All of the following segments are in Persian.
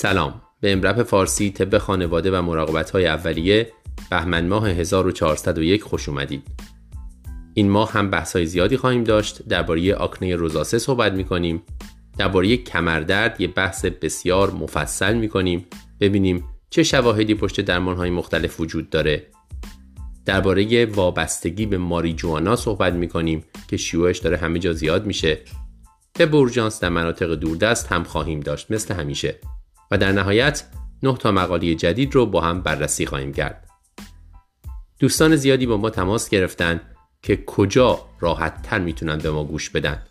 سلام. به امرپ فارسی طب خانواده و مراقبت های اولیه بهمن ماه 1401 خوش اومدید. این ماه هم بحث های زیادی خواهیم داشت. درباره آکنه روزاسه صحبت می کنیم درباره کمردرد یه بحث بسیار مفصل می کنیم ببینیم چه شواهدی پشت درمان های مختلف وجود داره. درباره وابستگی به ماریجوانا صحبت می کنیم که شیوعش داره همه جا زیاد میشه. به برجانس در مناطق دوردست هم خواهیم داشت مثل همیشه. و در نهایت نه تا مقاله جدید رو با هم بررسی خواهیم کرد. دوستان زیادی با ما تماس گرفتن که کجا راحت تر می‌تونن به ما گوش بدن.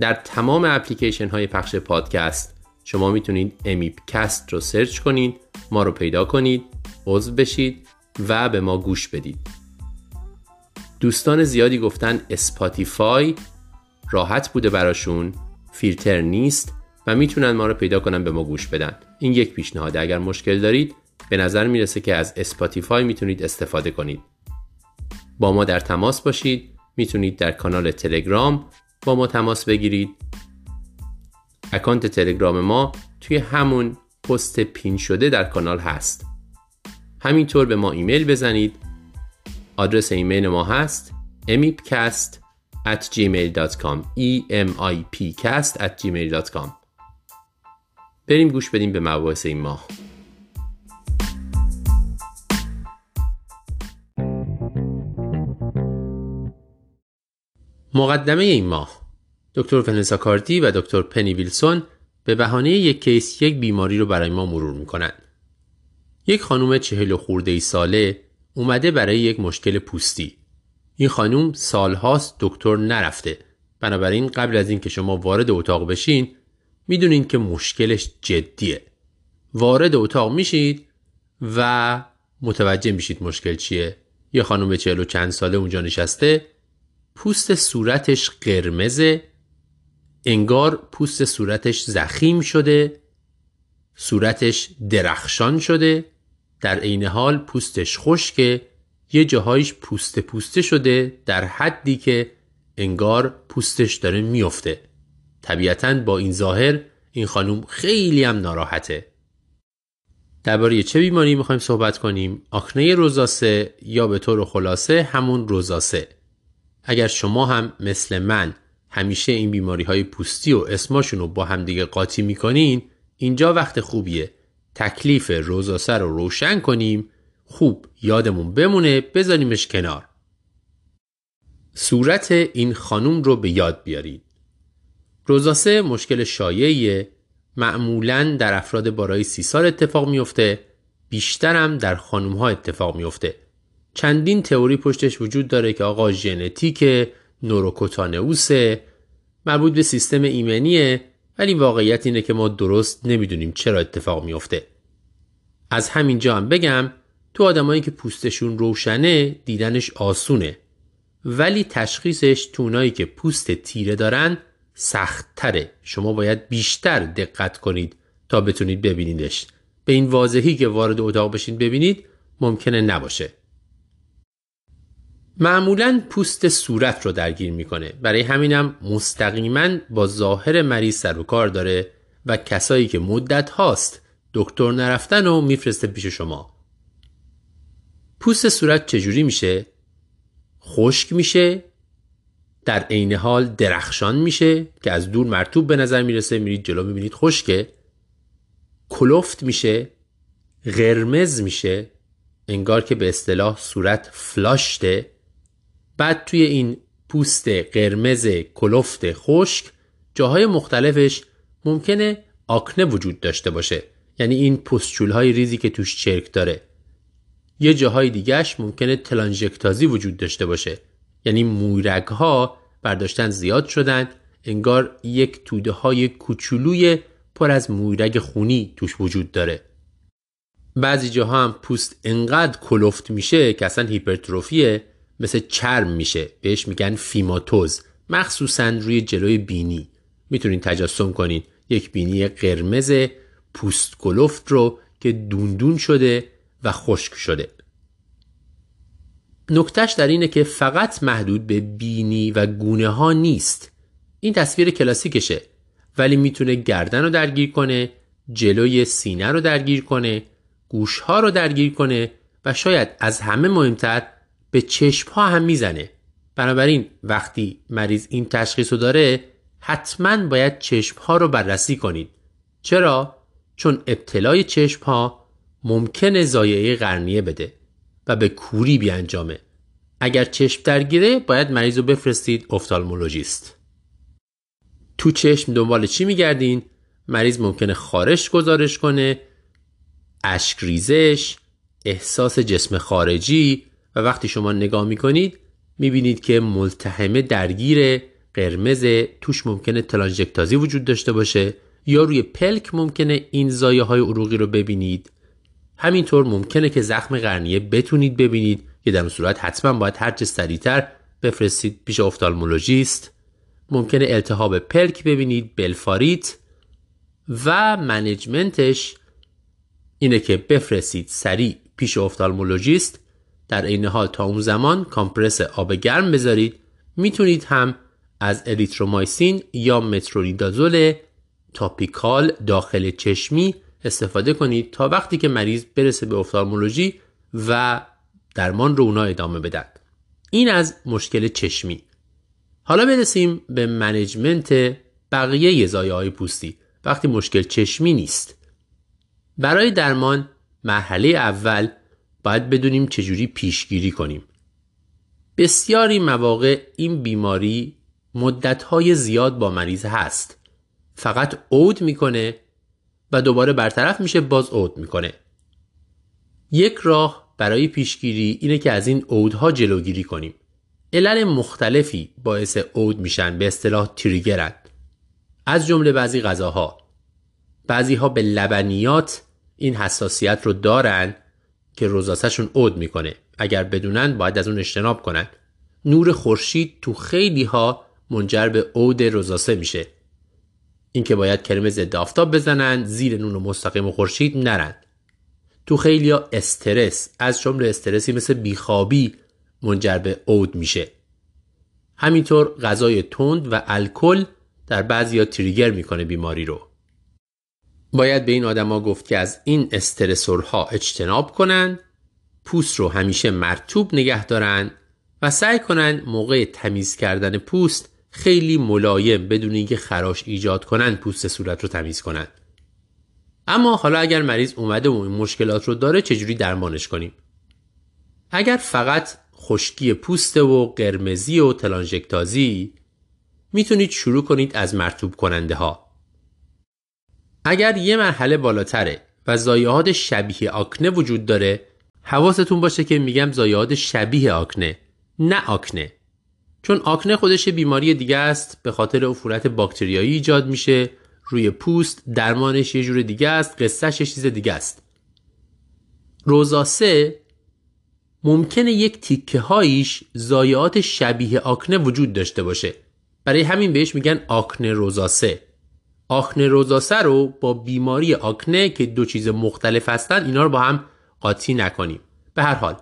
در تمام اپلیکیشن های پخش پادکست شما می‌تونید امیپکست رو search کنید ما رو پیدا کنید عضو بشید و به ما گوش بدید. دوستان زیادی گفتن اسپاتیفای راحت بوده براشون فیلتر نیست می‌تونن ما رو پیدا کنن به ما گوش بدن. این یک پیشنهاده اگر مشکل دارید به نظر می‌رسه که از اسپاتیفای می‌تونید استفاده کنید. با ما در تماس باشید. می‌تونید در کانال تلگرام با ما تماس بگیرید. اکانت تلگرام ما توی همون پست پین شده در کانال هست. همینطور به ما ایمیل بزنید. آدرس ایمیل ما هست emipcast at gmail.com e m i p cast at gmail.com بریم گوش بدیم به مباحث این ماه مقدمه این ماه دکتر ونسا کارتی و دکتر پنی ویلسون به بهانه یک کیس یک بیماری رو برای ما مرور می‌کنن. یک خانم چهل و خورده ای ساله اومده برای یک مشکل پوستی. این خانم سالهاست دکتر نرفته. بنابراین قبل از اینکه شما وارد اتاق بشین می‌دونین که مشکلش جدیه. وارد اتاق میشید و متوجه میشید مشکل چیه. یه خانم چهل و چند ساله اونجا نشسته پوست صورتش قرمزه انگار پوست صورتش زخیم شده صورتش درخشان شده در عین حال پوستش خشکه یه جاهایش پوست پوسته شده در حدی که انگار پوستش داره میفته طبیعتا با این ظاهر این خانوم خیلی هم ناراحته. درباره چه بیماری می‌خوایم صحبت کنیم؟ آکنه روزاسه یا به طور خلاصه همون روزاسه اگر شما هم مثل من همیشه این بیماری های پوستی و اسماشون رو با همدیگه قاطی می‌کنین اینجا وقت خوبیه. تکلیف روزاسه رو روشن کنیم. خوب یادمون بمونه بذاریمش کنار. صورت این خانوم رو به یاد بیارید. روزاسه مشکل شایعیه. معمولا در افراد بالای سی سال اتفاق میفته. بیشترم در خانوم ها اتفاق میفته. چندین تئوری پشتش وجود داره که آقا ژنتیک نوروکوتانئوسه مربوط به سیستم ایمنیه ولی واقعیت اینه که ما درست نمی‌دونیم چرا اتفاق میافته از همینجا هم بگم تو آدمایی که پوستشون روشنه دیدنش آسونه. ولی تشخیصش تو که پوست تیره دارن سخت تره شما باید بیشتر دقت کنید تا بتونید ببینیدش. به این واضحی که وارد اتاق بشین ببینید ممکنه نباشه. معمولا پوست صورت رو درگیر می‌کنه. برای همینم مستقیما با ظاهر مریض سر و کار داره و کسایی که مدت هاست دکتر نرفتن و میفرسته پیش شما. پوست صورت چجوری میشه؟ خشک میشه؟ در عین حال درخشان میشه که از دور مرتوب به نظر می‌رسه. میرید جلو می‌بینید خشکه. کلفت میشه. قرمز میشه. انگار که به اصطلاح صورت فلاشته. بعد توی این پوست قرمز کلفت خشک جاهای مختلفش ممکنه آکنه وجود داشته باشه. یعنی این پستچول های ریزی که توش چرک داره. یه جاهای دیگهش ممکنه تلانژکتازی وجود داشته باشه. یعنی مویرگ ها برداشتن زیاد شدن انگار یک توده های کوچولوی پر از مویرگ خونی توش وجود داره. بعضی جاها هم پوست انقدر کلفت میشه که اصلا هیپرتروفیه مثل چرم میشه. بهش میگن فیماتوز مخصوصا روی جلوی بینی. می‌تونین تجسم کنین. یک بینی قرمز پوست کلفت رو که دوندون شده و خشک شده. نکتش در اینه که فقط محدود به بینی و گونه ها نیست. این تصویر کلاسیکشه ولی می‌تونه گردن رو درگیر کنه جلوی سینه رو درگیر کنه گوش ها رو درگیر کنه و شاید از همه مهمتر به چشم ها هم می‌زنه. بنابراین وقتی مریض این تشخیص رو داره حتما باید چشم ها رو بررسی کنید. چرا؟ چون ابتلای چشم ها ممکنه زایعه قرنیه بده. و به کوری بیانجامه. اگر چشم درگیره باید مریض رو بفرستید افتالمولوژیست. تو چشم دنبال چی میگردین؟ مریض ممکنه خارش گزارش کنه اشک ریزش احساس جسم خارجی و وقتی شما نگاه می‌کنید می‌بینید که ملتهمه درگیر قرمز توش ممکنه تلانژکتازی وجود داشته باشه یا روی پلک ممکنه این زایه های عروقی رو ببینید. همینطور ممکنه که زخم قرنیه بتونید ببینید. که در اون صورت حتما باید هرچه سریعتر بفرستید. پیش افتالمولوژیست. ممکنه التهاب پلک ببینید بلفاریت. و منیجمنتش اینه که بفرستید سریع پیش افتالمولوژیست. در این حال تا اون زمان compress آب گرم بذارید. می‌تونید هم از erythromycin یا metronidazole topical داخل چشمی استفاده کنید تا وقتی که مریض برسه به ophthalmology و درمان رو اونا ادامه بدن این از مشکل چشمی. حالا برسیم به management بقیه ضایعه های پوستی. وقتی مشکل چشمی نیست. برای درمان مرحله اول باید بدونیم چجوری پیشگیری کنیم. بسیاری مواقع این بیماری مدتهای زیاد با مریض هست. فقط عود می‌کنه و دوباره برطرف میشه باز عود می‌کنه. یک راه برای پیشگیری اینه که از این عودها جلوگیری کنیم. علل مختلفی باعث عود میشن به اصطلاح تریگرند. از جمله بعضی غذاها. بعضی ها به لبنیات این حساسیت رو دارن که روزاسهشون عود می‌کنه. اگر بدونن باید از اون اجتناب کنن. نور خورشید تو خیلی ها منجر به عود روزاسه میشه. اینکه باید کرم ضد آفتاب بزنن زیر نور مستقیم خورشید نرن. تو خیلی ها استرس از جمله استرسی مثل بیخوابی منجر به عود میشه. همینطور غذای تند و الکل در بعضی ها تریگر می‌کنه بیماری رو. باید به این آدما گفت که از این استرسورها اجتناب کنن پوست رو همیشه مرتوب نگه دارن و سعی کنن موقع تمیز کردن پوست خیلی ملایم بدون اینکه خراش ایجاد کنن پوست صورت رو تمیز کنن اما حالا اگر مریض اومده و این مشکلات رو داره چجوری درمانش کنیم؟ اگر فقط خشکی پوست و قرمزی و تلانژکتازی می‌تونید شروع کنید از مرتوب کننده ها اگر یه مرحله بالاتره و زایعات شبیه آکنه وجود داره حواستون باشه که میگم زایعات شبیه آکنه نه آکنه. چون آکنه خودش بیماری دیگه است به خاطر عفونت باکتریایی ایجاد میشه. روی پوست درمانش یه جور دیگه است قصهش یه چیز دیگه است. روزاسه ممکنه یک تیکه هایش زایعات شبیه آکنه وجود داشته باشه. برای همین بهش میگن آکنه روزاسه آکنه روزاسه رو با بیماری آکنه که دو چیز مختلف هستن اینا رو با هم قاطی نکنیم. به هر حال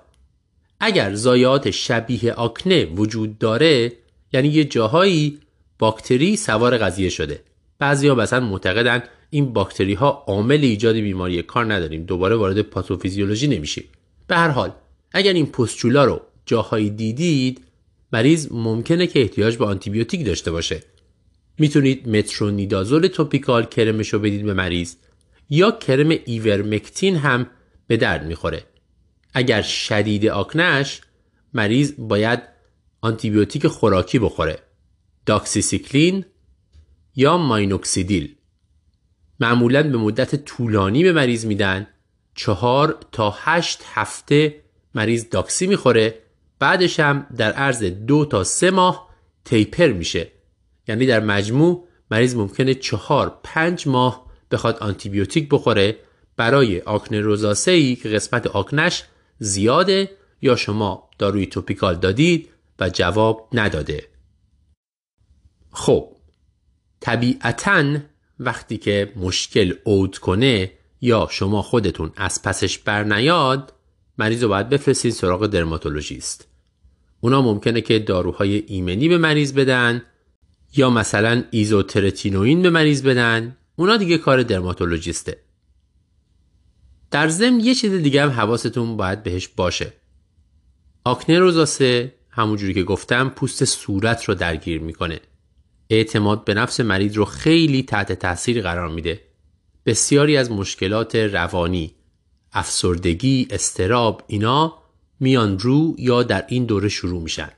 اگر زایات شبیه آکنه وجود داره یعنی یه جاهایی باکتری سوار قضیه شده. بعضیا مثلا معتقدن این باکتری ها عامل ایجاد بیماری کار نداریم دوباره وارد pathophysiology نمیشیم. به هر حال اگر این pustule ها رو جاهایی دیدید مریض ممکنه که احتیاج به آنتی‌بیوتیک داشته باشه. می‌تونید metronidazole topical کرمش رو بدید به مریض یا کرم ivermectin هم به درد می‌خوره. اگر شدیده آکنه‌ش مریض باید آنتی‌بیوتیک خوراکی بخوره doxycycline یا minoxidil. معمولا به مدت طولانی به مریض میدن چهار تا هشت هفته مریض doxy می‌خوره بعدش هم در عرض دو تا سه ماه taper میشه. یعنی در مجموع مریض ممکنه چهار پنج ماه بخواد آنتی‌بیوتیک بخوره. برای آکنه ای که قسمت آکنه‌ش زیاده یا شما داروی topical دادید و جواب نداده. خب طبیعتا وقتی که مشکل اود کنه یا شما خودتون از پسش بر نیاد مریض رو باید بفرستید سراغ dermatologist. اونا ممکنه که داروهای ایمنی به مریض بدن یا مثلا isotretinoin به مریض بدن. اونا دیگه کار dermatologist ه. در ضمن یه چیز دیگه هم حواستون باید بهش باشه. آکنه روزاسه همونجوری که گفتم پوست صورت رو درگیر می‌کنه. اعتماد به نفس مریض رو خیلی تحت تاثیر قرار میده. بسیاری از مشکلات روانی افسردگی استراب اینا میان رو یا در این دوره شروع میشن.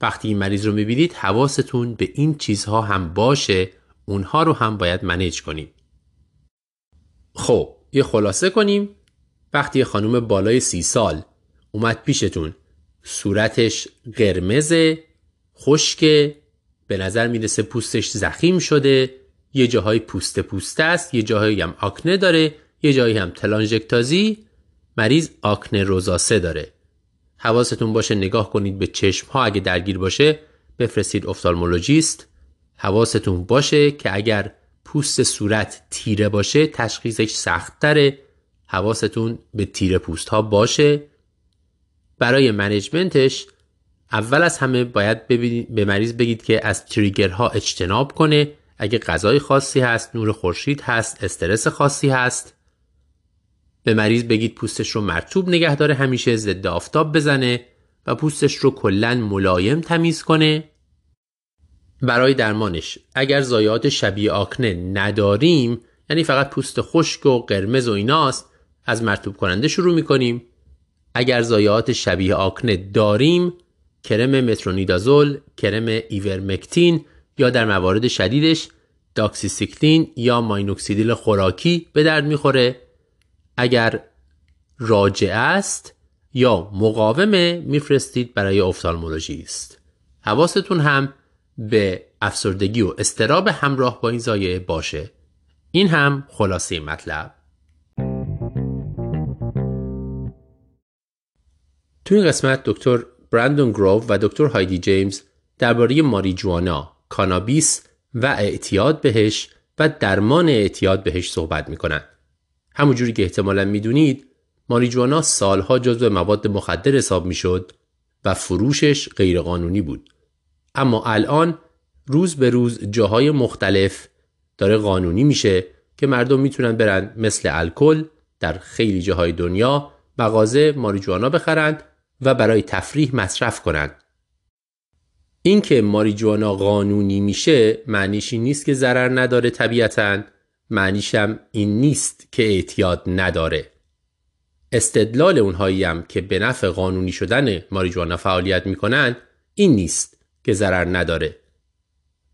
وقتی این مریض رو می‌بینید حواستون به این چیزها هم باشه اونها رو هم باید منیج کنیم خب یه خلاصه کنیم. وقتی خانم بالای سی سال اومد پیشتون صورتش قرمز خشک به نظر می‌رسه پوستش زخیم شده یه جاهای پوست پوسته است یه جاهایی هم آکنه داره یه جایی هم تلانژکتازی مریض آکنه روزاسه داره. حواستون باشه نگاه کنید به چشم ها اگه درگیر باشه بفرستید افتالمولوژیست. حواستون باشه که اگر پوست صورت تیره باشه تشخیصش سختتره حواستون به تیره پوست ها باشه. برای منیجمنتش اول از همه باید به مریض بگید که از تریگرها اجتناب کنه. اگه غذای خاصی هست نور خورشید هست استرس خاصی هست. به مریض بگید پوستش رو مرتوب نگه داره همیشه ضد آفتاب بزنه و پوستش رو کلا ملایم تمیز کنه. برای درمانش. اگر ضایعات شبیه آکنه نداریم یعنی فقط پوست خشک و قرمز و ایناست از مرطوب کننده شروع می‌کنیم. اگر ضایعات شبیه آکنه داریم کرم metronidazole، کرم ivermectin یا در موارد شدیدش doxycycline یا minoxidil خوراکی به درد می‌خوره. اگر راجع است یا مقاومه میفرستید برای افتالمولوژیست حواستون هم به افسردگی و استراب همراه با این زایه باشه این هم خلاصه مطلب تو این قسمت دکتر برندون گروو و دکتر هایدی جیمز درباره ماریجوانا، کانابیس و اعتیاد بهش و درمان اعتیاد بهش صحبت می‌کنن. همونجوری که احتمالا می‌دونید ماریجوانا سالها جزو مواد مخدر حساب می‌شد و فروشش غیرقانونی بود. اما الان روز به روز جاهای مختلف داره قانونی میشه که مردم می‌تونن برن مثل الکل در خیلی جاهای دنیا مغازه ماریجوانا بخرند و برای تفریح مصرف کنند. اینکه ماریجوانا قانونی میشه معنیش این نیست که ضرر نداره طبیعتا معنیشم این نیست که اعتیاد نداره. استدلال اونهایی هم که به نفع قانونی شدن ماریجوانا فعالیت می‌کنن این نیست که ضرر نداره.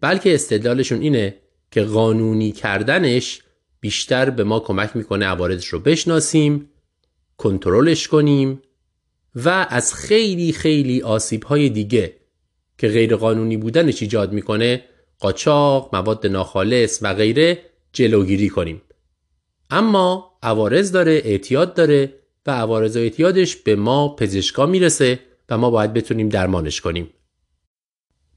بلکه استدلالشون اینه که قانونی کردنش بیشتر به ما کمک می‌کنه عوارضش رو بشناسیم، کنترلش کنیم و از خیلی خیلی آسیب های دیگه که غیر قانونی بودنش ایجاد می‌کنه قاچاق، مواد ناخالص و غیره جلوگیری کنیم. اما عوارض داره، اعتیاد داره و عوارض و اعتیادش به ما پزشکا می‌رسه و ما باید بتونیم درمانش کنیم.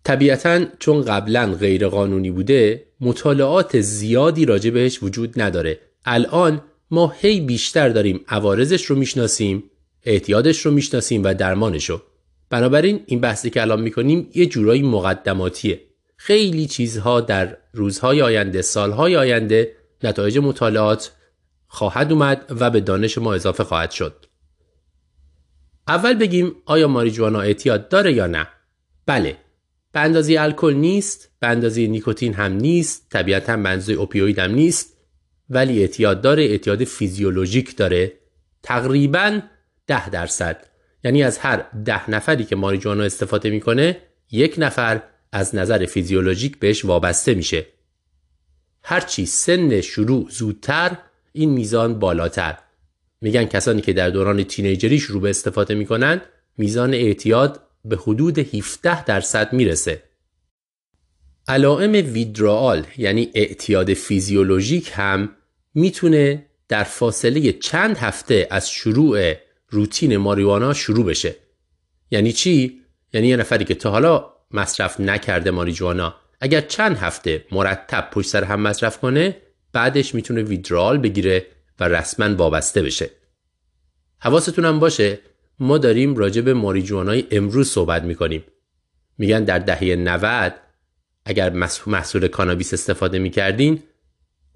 طبیعتا چون قبلا غیر قانونی بوده مطالعات زیادی راجع بهش وجود نداره. الان ما هی بیشتر داریم عوارضش رو می‌شناسیم اعتیادش رو می‌شناسیم و درمانش رو بنابراین این بحثی که الان می‌کنیم یه جورایی مقدماتیه. خیلی چیزها در روزهای آینده سالهای آینده نتایج مطالعات خواهد اومد و به دانش ما اضافه خواهد شد. اول بگیم آیا ماریجوانا اعتیاد داره یا نه؟ بله. به اندازه الکل نیست به اندازه نیکوتین هم نیست طبیعتا به اندازه اوپیوید هم نیست ولی اعتیاد داره اعتیاد فیزیولوژیک داره. تقریبا ده درصد. یعنی از هر ده نفری که ماریجوانا استفاده می‌کنه یک نفر از نظر فیزیولوژیک بهش وابسته میشه. هرچی سن شروع زودتر این میزان بالاتر. میگن کسانی که در دوران تینیجری شروع به استفاده می‌کنن میزان اعتیاد به حدود 17 درصد می‌رسه. علائم ویدرال یعنی اعتیاد فیزیولوژیک هم می‌تونه در فاصله چند هفته از شروع روتین ماریوانا شروع بشه. یعنی چی؟ یعنی یه نفری که تا حالا مصرف نکرده ماریجوانا اگر چند هفته مرتب پشت سر هم مصرف کنه بعدش می‌تونه ویدرال بگیره و رسما وابسته بشه. حواستون هم باشه ما داریم راجع به ماریجوانای امروز صحبت می‌کنیم. میگن در دهه 90 اگر محصول کانابیس استفاده می‌کردین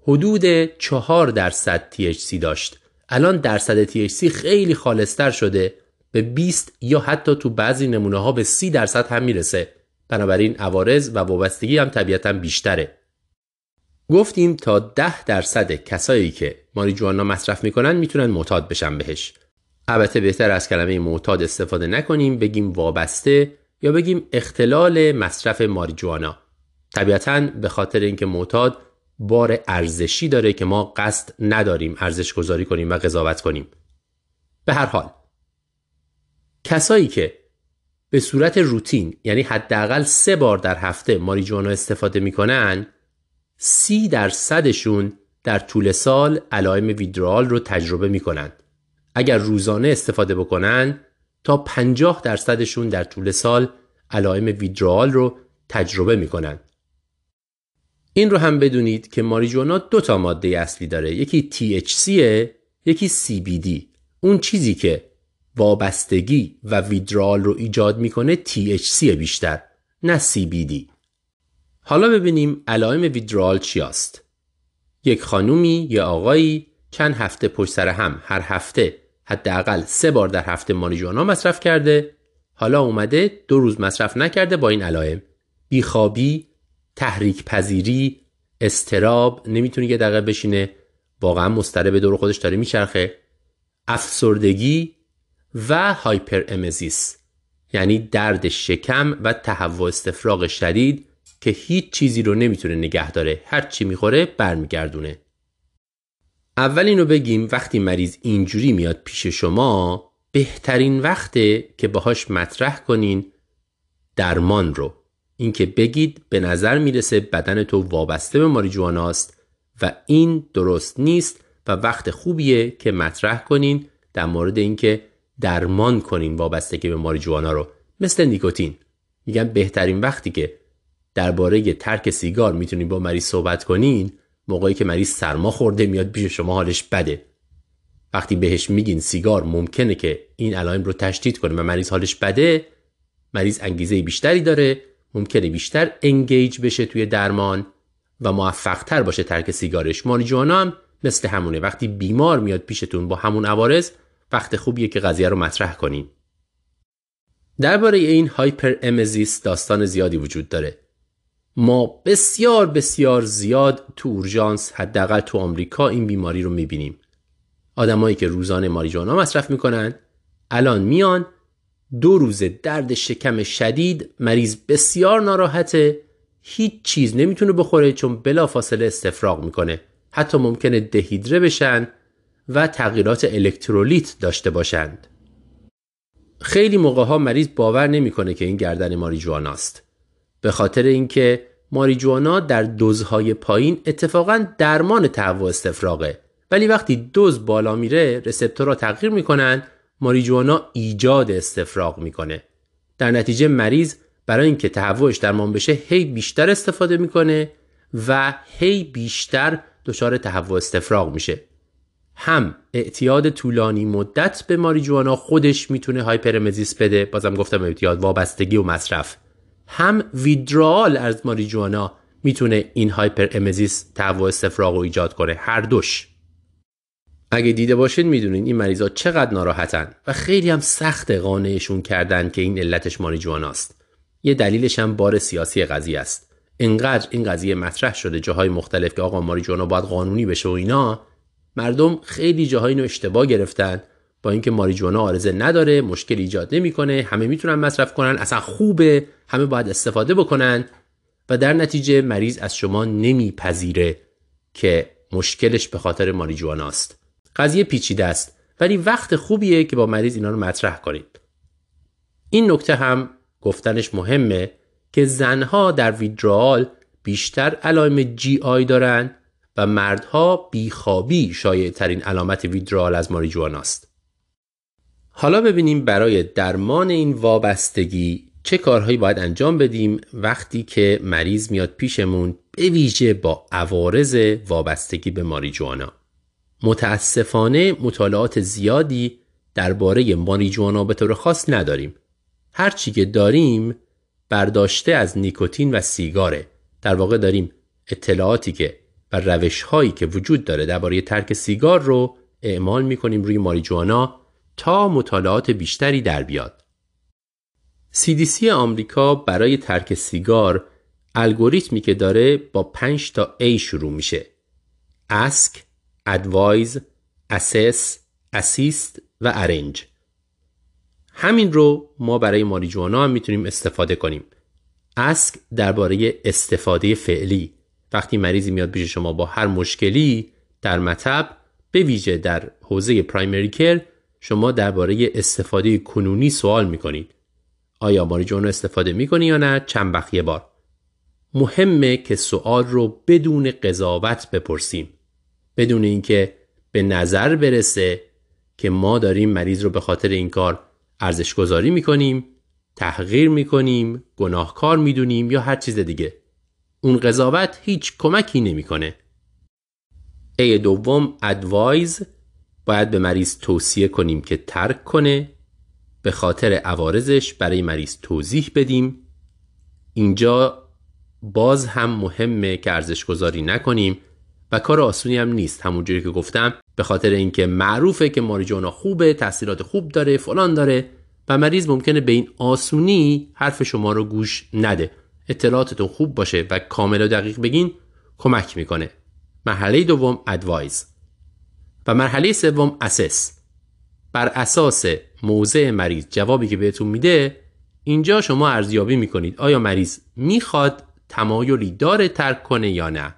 حدود 4 درصد THC داشت. الان درصد THC خیلی خالصتر شده به 20 یا حتی تو بعضی نمونه ها به 30 درصد هم می‌رسه. بنابراین عوارض و وابستگی هم طبیعتا بیشتره. گفتیم تا 10 درصد کسایی که ماریجوانا مصرف می‌کنن می‌تونن معتاد بشن بهش. البته بهتر از کلمه معتاد استفاده نکنیم بگیم وابسته یا بگیم اختلال مصرف ماریجوانا. طبیعتا به خاطر اینکه معتاد بار ارزشی داره که ما قصد نداریم ارزش گذاری کنیم و قضاوت کنیم. به هر حال کسایی که به صورت روتین یعنی حداقل سه بار در هفته ماریجوانا استفاده می‌کنن سی درصدشون در طول سال علائم ویدرال رو تجربه می‌کنن اگر روزانه استفاده بکنن تا 50 درصدشون در طول سال علائم ویدرال رو تجربه می‌کنن. این رو هم بدونید که ماریجوانا دو تا ماده اصلی داره. یکی THC یکی CBD اون چیزی که وابستگی و ویدرال رو ایجاد می‌کنه THC بیشتر نه CBD حالا ببینیم علائم ویدرال چی است یک خانومی یا آقایی چند هفته پشت سر هم هر هفته حداقل سه بار در هفته ماریجوانا مصرف کرده. حالا اومده دو روز مصرف نکرده با این علائم. بیخوابی تحریک پذیری استراب نمی‌تونه یه دقیقه بشینه. واقعا به دور خودش داره میچرخه. افسردگی و هایپر امزیس یعنی درد شکم و تهوع استفراغ شدید که هیچ چیزی رو نمی‌تونه نگه داره. هر چی می‌خوره برمیگردونه. اول اینو بگیم وقتی مریض اینجوری میاد پیش شما بهترین وقته که باهاش مطرح کنین درمان رو. اینکه بگید به نظر می‌رسه بدن تو وابسته به ماریجواناست و این درست نیست و وقت خوبیه که مطرح کنین در مورد اینکه درمان کنین وابستگی به ماریجوانا رو. مثل نیکوتین. میگن بهترین وقتی که درباره ترک سیگار می‌تونین با مریض صحبت کنین موقعی که مریض سرما خورده میاد پیش شما حالش بده. وقتی بهش میگین سیگار ممکنه که این علائم رو تشدید کنه و مریض حالش بده مریض انگیزه بیشتری داره ممکنه بیشتر انگیج بشه توی درمان و موفقتر باشه ترک سیگارش. ماریجوانا هم مثل همونه. وقتی بیمار میاد پیشتون با همون عوارض وقت خوبیه که قضیه رو مطرح کنین. درباره این هایپر امزیس داستان زیادی وجود داره. ما بسیار بسیار زیاد تو اورژانس حداقل تو آمریکا این بیماری رو می‌بینیم. آدمایی که روزانه ماریجوانا مصرف می‌کنن الان میان دو روز درد شکم شدید مریض بسیار ناراحته هیچ چیز نمی‌تونه بخوره چون بلافاصله استفراغ می‌کنه. حتی ممکنه دهیدره بشن و تغییرات الکترولیت داشته باشند. خیلی موقع ها مریض باور نمی‌کنه که این گردن ماریجوانا است به خاطر اینکه ماریجوانا در دوزهای پایین اتفاقا درمان تهوع استفراغه. ولی وقتی دوز بالا میره رسپتورها تغییر می‌کنن ماریجوانا ایجاد استفراغ می‌کنه. در نتیجه مریض برای اینکه تهوعش درمان بشه هی بیشتر استفاده می‌کنه و هی بیشتر دچار تهوع استفراغ میشه. هم اعتیاد طولانی مدت به ماریجوانا خودش می‌تونه هایپرمزیس بده. بازم گفتم اعتیاد وابستگی و مصرف. هم ویدرال از ماریجوانا می‌تونه این هایپر امزیس تهوع استفراغ رو ایجاد کنه هر دوش. اگه دیده باشین می‌دونین این مریضا چقدر ناراحتن و خیلی هم سخت قانعشون کردن که این علتش ماریجواناست. یه دلیلش هم بار سیاسی قضیه است. انقدر این قضیه مطرح شده جاهای مختلف که آقا ماریجوانا باید قانونی بشه و اینا مردم خیلی جاهای اینو اشتباه گرفتن. با اینکه ماریجوانا آرزه نداره مشکل ایجاد نمی‌کنه همه می‌تونن مصرف کنن اصلا خوبه همه باید استفاده بکنن و در نتیجه مریض از شما نمیپذیره که مشکلش به خاطر ماریجوانا است قضیه پیچیده است ولی وقت خوبیه که با مریض اینا رو مطرح کنید این نکته هم گفتنش مهمه که زنها در ویدرال بیشتر علائم جی آی دارن و مردها بیخوابی شایع ترین علامت ویدرال از ماریجوانا است. حالا ببینیم برای درمان این وابستگی چه کارهایی باید انجام بدیم وقتی که مریض میاد پیشمون به ویژه با عوارض وابستگی به ماریجوانا. متاسفانه مطالعات زیادی درباره ماریجوانا به طور خاص نداریم. هرچی که داریم برداشته از نیکوتین و سیگاره. در واقع داریم اطلاعاتی که و روش هایی که وجود داره درباره ترک سیگار رو اعمال می‌کنیم روی ماریجوانا تا مطالعات بیشتری در بیاد. CDC آمریکا برای ترک سیگار الگوریتمی که داره با 5 تا A شروع میشه. Ask, Advise, Assess, Assist و Arrange. همین رو ما برای ماریجوانا هم می‌تونیم استفاده کنیم. Ask درباره استفاده فعلی وقتی مریضی میاد پیش شما با هر مشکلی در مطب به ویژه در حوزه پرایمری کر شما درباره استفاده کنونی سوال می‌کنید. آیا ماریجوانا استفاده می‌کنی یا نه؟ چند وقت؟ بار. مهمه که سوال رو بدون قضاوت بپرسیم. بدون اینکه به نظر برسه که ما داریم مریض رو به خاطر این کار ارزش گذاری می‌کنیم تحقیر می‌کنیم گناهکار می‌دونیم یا هر چیز دیگه. اون قضاوت هیچ کمکی نمی‌کنه. ای دوم ادوایز باید به مریض توصیه کنیم که ترک کنه به خاطر عوارضش برای مریض توضیح بدیم. اینجا باز هم مهمه که ارزش گذاری نکنیم و کار آسونی هم نیست. همونجوری که گفتم به خاطر اینکه معروفه که ماریجوانا خوبه تاثیرات خوب داره فلان داره و مریض ممکنه به این آسونی حرف شما رو گوش نده. اطلاعاتتون خوب باشه و کامل و دقیق بگین کمک می‌کنه. مرحله دوم ادوایز. و مرحله سوم اسس. بر اساس موضع مریض جوابی که بهتون میده اینجا شما ارزیابی می‌کنید آیا مریض می‌خواد تمایلی داره ترک کنه یا نه.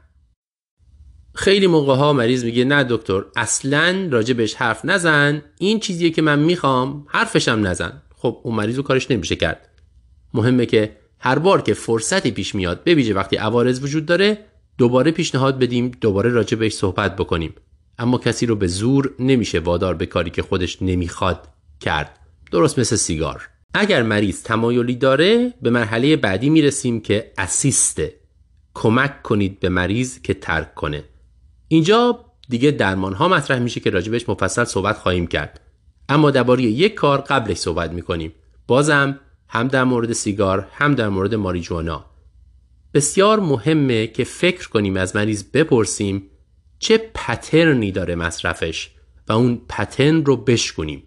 خیلی موقع ها مریض میگه نه دکتر اصلا راجع بهش حرف نزن. این چیزیه که من می‌خوام حرفشم نزن. خب اون مریض رو کارش نمیشه کرد. مهمه که هر بار که فرصتی پیش میاد ببیجه وقتی عوارض وجود داره دوباره پیشنهاد بدیم دوباره راجع بهش صحبت بکنیم. اما کسی رو به زور نمیشه وادار به کاری که خودش نمی‌خواد کرد. درست مثل سیگار. اگر مریض تمایلی داره به مرحله بعدی می‌رسیم که اسیسته کمک کنید به مریض که ترک کنه. اینجا دیگه درمان ها مطرح میشه که راجبش مفصل صحبت خواهیم کرد. اما درباره یک کار قبلش صحبت می‌کنیم. بازم هم در مورد سیگار هم در مورد ماریجوانا. بسیار مهمه که فکر کنیم از مریض بپرسیم چه پترنی داره مصرفش و اون پترن رو بشکنیم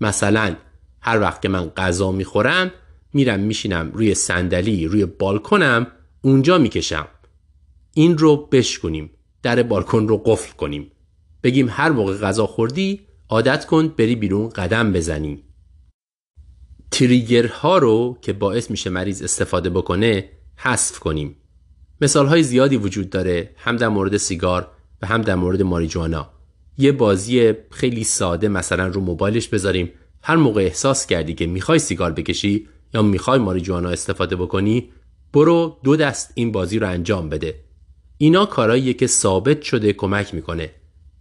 مثلا هر وقت که من غذا می‌خورم میرم میشینم روی صندلی روی بالکنم اونجا می‌کشم. این رو بشکنیم در بالکن رو قفل کنیم. بگیم هر موقع غذا خوردی عادت کن بری بیرون قدم بزنی. تریگرها رو که باعث میشه مریض استفاده بکنه حذف کنیم. مثال های زیادی وجود داره. هم در مورد سیگار و هم در مورد ماریجوانا. یه بازی خیلی ساده مثلا رو موبایلش بذاریم. هر موقع احساس کردی که می‌خوای سیگار بکشی یا می‌خوای ماریجوانا استفاده بکنی برو دو دست این بازی رو انجام بده. اینا کارهاییه که ثابت شده کمک می‌کنه.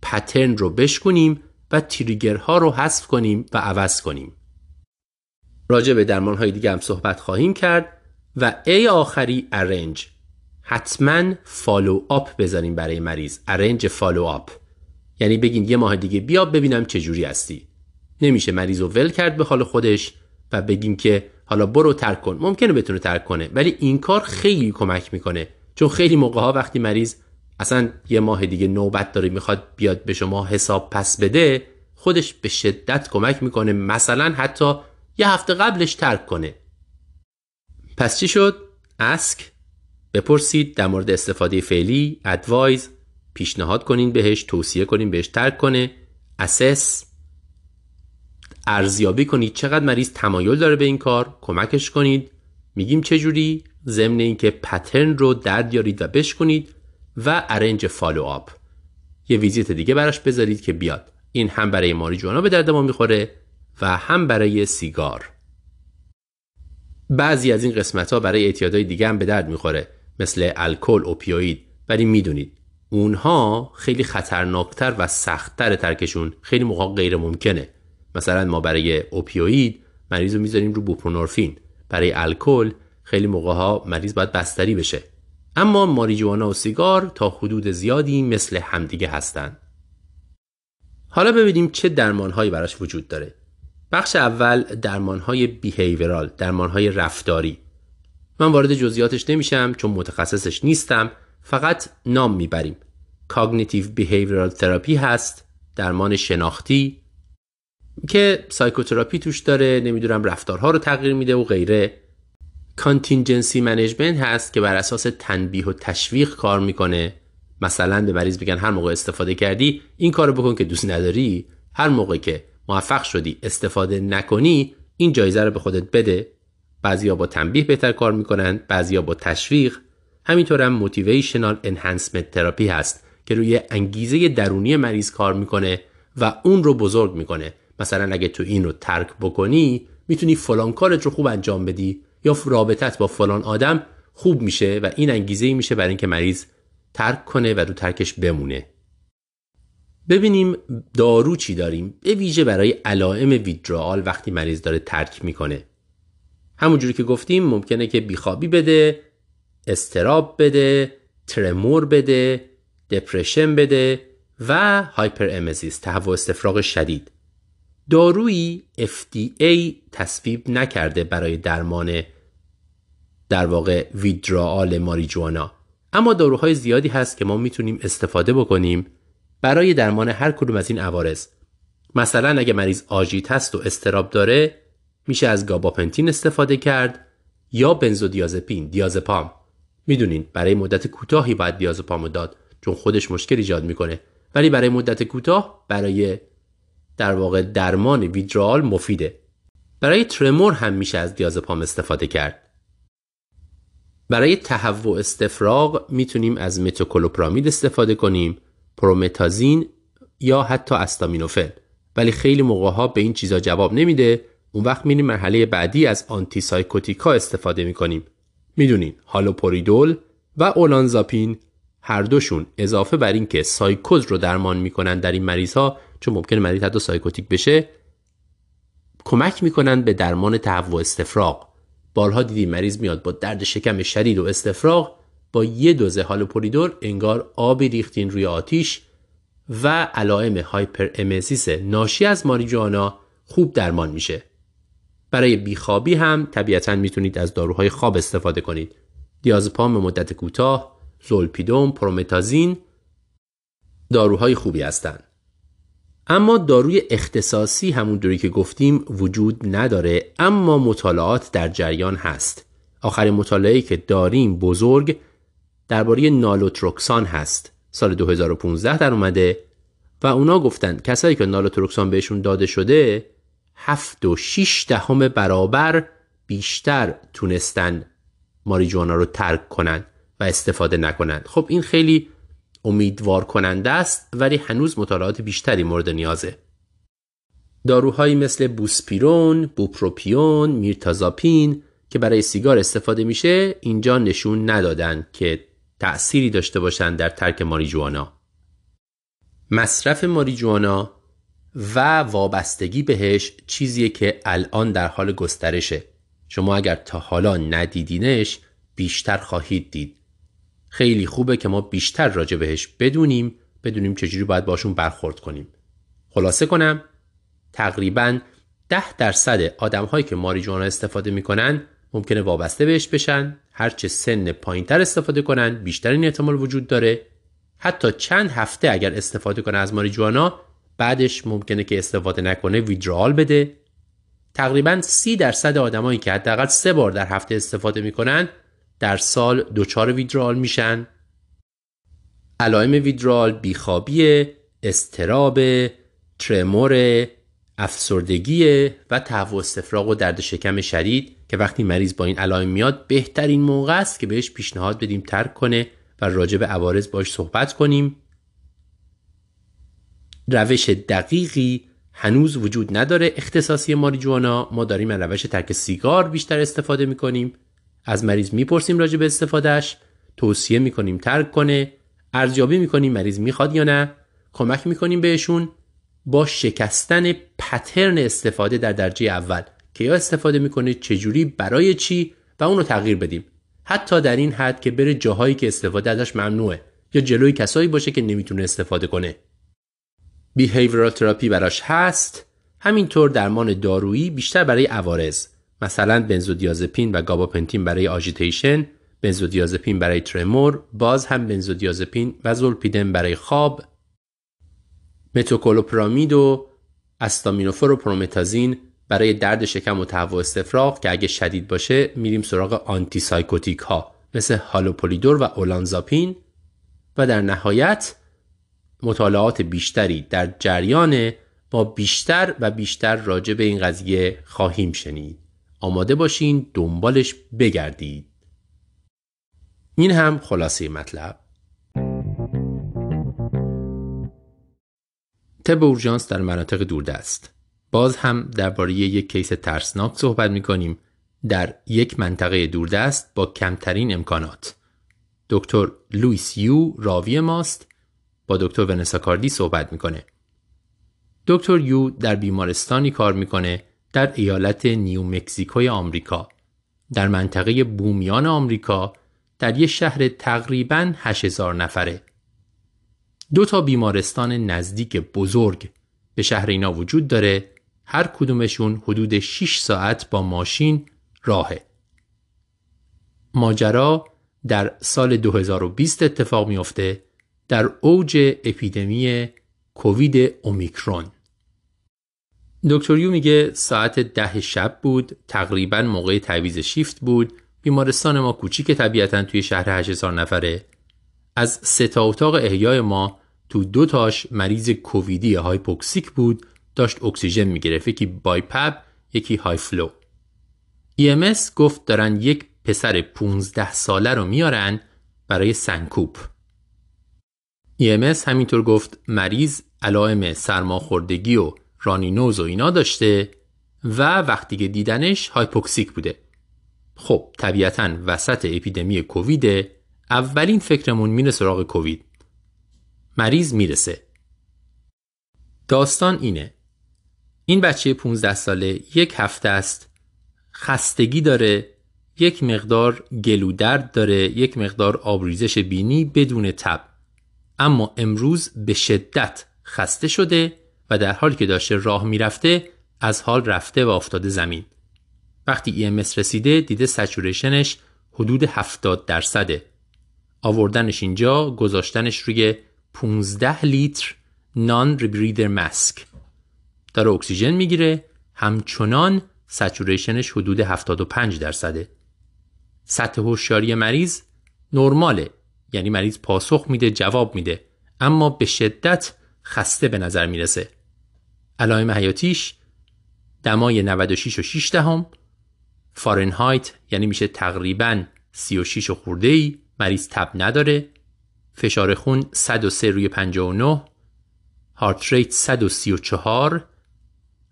پترن رو بشکنیم و تریگرها رو حذف کنیم و عوض کنیم. راجع به درمان های دیگه هم صحبت خواهیم کرد و A آخری arrange. حتما follow up بذاریم برای مریض. arrange follow up یعنی بگین یه ماه دیگه بیا ببینم چه جوری هستی. نمیشه مریض رو ول کرد به حال خودش و بگیم که حالا برو ترک کن. ممکنه بتونه ترک کنه ولی این کار خیلی کمک می‌کنه. چون خیلی موقع ها وقتی مریض اصلا یه ماه دیگه نوبت داره می‌خواد بیاد به شما حساب پس بده خودش به شدت کمک می‌کنه مثلا حتی یه هفته قبلش ترک کنه. پس چی شد؟ ask بپرسید در مورد استفاده فعلی advise پیشنهاد کنین بهش توصیه کنین بهش ترک کنه assess ارزیابی کنید چقدر مریض تمایل داره به این کار کمکش کنید. میگیم چجوری؟ ضمن اینکه pattern رو دریارید و بشکنید و arrange follow up یه ویزیت دیگه براش بذارید که بیاد. این هم برای ماری جوانا به درد ما می‌خوره و هم برای سیگار. بعضی از این قسمت ها برای اعتیادهای دیگه هم به درد می‌خوره. مثل الکل opioid. ولی می‌دونید اونها خیلی خطرناکتر و سختتر ترکشون خیلی موقع غیر ممکنه مثلا ما برای opioid مریض رو می‌ذاریم رو buprenorphine برای الکل خیلی موقع ها مریض باید بستری بشه. اما ماریجوانا و سیگار تا حدود زیادی مثل همدیگه هستند حالا ببینیم چه درمانهایی براش وجود داره. بخش اول درمانهای behavioral درمانهای رفتاری. من وارد جزئیاتش نمیشم چون متخصصش نیستم فقط نام می‌بریم. cognitive behavioral therapy هست درمان شناختی که psychotherapy توش داره نمی‌دونم رفتارها رو تغییر میده و غیره. contingency management هست که بر اساس تنبیه و تشویق کار می‌کنه. مثلا به مریض بگن هر موقع استفاده کردی این کارو بکن که دوست نداری. هر موقع که موفق شدی استفاده نکنی این جایزه رو به خودت بده. بعضیا با تنبیه بهتر کار می‌کنن بعضیا با تشویق. همینطور هم motivational enhancement therapy هست که روی انگیزه درونی مریض کار می‌کنه و اون رو بزرگ می‌کنه. مثلا اگه تو این رو ترک بکنی می‌تونی فلان کارت رو خوب انجام بدی یا رابطت با فلان آدم خوب میشه و این انگیزه میشه برای اینکه مریض ترک کنه و رو ترکش بمونه. ببینیم دارو چی داریم. به ویژه برای علائم ویدرال وقتی مریض داره ترک می‌کنه. همونجوری که گفتیم ممکنه که بیخوابی بده استراب بده ترمور بده دپرشن بده و هایپر امزیس تهوع استفراغ شدید. دارویی FDA تصویب نکرده برای درمان در واقع ویدرال ماریجوانا اما داروهای زیادی هست که ما می‌تونیم استفاده بکنیم برای درمان هر کدوم از این عوارض. مثلا اگه مریض آژیت هست و استراب داره میشه از گاباپنتین استفاده کرد یا بنزودیازپین دیازپام. می‌دونین برای مدت کوتاهی باید دیازپام داد چون خودش مشکل ایجاد می‌کنه. ولی برای مدت کوتاه برای در واقع درمان ویدرال مفیده. برای ترمور هم میشه از دیازپام استفاده کرد. برای تهوع استفراغ می‌تونیم از متوکلوپرامید استفاده کنیم پرومتازین یا حتی استامینوفن ولی خیلی موقع ها به این چیزا جواب نمیده. اون وقت میریم مرحله بعدی از آنتی سایکوتیکا استفاده می‌کنیم. می‌دونین haloperidol و olanzapine هر دوشون اضافه بر اینکه سایکوز رو درمان می‌کنن در این مریض ها چون ممکنه مریض حتی psychotic بشه کمک می‌کنن به درمان تهوع استفراغ. بارها دیدیم مریض میاد با درد شکم شدید و استفراغ با یه دوزه haloperidol انگار آبی ریختین روی آتیش و علائم hyperemesis ناشی از ماریجوانا خوب درمان میشه. برای بیخوابی هم طبیعتا می‌تونید از داروهای خواب استفاده کنید. دیازپام مدت کوتاه زولپیدوم پرومتازین داروهای خوبی هستند. اما داروی اختصاصی همون دوری که گفتیم وجود نداره اما مطالعات در جریان هست. آخرین مطالعه که داریم بزرگ درباره نالوتروکسان هست. سال 2015 در اومده و اونا گفتن کسایی که نالوتروکسان بهشون داده شده هفت و شیش دهم برابر بیشتر تونستن ماریجوانا رو ترک کنن و استفاده نکنند خب این خیلی امیدوار کننده است ولی هنوز مطالعات بیشتری مورد نیازه. داروهایی مثل بوسپیرون، بوپروپیون، میرتازاپین که برای سیگار استفاده میشه اینجا نشون ندادن که تأثیری داشته باشند در ترک ماریجوانا. مصرف ماریجوانا و وابستگی بهش چیزیه که الان در حال گسترشه. شما اگر تا حالا ندیدینش بیشتر خواهید دید. خیلی خوبه که ما بیشتر راجع بهش بدونیم بدونیم چجوری باید باشون برخورد کنیم. خلاصه کنم تقریبا ده درصد آدم هایی که ماریجوانا استفاده می‌کنن ممکنه وابسته بهش بشن. هرچه سن پایینتر استفاده کنن بیشتر این احتمال وجود داره. حتی چند هفته اگر استفاده کنه از ماریجوانا بعدش ممکنه که استفاده نکنه ویدرال بده. تقریبا سی درصد آدمایی که حداقل سه بار در هفته استفاده می‌کنن در سال دچار ویدرال میشن. علائم ویدرال بیخوابی استراب ترمور افسردگی و تهوع استفراغ و درد شکم شدید که وقتی مریض با این علائم میاد بهترین موقع است که بهش پیشنهاد بدیم ترک کنه و راجع به عوارض باش صحبت کنیم. روش دقیقی هنوز وجود نداره اختصاصی ماریجوانا. ما داریم از روش ترک سیگار بیشتر استفاده می‌کنیم. از مریض می‌پرسیم راجع به استفادهش توصیه می‌کنیم ترک کنه. ارزیابی می‌کنیم مریض می‌خواد یا نه. کمک می‌کنیم بهشون. با شکستن پترن استفاده در درجه اول. که یا استفاده می‌کنه چجوری برای چی و اونو تغییر بدیم. حتی در این حد که بره جاهایی که استفاده ازش ممنوعه. یا جلوی کسایی باشه که نمی‌تونه استفاده کنه. بیهیورال تراپی براش هست. همینطور درمان دارویی بیشتر برای عوارض مثلا بنزودیازپین و گاباپنتین برای آژیتیشن بنزودیازپین برای ترمور باز هم بنزودیازپین و زولپیدن برای خواب. متوکولوپرامید و استامینوفور و پرومتازین برای درد شکم و تهوع استفراغ که اگه شدید باشه میریم سراغ آنتی سایکوتیک ها مثل هالوپولیدور و اولانزاپین. و در نهایت مطالعات بیشتری در جریان ما بیشتر و بیشتر راجع به این قضیه خواهیم شنید. آماده باشین دنبالش بگردید. این هم خلاصه مطلب. طب اورژانس در مناطق دوردست. باز هم درباره یک case ترسناک صحبت می کنیم در یک منطقه دوردست با کمترین امکانات. دکتر لویس یو راوی ماست. با دکتر ونسا کاردی صحبت می‌کنه. دکتر یو در بیمارستانی کار می‌کنه در ایالت نیو مکزیکوی آمریکا. در منطقه بومیان آمریکا در یک شهر تقریبا 8000 نفره. دو تا بیمارستان نزدیک بزرگ به شهر اینا وجود داره. هر کدومشون حدود 6 ساعت با ماشین راهه. ماجرا در سال 2020 اتفاق میافته. در اوج اپیدمی کووید اومیکرون. دکتر یو میگه ساعت ده شب بود تقریبا موقع تعویز شیفت بود. بیمارستان ما کوچیک طبیعتا توی شهر 8000 نفره. از سه تا اتاق احیای ما تو دو تاش مریض کوویدی hypoxic بود داشت اکسیژن می‌گرفت. یکی BiPAP یکی high flow. EMS گفت دارن یک پسر 15 ساله رو میارن برای سنکوپ. EMS همینطور گفت مریض علائم سرماخوردگی و runny nose و اینا داشته و وقتی که دیدنش hypoxic بوده. خب طبیعتا وسط اپیدمی کووید اولین فکرمون میره سراغ کووید. مریض می‌رسه. داستان اینه. این بچه 15 ساله یک هفته است. خستگی داره یک مقدار گلودرد داره یک مقدار آبریزش بینی بدون تب. اما امروز به شدت خسته شده و در حالی که داشته راه می‌رفته از حال رفته و افتاده زمین. وقتی EMS رسیده دیده سچوریشنش حدود 70 درصده. آوردنش اینجا گذاشتنش روی 15 لیتر نان ریبریدر ماسک داره اکسیژن می‌گیره همچنان سچوریشنش حدود 75 درصده. سطح هوشیاری مریض نرماله. یعنی مریض پاسخ میده جواب میده اما به شدت خسته به نظر می‌رسه. علائم حیاتیش دمای 96 و 6 دهم فارنهایت یعنی میشه تقریبا 36 و خورده ای مریض تب نداره فشار خون 103 روی 59 heart rate 134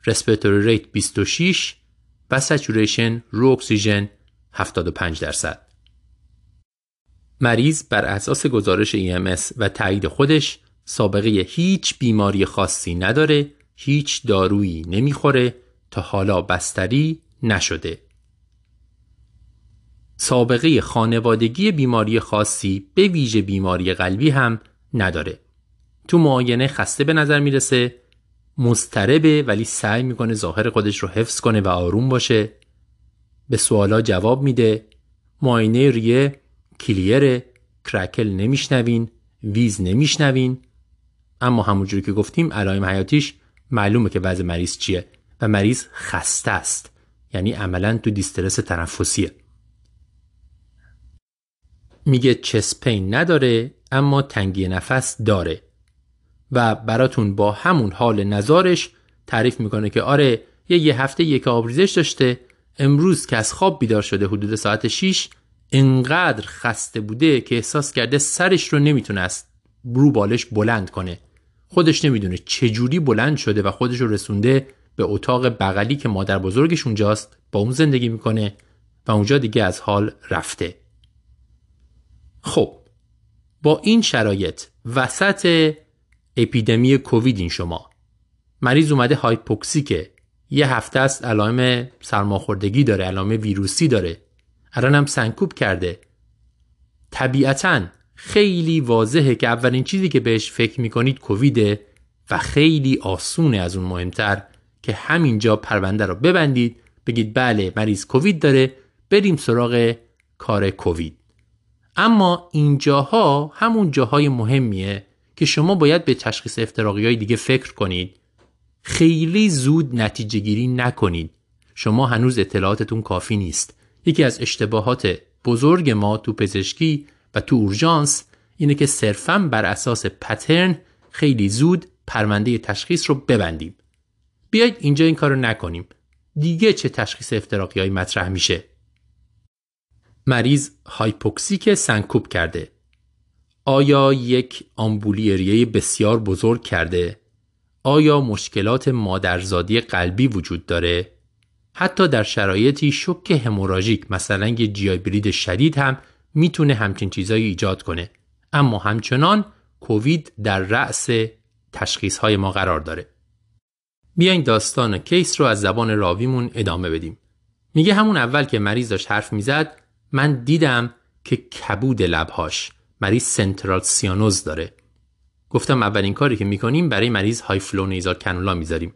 respiratory rate 26 و saturation رو اکسیژن 75 درصد. مریض بر اساس گزارش EMS و تایید خودش سابقه هیچ بیماری خاصی نداره هیچ دارویی نمی‌خوره تا حالا بستری نشده. سابقه خانوادگی بیماری خاصی به ویژه بیماری قلبی هم نداره. تو معاینه خسته به نظر می‌رسه مضطربه ولی سعی می‌کنه ظاهر خودش رو حفظ کنه و آروم باشه. به سوالا جواب میده معاینه ریه کلیر کرکل نمیشنوین ویز نمیشنوین. اما همونجوری که گفتیم علائم حیاتیش معلومه که وضع مریض چیه و مریض خسته است. یعنی عملا تو دیسترس تنفسیه. میگه چسپین نداره اما تنگی نفس داره. و براتون با همون حال نظارش تعریف می‌کنه که آره یه یه هفته یک آبریزش داشته امروز که از خواب بیدار شده حدود ساعت 6 انقدر خسته بوده که احساس کرده سرش رو نمی‌تونست رو بالش بلند کنه. خودش نمی‌دونه چجوری بلند شده و خودش رو رسونده به اتاق بغلی که مادر بزرگش اونجاست با اون زندگی می‌کنه و اونجا دیگه از حال رفته. خب با این شرایط وسط اپیدمی کووید این شما. مریض اومده هایپوکسیکه. یه هفته است علائم سرماخوردگی داره علائم ویروسی داره. الان هم سنکوب کرده. طبیعتا خیلی واضحه که اولین چیزی که بهش فکر می‌کنید کوویده و خیلی آسونه از اون مهمتر که همینجا پرونده رو ببندید بگید بله مریض کووید داره بریم سراغ کار کووید. اما اینجاها همون جاهای مهمیه که شما باید به تشخیص افتراقی های دیگه فکر کنید. خیلی زود نتیجه گیری نکنید. شما هنوز اطلاعاتتون کافی نیست. یکی از اشتباهات بزرگ ما تو پزشکی و تو اورژانس اینه که صرفا بر اساس پترن خیلی زود پرونده تشخیص رو ببندیم. بیایید اینجا این کار رو نکنیم. دیگه چه تشخیص افتراقی های مطرح میشه؟ مریض hypoxic سنکوپ کرده. آیا یک آمبولی ریه بسیار بزرگ کرده؟ آیا مشکلات مادرزادی قلبی وجود داره؟ حتی در شرایطی شوک hemorrhagic مثلا یه GI شدید هم می‌تونه همچین چیزایی ایجاد کنه. اما همچنان کووید در رأس تشخیص های ما قرار داره. بیاین داستان case رو از زبان راویمون ادامه بدیم. میگه همون اول که مریض داشت حرف می‌زد من دیدم که کبود لبهاش مریض central سیانوز داره. گفتم اولین کاری که می‌کنیم برای مریض high flow nasal cannula می‌ذاریم.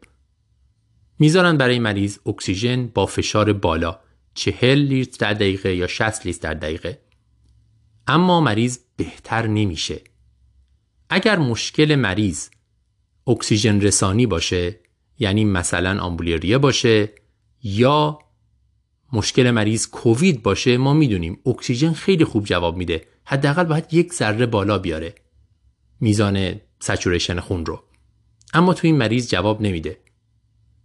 می‌ذارن برای مریض اکسیژن با فشار بالا چهل لیتر در دقیقه یا 60 لیتر در دقیقه. اما مریض بهتر نمیشه. اگر مشکل مریض اکسیژن رسانی باشه یعنی مثلا آمبولیریه باشه یا مشکل مریض کووید باشه ما می‌دونیم اکسیژن خیلی خوب جواب میده. حداقل باید یک ذره بالا بیاره. میزان سچوریشن خون رو. اما تو این مریض جواب نمیده.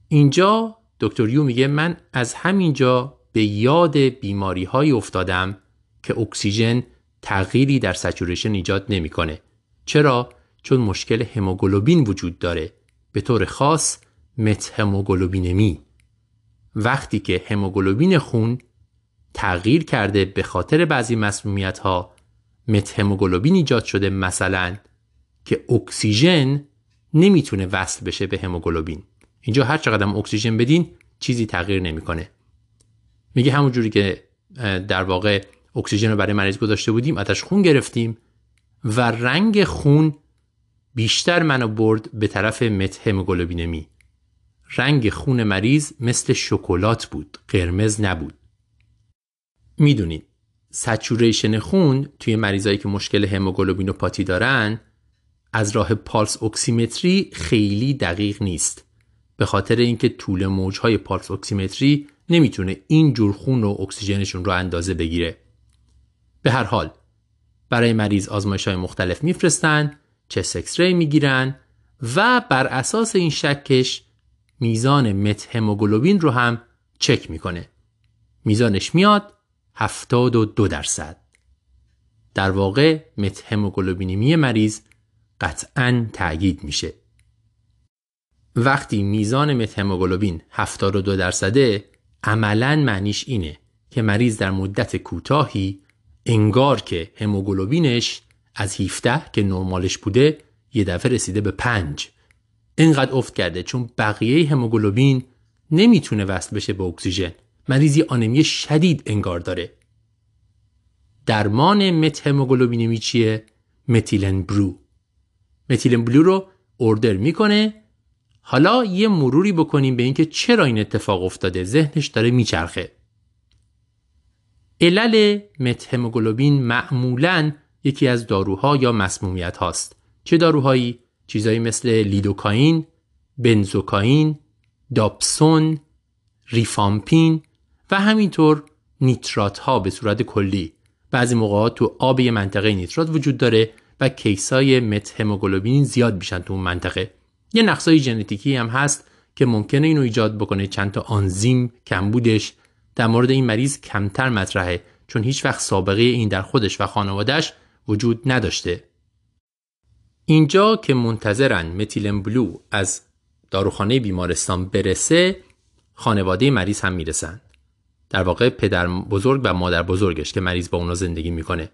اینجا دکتر یو میگه من از همینجا به یاد بیماری های افتادم که اکسیژن تغییری در سچوریشن ایجاد نمی‌کنه. چرا؟ چون مشکل هموگلوبین وجود داره. به طور خاص مت هموگلوبینمی. وقتی که هموگلوبین خون تغییر کرده به خاطر بعضی مسمومیت ها مت هموگلوبین ایجاد شده مثلا که اکسیژن نمی‌تونه وصل بشه به هموگلوبین. اینجا هر چقدر اکسیژن بدین چیزی تغییر نمی‌کنه. میگه همون جوری که در واقع اکسیژن رو برای مریض گذاشته بودیم ازش خون گرفتیم و رنگ خون بیشتر منو برد به طرف مت هموگلوبینمی. رنگ خون مریض مثل شکلات بود قرمز نبود. می‌دونید saturation خون توی مریضایی که مشکل هموگلوبینوپاتی دارن از راه pulse oximetry خیلی دقیق نیست. به خاطر اینکه طول موجهای pulse oximetry نمی‌تونه این جور خون و اکسیژنشون رو اندازه بگیره. به هر حال برای مریض آزمایش های مختلف میفرستن چه سکس ری می‌گیرن و بر اساس این شکش میزان مت هموگلوبین رو هم چک می‌کنه. میزانش میاد 72 درصد. در واقع مت هموگلوبینیمی مریض قطعا تأیید میشه. وقتی میزان مت هموگلوبین 72 درصده عملا معنیش اینه که مریض در مدت کوتاهی انگار که هموگلوبینش از 17 که نرمالش بوده یه دفعه رسیده به 5 اینقدر افت کرده چون بقیه هموگلوبین نمی‌تونه وصل بشه به اکسیژن. مریضی آنمی شدید انگار داره. درمان مت هموگلوبینمی چیه متیلن برو متیلن بلو رو اوردر می‌کنه حالا یه مروری بکنیم به اینکه چرا این اتفاق افتاده؟ ذهنش داره میچرخه. علل مت هموگلوبین معمولا یکی از داروها یا مسمومیت هاست. چه داروهایی؟ چیزایی مثل لیدوکاین، بنزوکاین، داپسون، ریفامپین و همینطور نیترات ها به صورت کلی. بعضی موقعات تو آب یه منطقه نیترات وجود داره و کیسای مت هموگلوبین زیاد میشن تو اون منطقه. یه نقصای ژنتیکی هم هست که ممکنه اینو ایجاد بکنه. چند تا آنزیم کمبودش در مورد این مریض کمتر مطرحه چون هیچ وقت سابقه این در خودش و خانوادهش وجود نداشته. اینجا که منتظرن متیلن بلو از داروخانه بیمارستان برسه خانواده مریض هم می‌رسن. در واقع پدر بزرگ و مادر بزرگش که مریض با اونا زندگی می‌کنه.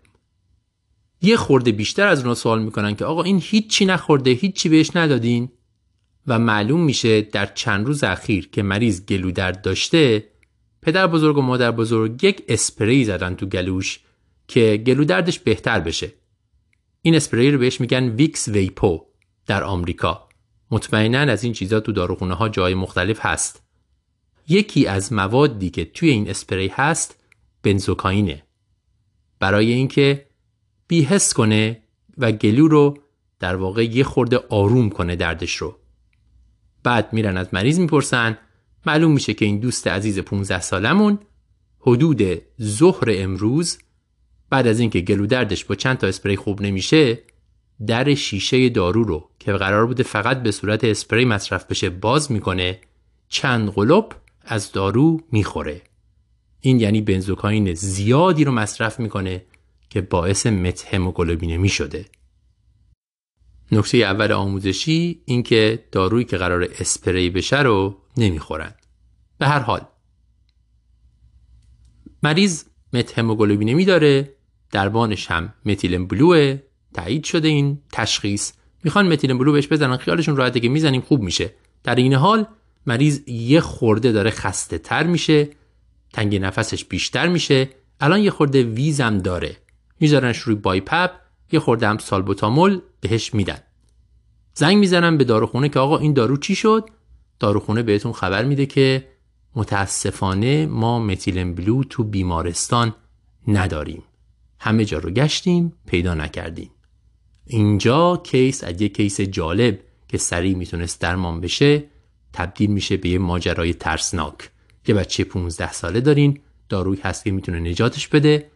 یه خورده بیشتر از اونا سوال می‌کنن که آقا این هیچی نخورده هیچی بهش ندادین. و معلوم میشه در چند روز اخیر که مریض گلو درد داشته پدر بزرگ و مادر بزرگ یک اسپری زدن تو گلوش که گلو دردش بهتر بشه. این اسپری رو بهش میگن Vicks VapoRub در آمریکا. مطمئنا از این چیزا تو داروخونه ها جای مختلف هست. یکی از موادی که توی این اسپری هست بنزوکاینه. برای اینکه بیهس کنه و گلو رو در واقع یه خورده آروم کنه دردش رو. بعد میرن از مریض می‌پرسن. معلوم میشه که این دوست عزیز 15 سالمون حدود ظهر امروز بعد از اینکه گلو دردش با چند تا اسپری خوب نمیشه در شیشه دارو رو که قرار بوده فقط به صورت اسپری مصرف بشه باز می‌کنه. چند قلب از دارو می‌خوره. این یعنی بنزوکاین زیادی رو مصرف می‌کنه که باعث مت هموگلوبینمی شده نکته اول آموزشی اینکه دارویی که قرار اسپری بشه رو نمی‌خورن. به هر حال مریض مت هموگلوبینمی داره دربانش هم متیلن بلوه تایید شده این تشخیص. می‌خوان متیلن بلو بهش بزنن خیالشون راحته که می‌زنیم خوب میشه. در این حال مریض یه خورده داره خسته تر میشه تنگ نفسش بیشتر میشه. الان یه خورده ویزم داره. میذارنش روی بایپپ یه خورده هم سالبوتامول بهش میدن. زنگ می‌زنن به داروخونه که آقا این دارو چی شد؟ داروخونه بهتون خبر میده که متاسفانه ما متیلن بلو تو بیمارستان نداریم. همه جا رو گشتیم پیدا نکردیم. اینجا کیس از یه کیس جالب که سریع می‌تونست درمان بشه تبدیل میشه به یه ماجرای ترسناک. یه بچه 15 ساله دارین داروی هست که می‌تونه نجاتش بده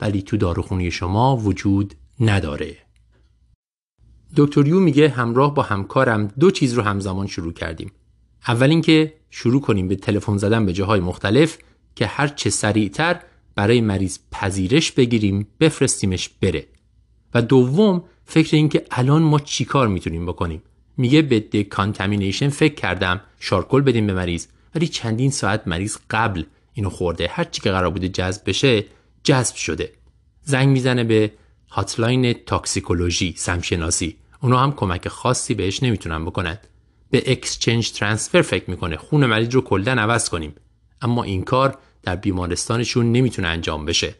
ولی تو داروخونی شما وجود نداره. دکتر یو میگه همراه با همکارم دو چیز رو همزمان شروع کردیم. اول اینکه شروع کنیم به تلفن زدن به جاهای مختلف که هر چه سریعتر برای مریض پذیرش بگیریم بفرستیمش بره. و دوم فکر این که الان ما چیکار می‌تونیم بکنیم؟ میگه به دکانتامینیشن فکر کردم شارکل بدیم به مریض. ولی چندین ساعت مریض قبل اینو خورده. هر چی که قرار بوده جذب بشه جذب شده. زنگ می‌زنه به هاتلاین تاکسیکولوژی سمشناسی. اونا هم کمک خاصی بهش نمی‌تونن بکنن. به اکسچنج ترانسفر فکر می‌کنه. خون مریض رو کلا عوض کنیم. اما این کار در بیمارستانشون نمی‌تونه انجام بشه.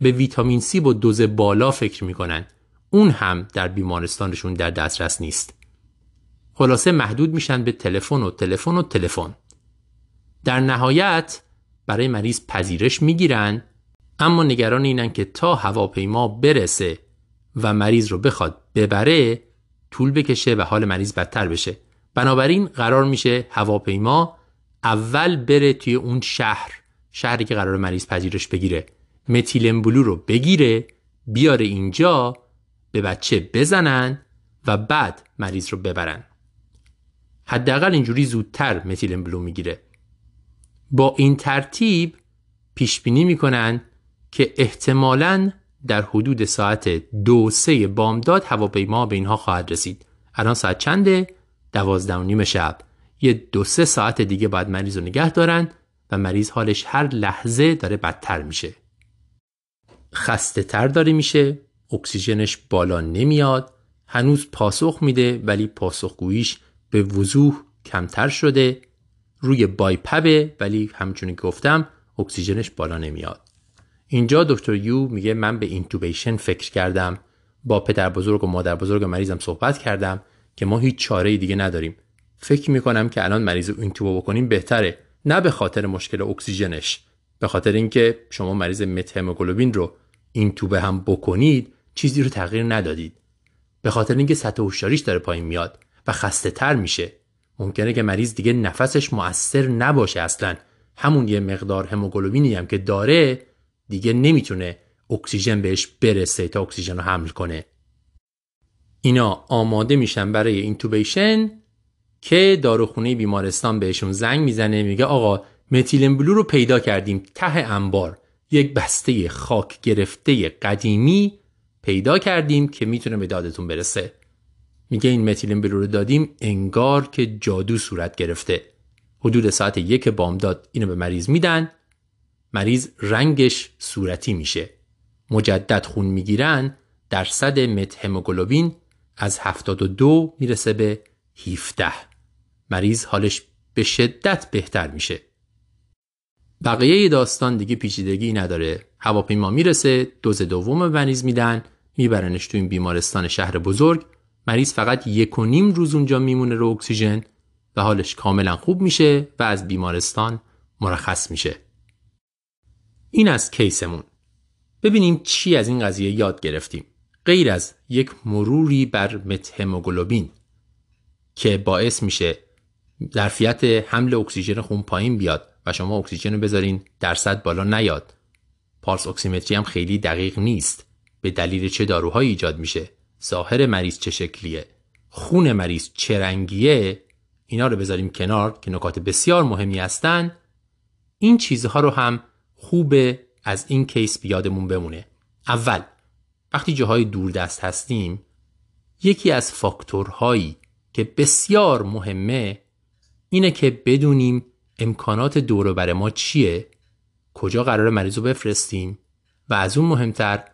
به ویتامین C با دوز بالا فکر می‌کنن. اون هم در بیمارستانشون در دسترس نیست. خلاصه محدود میشن به تلفن و تلفن و تلفن. در نهایت برای مریض پذیرش می‌گیرن اما نگران اینن که تا هواپیما برسه و مریض رو بخواد ببره طول بکشه و حال مریض بدتر بشه. بنابراین قرار میشه هواپیما اول بره توی اون شهر شهری که قرار مریض پذیرش بگیره. متیلن بلو رو بگیره بیاره اینجا به بچه بزنن و بعد مریض رو ببرن. حداقل اینجوری زودتر متیلن بلو می‌گیره. با این ترتیب پیش بینی می‌کنن که احتمالاً در حدود ساعت دو سه بامداد هواپیما به اینها خواهد رسید. الان ساعت چنده؟ دوازده و نیم شب. یه دو سه ساعت دیگه باید مریض رو نگه دارن و مریض حالش هر لحظه داره بدتر میشه. خسته تر داره میشه اکسیژنش بالا نمیاد هنوز پاسخ میده ولی پاسخگوییش به وضوح کمتر شده. روی بایپبه ولی همچون گفتم اکسیژنش بالا نمیاد. اینجا دکتر یو میگه من به اینتوبیشن فکر کردم با پدر بزرگ و مادر بزرگ مریضم صحبت کردم که ما هیچ چاره دیگه نداریم. فکر می‌کنم که الان مریض رو اینتوبو بکنیم بهتره نه به خاطر مشکل اکسیژنش. به خاطر اینکه شما مریض متهموگلوبین رو اینتوبه هم بکنید چیزی رو تغییر ندادید. به خاطر اینکه سطح هوشیاریش داره پایین میاد و خسته تر میشه. ممکنه که مریض دیگه نفسش مؤثر نباشه اصلا. همون یه مقدار هموگلوبینی هم که داره دیگه نمی‌تونه اکسیژن بهش برسه تا اکسیژن رو حمل کنه. اینا آماده میشن برای intubation که داروخونه بیمارستان بهشون زنگ می‌زنه میگه آقا methylene blue رو پیدا کردیم ته انبار یک بسته خاک گرفته قدیمی پیدا کردیم که می‌تونه به دادتون برسه. میگه این متیلین بلو رو دادیم انگار که جادو صورت گرفته. حدود ساعت یک بامداد اینو به مریض میدن. مریض رنگش صورتی میشه. مجدد خون می‌گیرن درصد مت هموگلوبین از 72 می‌رسه به 17 مریض حالش به شدت بهتر میشه. بقیه داستان دیگه پیچیدگی نداره. هواپیما می‌رسه دوز دوم مریض میدن میبرنش تو این بیمارستان شهر بزرگ. مریض فقط یک و نیم روز اونجا میمونه رو اکسیژن و حالش کاملا خوب میشه و از بیمارستان مرخص میشه. این از کیسمون. ببینیم چی از این قضیه یاد گرفتیم. غیر از یک مروری بر متهموگلوبین که باعث میشه ظرفیت حمل اکسیژن خون پایین بیاد و شما اکسیژن رو بذارین درصد بالا نیاد. پارس اکسیمتری هم خیلی دقیق نیست. به دلیل چه داروهایی ایجاد میشه؟ ظاهر مریض چه شکلیه؟ خون مریض چه رنگیه؟ اینا رو بذاریم کنار که نکات بسیار مهمی هستن. این چیزها رو هم خوبه از این کیس بیادمون بمونه. اول وقتی جاهای دوردست هستیم یکی از فاکتورهایی که بسیار مهمه اینه که بدونیم امکانات دور بر ما چیه کجا قرار مریض رو بفرستیم و از اون مهمتر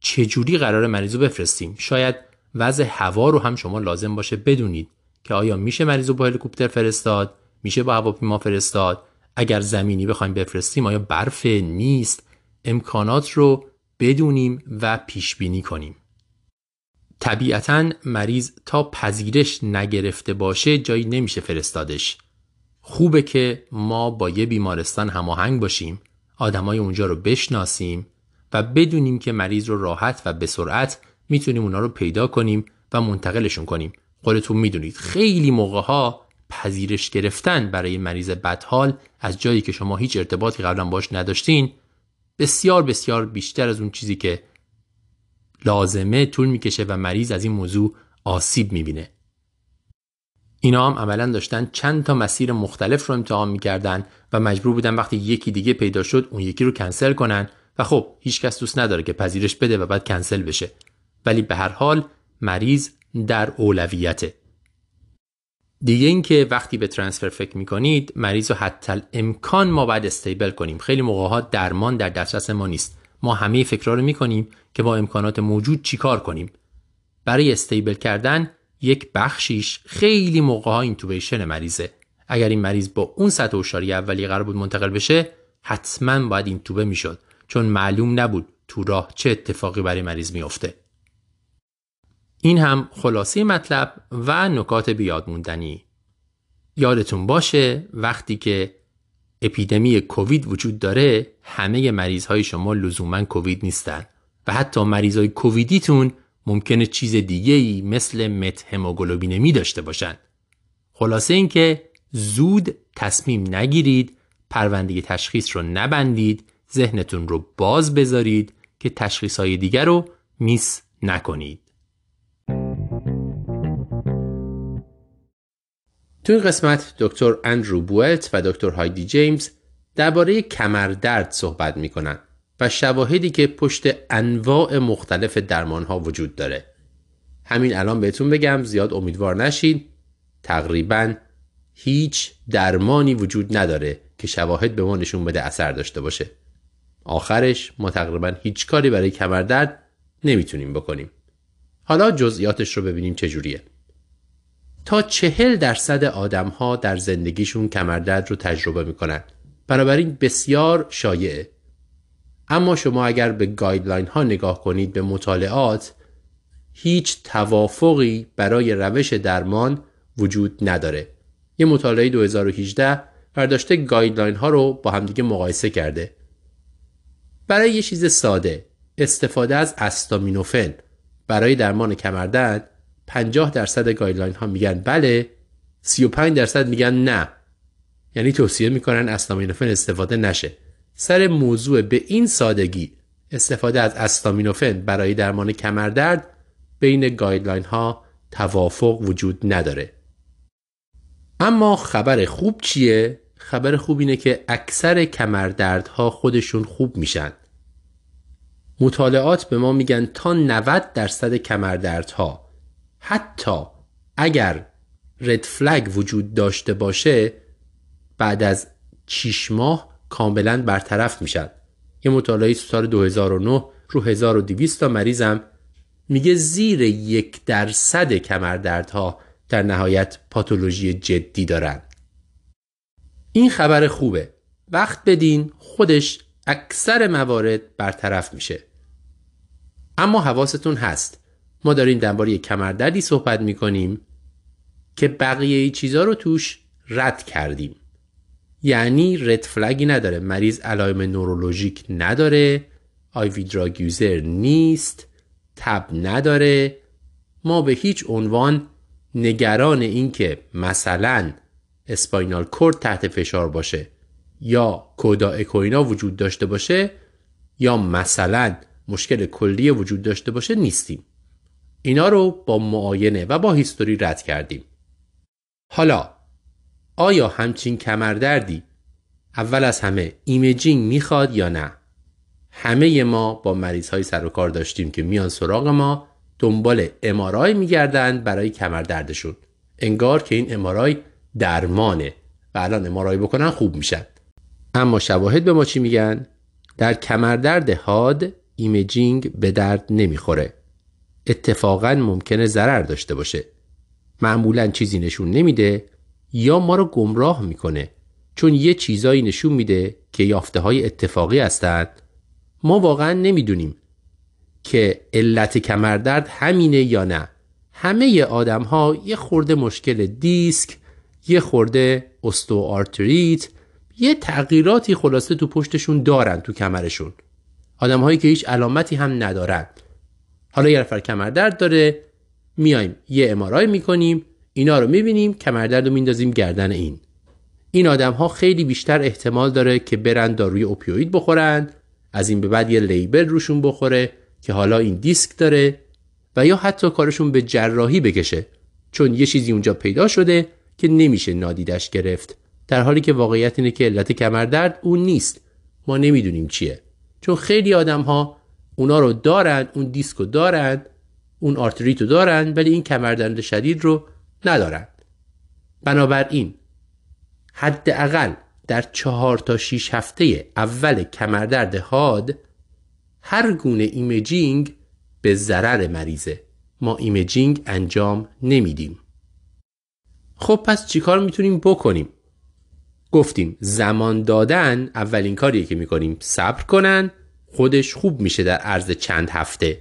چجوری قرار مریض رو بفرستیم. شاید وضع هوا رو هم شما لازم باشه بدونید که آیا میشه مریض رو با هلیکوپتر فرستاد میشه با هواپیما فرستاد اگر زمینی بخوایم بفرستیم آیا برف نیست؟ امکانات رو بدونیم و پیش بینی کنیم. طبیعتا مریض تا پذیرش نگرفته باشه جایی نمیشه فرستادش. خوبه که ما با یه بیمارستان هماهنگ باشیم آدمای اونجا رو بشناسیم و بدونیم که مریض رو راحت و به سرعت می‌تونیم اونا رو پیدا کنیم و منتقلشون کنیم. خودتون می‌دونید. خیلی موقع ها پذیرش گرفتن برای مریض بدحال از جایی که شما هیچ ارتباطی قبلا باش نداشتین بسیار بسیار بیشتر از اون چیزی که لازمه طول می‌کشه و مریض از این موضوع آسیب می‌بینه. اینا هم عملا داشتن چند تا مسیر مختلف رو امتحان می‌کردن و مجبور بودن وقتی یکی دیگه پیدا شد اون یکی رو کنسل کنن و خب هیچکس دوست نداره که پذیرش بده و بعد کنسل بشه. ولی به هر حال مریض در اولویته. دیگه اینکه وقتی به ترانسفر فکر می‌کنید مریض رو حتی امکان ما باید استیبل کنیم. خیلی موقع ها درمان در دسترس ما نیست. ما همه فکرها رو می‌کنیم که با امکانات موجود چیکار کنیم. برای استیبل کردن یک بخشیش خیلی موقع ها اینتوبیشن مریضه. اگر این مریض با اون سطح هوشیاری اولی قرار بود منتقل بشه حتما باید اینتوبه می‌شد. چون معلوم نبود تو راه چه اتفاقی برای مریض میافته. این هم خلاصه مطلب و نکات بیاد موندنی. یادتون باشه وقتی که اپیدمی کووید وجود داره همه مریض های شما لزوما کووید نیستن و حتی مریض های کوویدیتون ممکنه چیز دیگه ای مثل مت هموگلوبینمی داشته باشن. خلاصه اینکه زود تصمیم نگیرید پرونده تشخیص رو نبندید ذهنتون رو باز بذارید که تشخیص های دیگر رو میس نکنید. تو این قسمت دکتر اندرو بوئلت و دکتر هایدی جیمز درباره کمردرد صحبت می‌کنن و شواهدی که پشت انواع مختلف درمان ها وجود داره. همین الان بهتون بگم زیاد امیدوار نشید تقریبا هیچ درمانی وجود نداره که شواهد به ما نشون بده اثر داشته باشه. آخرش ما تقریبا هیچ کاری برای کمردرد نمی‌تونیم بکنیم. حالا جزئیاتش رو ببینیم چجوریه تا چهل درصد آدم ها در زندگیشون کمردرد رو تجربه می‌کنن. بنابراین بسیار شایعه. اما شما اگر به guideline ها نگاه کنید به مطالعات هیچ توافقی برای روش درمان وجود نداره. یه مطالعه 2018 برداشته guideline ها رو با همدیگه مقایسه کرده. برای یه چیز ساده استفاده از استامینوفن برای درمان کمردرد 50 درصد guideline ها میگن بله 35 درصد میگن نه. یعنی توصیه می‌کنن استامینوفن استفاده نشه. سر موضوع به این سادگی استفاده از استامینوفن برای درمان کمردرد بین گایدلاین ها توافق وجود نداره. اما خبر خوب چیه؟ خبر خوب اینه که اکثر کمردردها خودشون خوب میشن. مطالعات به ما میگن تا 90 درصد کمردردها حتی اگر رد فلگ وجود داشته باشه بعد از 6 ماه کاملا برطرف میشن یه مطالعه سال 2009 رو 1200 تا مریضم میگه زیر یک درصد کمردردها در نهایت پاتولوژی جدی دارن. این خبر خوبه. وقت بدین خودش اکثر موارد برطرف میشه. اما حواستون هست. ما داریم درباره کمردردی صحبت می‌کنیم که بقیه چیزها رو توش رد کردیم. یعنی رد فلگی نداره مریض علائم نورولوژیک نداره آیوی دراگ یوزر نیست تب نداره. ما به هیچ عنوان نگران اینکه مثلا اسپاینال کورد تحت فشار باشه یا کودا اکوینا وجود داشته باشه یا مثلا مشکل کلی وجود داشته باشه نیستیم. اینا رو با معاینه و با history رد کردیم. حالا آیا همچین کمردردی اول از همه imaging می‌خواد یا نه؟ همه ما با مریض های سر و کار داشتیم که میان سراغ ما دنبال MRI میگردند برای کمردردشون. انگار که این MRI درمانه و الان MRI بکنن خوب میشن. اما شواهد به ما چی میگن؟ در کمردرد حاد imaging به درد نمی‌خوره. اتفاقا ممکنه ضرر داشته باشه. معمولا چیزی نشون نمیده یا ما رو گمراه می‌کنه. چون یه چیزایی نشون میده که یافته های اتفاقی هستند ما واقعا نمی‌دونیم که علت کمردرد همینه یا نه. همه آدم ها یه خورده مشکل دیسک یه خورده آرتریت یه تغییراتی خلاصه تو پشتشون دارن تو کمرشون. آدم هایی که هیچ علامتی هم ندارن. حالا یه نفر کمردرد داره میایم یه MRI می‌کنیم اینا رو می‌بینیم کمردرد رو میندازیم گردن این. این آدم ها خیلی بیشتر احتمال داره که برن داروی opioid بخورن از این به بعد یه label روشون بخوره که حالا این دیسک داره و یا حتی کارشون به جراحی بکشه چون یه چیزی اونجا پیدا شده که نمیشه نادیدش گرفت. در حالی که واقعیت اینه که علت کمردرد اون نیست. ما نمی‌دونیم چیه. چون خیلی آدم ها اونا رو دارن اون دیسک رو دارن اون آرتریت رو دارن ولی این کمردرد شدید رو ندارن. بنابراین حداقل در چهار تا شیش هفته اول کمردرد حاد هر گونه imaging به ضرر مریضه. ما imaging انجام نمیدیم. خب پس چیکار می‌تونیم بکنیم؟ گفتیم زمان دادن اولین کاریه که می‌کنیم. صبر کنن. خودش خوب میشه در عرض چند هفته.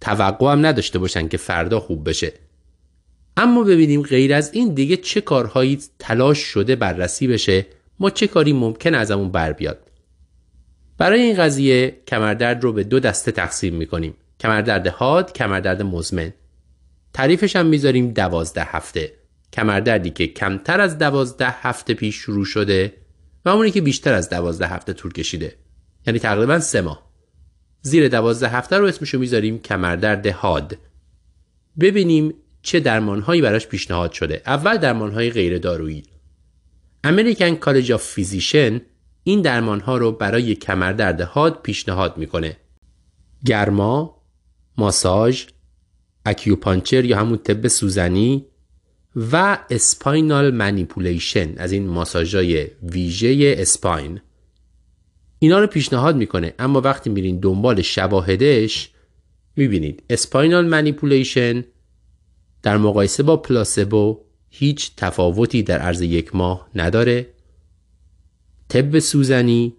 توقع هم نداشته باشن که فردا خوب بشه. اما ببینیم غیر از این دیگه چه کارهایی تلاش شده بررسی بشه ما چه کاری ممکن ازمون بر بیاد. برای این قضیه کمردرد رو به دو دسته تقسیم می‌کنیم. کمردرد حاد کمردرد مزمن. تعریفش هم می‌ذاریم دوازده هفته. کمردردی که کمتر از دوازده هفته پیش شروع شده و اونی که بیشتر از دوازده هفته طول کشیده. یعنی تقریبا سه ماه. زیر دوازده هفته رو اسمشو می‌ذاریم کمردرد حاد. ببینیم چه درمانهایی براش پیشنهاد شده. اول درمانهای غیر دارویی American College of Physicians این درمانها رو برای کمردرد حاد پیشنهاد می‌کنه. گرما ماساژ acupuncture یا همون طب سوزنی و spinal manipulation از این ماساژای ویژه spine. اینا رو پیشنهاد می‌کنه. اما وقتی میرین دنبال شواهدش می‌بینید spinal manipulation در مقایسه با placebo هیچ تفاوتی در عرض یک ماه نداره. طب سوزنی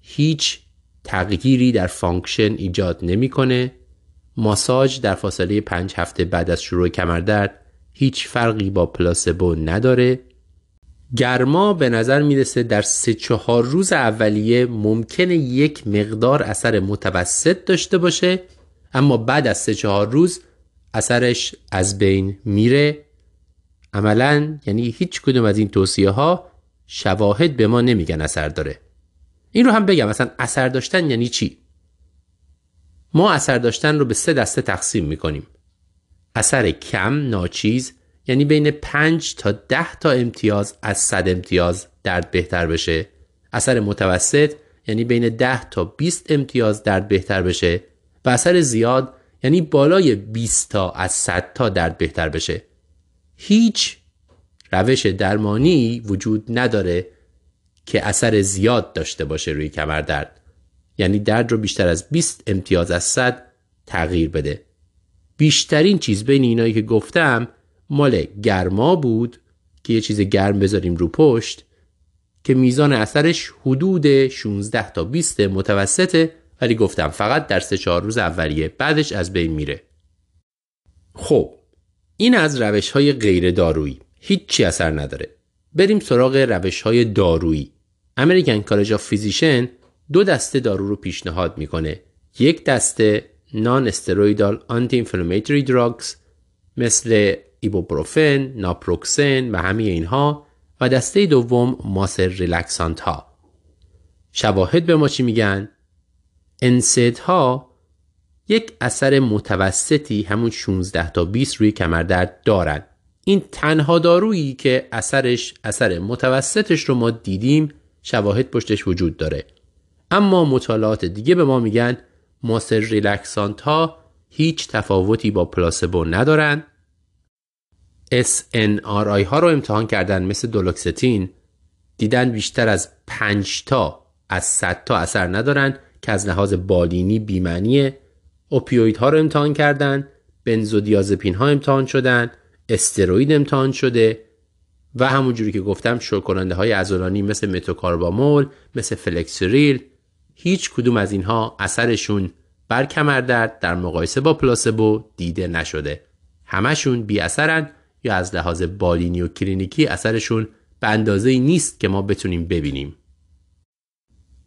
هیچ تغییری در function ایجاد نمی‌کنه. ماساژ در فاصله پنج هفته بعد از شروع کمردرد هیچ فرقی با placebo نداره. گرما به نظر می‌رسه در سه چهار روز اولیه ممکنه یک مقدار اثر متوسط داشته باشه اما بعد از سه چهار روز اثرش از بین میره. عملا یعنی هیچ کدوم از این توصیه ها شواهد به ما نمیگن اثر داره. این رو هم بگم مثلا اثر داشتن یعنی چی؟ ما اثر داشتن رو به سه دسته تقسیم می‌کنیم. اثر کم ناچیز یعنی بین 5 تا 10 تا امتیاز از 100 امتیاز درد بهتر بشه. اثر متوسط یعنی بین 10 تا 20 امتیاز درد بهتر بشه و اثر زیاد یعنی بالای 20 تا از 100 تا درد بهتر بشه. هیچ روش درمانی وجود نداره که اثر زیاد داشته باشه روی کمر درد. یعنی درد رو بیشتر از 20 امتیاز از 100 تغییر بده. بیشترین چیز بین اینایی که گفتم مال گرما بود که یه چیز گرم بذاریم رو پشت که میزان اثرش حدود 16 تا 20 متوسطه ولی گفتم فقط در سه چهار روز اولیه بعدش از بین میره. خب این از روش های غیر دارویی. هیچی اثر نداره. بریم سراغ روش های دارویی. American College of Physicians دو دسته دارو رو پیشنهاد می‌کنه. یک دسته non-steroidal anti-inflammatory drugs مثل ایبوپروفن، ناپروکسن و همه اینها و دسته دوم ماسر ریلکسانت ها شواهد به ما چی میگن؟ انسید ها یک اثر متوسطی همون 16 تا 20 روی کمردرد دارن. این تنها دارویی که اثرش اثر متوسطش رو ما دیدیم شواهد پشتش وجود داره. اما مطالعات دیگه به ما میگن ماسر ریلکسانت ها هیچ تفاوتی با پلاسبو ندارن. SNRI ها رو امتحان کردن مثل دولوکستین دیدن بیشتر از 5 تا از 100 تا اثر ندارن که از لحاظ بالینی بیمعنیه اوپیوید ها رو امتحان کردن بنزودیازپین ها امتحان شدن استروید امتحان شده و همونجوری که گفتم شوکننده های ازولانی مثل متوکاربامول مثل فلکسریل هیچ کدوم از اینها اثرشون بر کمردرد در مقایسه با پلاسبو دیده نشده. همشون بی اثرن. یا از لحاظ بالینی و کلینیکی اثرشون به اندازه نیست که ما بتونیم ببینیم.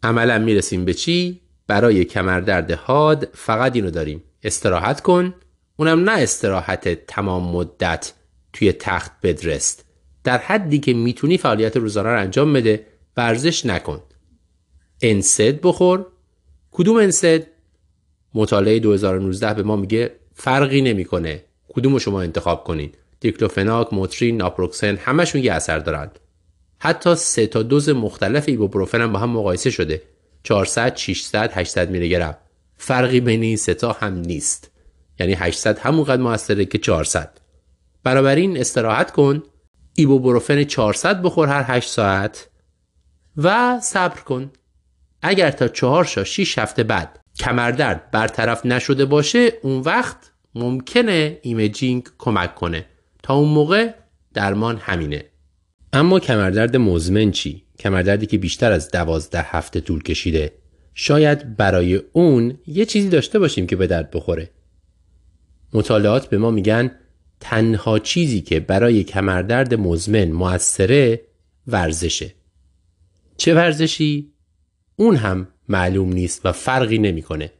عملا می‌رسیم به چی؟ برای کمردرد حاد فقط اینو داریم. استراحت کن. اونم نه استراحت تمام مدت توی تخت بدرست. در حدی که می‌تونی فعالیت روزانه رو انجام بده. ورزش نکن. انسد بخور. کدوم انسد؟ مطالعه 2019 به ما میگه فرقی نمی‌کنه. کدوم شما انتخاب کنین؟ دیکلوفناک موترین ناپروکسن همشون یه اثر دارند حتی سه تا دوز مختلف ایبوپروفن با هم مقایسه شده. 400 600 800 میلی گرم فرقی بین این سه تا هم نیست. یعنی 800 همونقدر موثره که 400 این استراحت کن ایبوپروفن 400 بخور هر 8 ساعت و صبر کن. اگر تا 4 تا 6 هفته بعد کمردرد برطرف نشده باشه اون وقت ممکنه imaging کمک کنه. تا اون موقع درمان همینه. اما کمردرد مزمن چی؟ کمردردی که بیشتر از دوازده هفته طول کشیده. شاید برای اون یه چیزی داشته باشیم که به درد بخوره. مطالعات به ما میگن تنها چیزی که برای کمردرد مزمن موثره ورزشه. چه ورزشی؟ اون هم معلوم نیست و فرقی نمی‌کنه.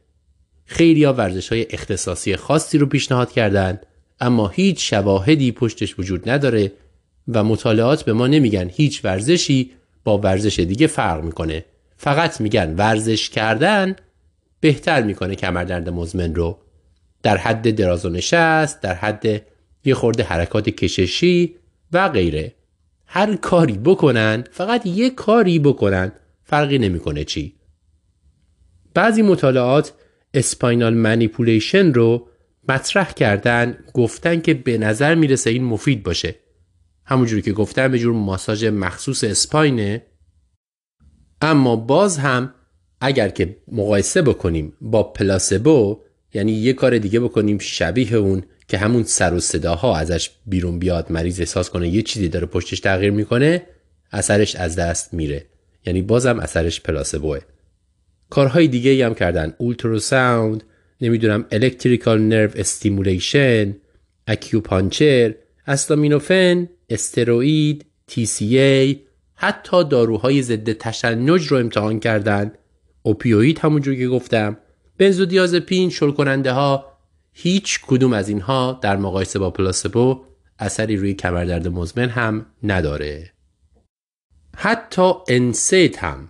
خیلی ها ورزش های اختصاصی خاصی رو پیشنهاد کردند اما هیچ شواهدی پشتش وجود نداره و مطالعات به ما نمیگن هیچ ورزشی با ورزش دیگه فرق می‌کنه. فقط میگن ورزش کردن بهتر می‌کنه کمردرد مزمن رو. در حد دراز و نشست در حد یه خورده حرکات کششی و غیره. هر کاری بکنن فقط یه کاری بکنن فرقی نمی‌کنه چی. بعضی مطالعات اسپاینال منیپولیشن رو مطرح کردن گفتن که به نظر می‌رسه این مفید باشه. همونجوری که گفتم به جور ماساژ مخصوص اسپاینه. اما باز هم اگر که مقایسه بکنیم با پلاسبو یعنی یه کار دیگه بکنیم شبیه اون که همون سر و صداها ازش بیرون بیاد مریض احساس کنه یه چیزی داره پشتش تغییر می‌کنه اثرش از دست میره. یعنی بازم اثرش پلاسبوه. کارهای دیگه هم کردن ultrasound نمی‌دونم electrical nerve stimulation acupuncture استامینوفن استروئید ای حتی داروهای ضد تشنج رو امتحان کردن. اوپیوید همونجور که گفتم. بنزودیازپین شل کننده ها هیچ کدوم از اینها در مقایسه با پلاسبو اثری روی کمردرد مزمن هم نداره. حتی انسیت هم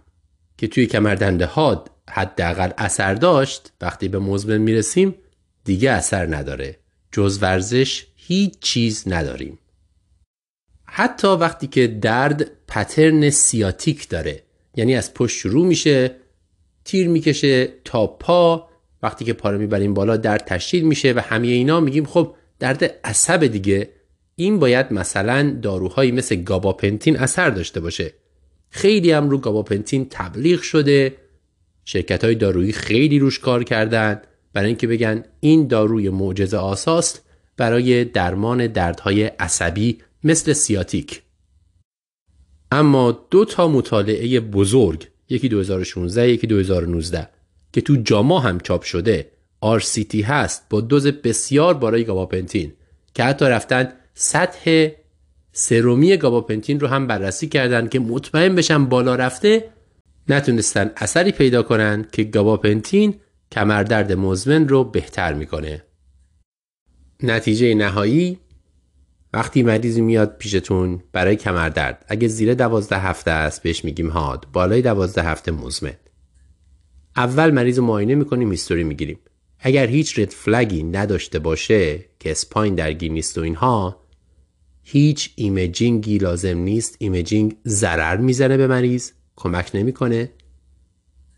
که توی کمردنده ها حداقل اثر داشت وقتی به مزمن می‌رسیم دیگه اثر نداره. جز ورزش هیچ چیز نداریم. حتی وقتی که درد پترن سیاتیک داره یعنی از پشت شروع میشه تیر می‌کشه تا پا وقتی که پاره می‌بریم بالا درد تشدید میشه و همه اینا میگیم خب درد عصب دیگه. این باید مثلا داروهایی مثل گاباپنتین اثر داشته باشه. خیلی هم رو گاباپنتین تبلیغ شده. شرکت های دارویی خیلی روش کار کردن. برای اینکه بگن این داروی معجزه آساست برای درمان دردهای عصبی مثل سیاتیک. اما دو تا مطالعه بزرگ یکی 2016 یکی 2019 که تو جاما هم چاپ شده RCT هست با دوز بسیار بالای گاباپنتین که حتی رفتن سطح سرومی گاباپنتین رو هم بررسی کردن که مطمئن بشن بالا رفته نتونستن اثری پیدا کنن که گاباپنتین کمردرد مزمن رو بهتر می‌کنه. نتیجه نهایی وقتی مریضی میاد پیشتون برای کمردرد. اگه زیر دوازده هفته است بهش میگیم حاد بالای دوازده هفته مزمن. اول مریض رو معاینه می‌کنیم history می‌گیریم. اگر هیچ red flag ی نداشته باشه که spine درگیر نیست و اینها هیچ imaging ی لازم نیست. imaging ضرر می‌زنه به مریض. کمک نمی‌کنه.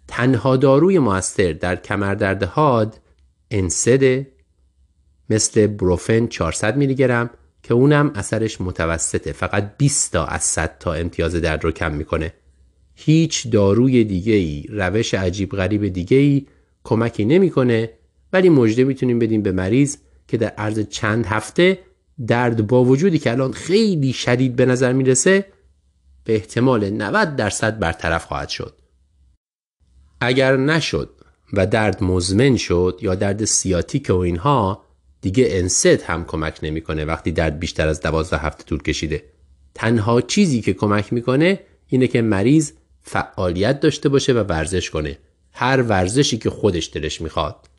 تنها داروی موثر در کمردرد حاد انسده مثل بروفن 400 میلی گرم که اونم اثرش متوسطه. فقط 20 تا از 100 تا امتیاز درد رو کم می‌کنه. هیچ داروی دیگه ای روش عجیب غریب دیگه ای کمکی نمی‌کنه ولی مژده می‌تونیم بدیم به مریض که در عرض چند هفته درد با وجودی که الان خیلی شدید به نظر می‌رسه به احتمال 90 درصد برطرف خواهد شد. اگر نشد و درد مزمن شد یا درد سیاتیک و اینها دیگه انسد هم کمک نمی‌کنه وقتی درد بیشتر از 12 هفته طول کشیده. تنها چیزی که کمک می‌کنه اینه که مریض فعالیت داشته باشه و ورزش کنه. هر ورزشی که خودش دلش می‌خواد.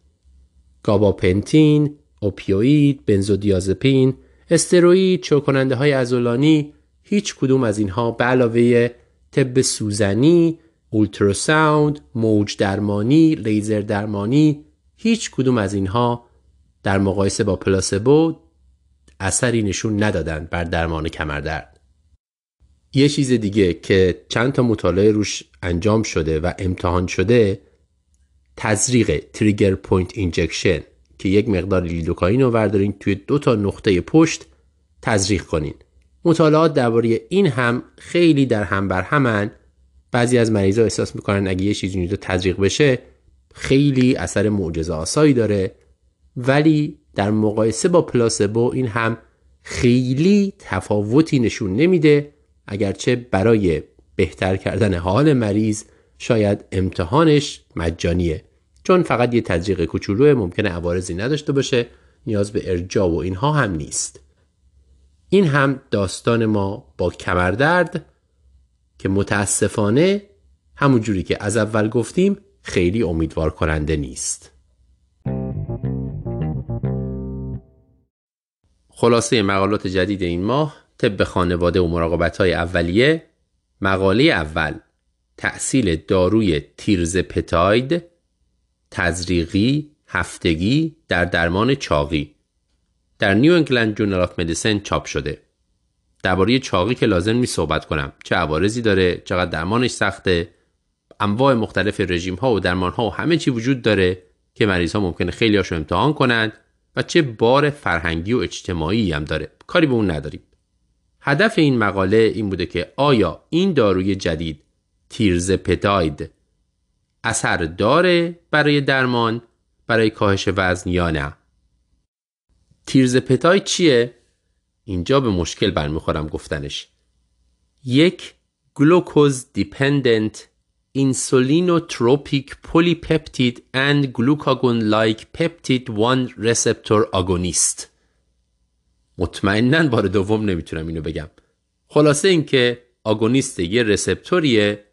گاباپنتین، اوپیوید، بنزودیازپین، استروئید، شل‌کننده های عضلانی هیچ کدوم از اینها به علاوه طب سوزنی، ultrasound، موج درمانی، لیزر درمانی هیچ کدوم از اینها در مقایسه با پلاسبو اثری نشون ندادن بر درمان کمردرد. یه چیز دیگه که چند تا مطالعه روش انجام شده و امتحان شده تزریق trigger point injection که یک مقدار لیدوکاین رو وردارین توی دو تا نقطه پشت تزریق کنین مطالعات درباره این هم خیلی در هم بر همن. بعضی از مریضا احساس می‌کنن اگه یه چیزی اینجا تزریق بشه خیلی اثر معجزه آسایی داره. ولی در مقایسه با پلاسبو این هم خیلی تفاوتی نشون نمیده اگرچه برای بهتر کردن حال مریض شاید امتحانش مجانیه. چون فقط یه تزریق کوچولو ممکنه عوارضی نداشته باشه نیاز به ارجاع و اینها هم نیست. این هم داستان ما با کمردرد که متاسفانه همون جوری که از اول گفتیم خیلی امیدوار کننده نیست. خلاصه مقالات جدید این ماه طب خانواده و مراقبت های اولیه. مقاله اول تأثیر داروی تیرزپتاید تزریقی هفتگی در درمان چاقی. در New England Journal of Medicine چاپ شده. درباره چاقی که لازم نیست صحبت کنم. چه عوارضی داره چقدر درمانش سخته. انواع مختلف رژیم ها و درمان ها و همه چی وجود داره که مریض ها ممکنه خیلی هاشو امتحان کنند و چه بار فرهنگی و اجتماعی هم داره. کاری به اون نداریم. هدف این مقاله این بوده که آیا این داروی جدید تیرز پتاید اثر داره برای درمان برای کاهش وزن یا نه؟ تیرز پتاید چیه؟ اینجا به مشکل برمیخورم گفتنش. یک گلوکوز دیپندنت insulinotropic polypeptide and glucagon-like peptide 1 receptor agonist. مطمئنا بار دوم نمی‌تونم اینو بگم. خلاصه اینکه agonist یه receptor یه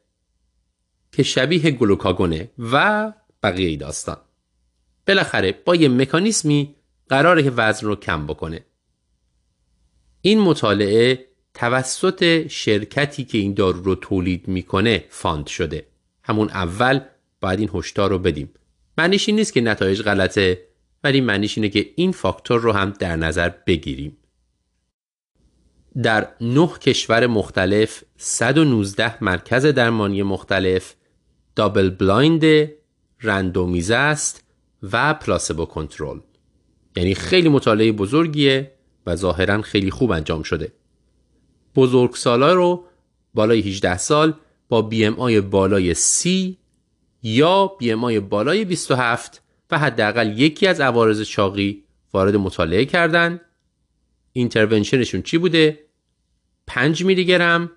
که شبیه گلوکاگونه و بقیه داستان. بالاخره با یه مکانیسمی قراره که وزن رو کم بکنه. این مطالعه توسط شرکتی که این دارو رو تولید می‌کنه fund شده. همون اول باید این هشدار رو بدیم. معنیش این نیست که نتایج غلطه ولی معنیش اینه که این فاکتور رو هم در نظر بگیریم. در نه کشور مختلف 119 مرکز درمانی مختلف double blind randomized است و placebo control. یعنی خیلی مطالعه بزرگیه و ظاهرا خیلی خوب انجام شده. بزرگسالا رو بالای 18 سال با BMI بالای 30 یا بی ام آی بالای 27 و حداقل یکی از عوارض چاقی وارد مطالعه کردن. اینترونشنشون چی بوده؟ 5 میلی گرم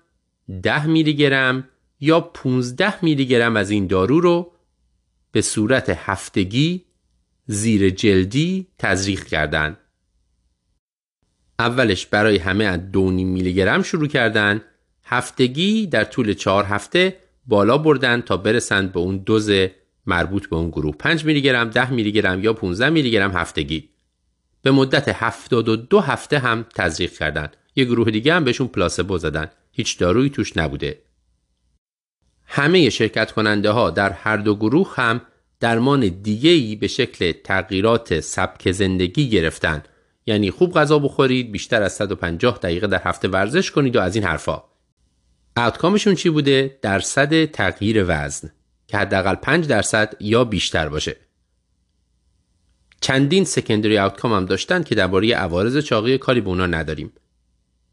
10 میلی گرم یا 15 میلی گرم از این دارو رو به صورت هفتگی زیر جلدی تزریق کردند. اولش برای همه از دو میلی گرم شروع کردن. هفتگی در طول چهار هفته بالا بردن تا برسند به اون دوز مربوط به اون گروه. 5 میلی گرم 10 میلی گرم یا 15 میلی گرم هفتگی. به مدت 72 هفته هم تزریق کردند. یه گروه دیگه هم بهشون پلاسبو زدن. هیچ دارویی توش نبوده. همه شرکت کننده ها در هر دو گروه هم درمان دیگه‌ای به شکل تغییرات سبک زندگی گرفتن. یعنی خوب غذا بخورید بیشتر از 150 دقیقه در هفته ورزش کنید و از این حرفا. اوتکامشون چی بوده؟ درصد تغییر وزن که حداقل 5 درصد یا بیشتر باشه. چندین سکندری اوتکام هم داشتن که درباره عوارض چاقی کاری به اونا نداریم.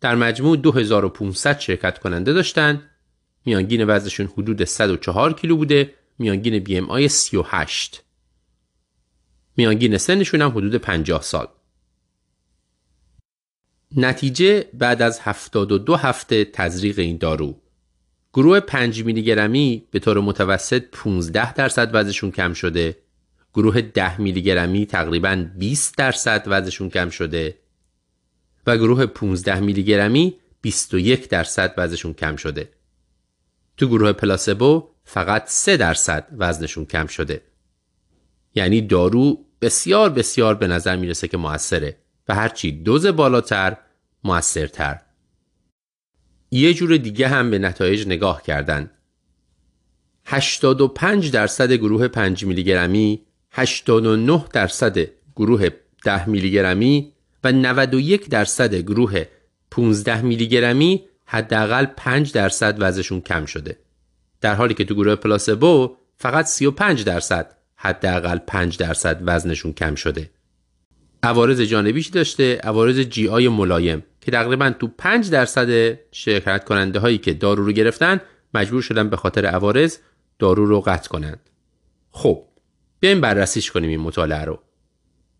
در مجموع 2500 شرکت کننده داشتن. میانگین وزنشون حدود 104 کیلو بوده. میانگین بی ام آی 38 میانگین سنشون هم حدود 50 سال. نتیجه بعد از 72 هفته تزریق این دارو. گروه 5 میلی گرمی به طور متوسط 15 درصد وزنشون کم شده. گروه 10 میلی گرمی تقریبا 20 درصد وزنشون کم شده. و گروه 15 میلی گرمی 21 درصد وزنشون کم شده. تو گروه پلاسبو فقط 3 درصد وزنشون کم شده. یعنی دارو بسیار بسیار به نظر می‌رسه که موثره و هرچی دوز بالاتر موثرتر. یه جور دیگه هم به نتایج نگاه کردن. 85 درصد گروه 5 میلی گرمی 89 درصد گروه 10 میلی گرمی و 91 درصد گروه 15 میلی گرمی حداقل 5 درصد وزنشون کم شده. در حالی که تو گروه پلاسبو فقط 35 درصد حداقل 5 درصد وزنشون کم شده. عوارض جانبیش داشته عوارض جی آی ملایم که تقریبا تو 5 درصد شرکت کننده هایی که دارو رو گرفتن مجبور شدن به خاطر عوارض دارو رو قطع کنند. خب بیایم بررسیش کنیم این مطالعه رو.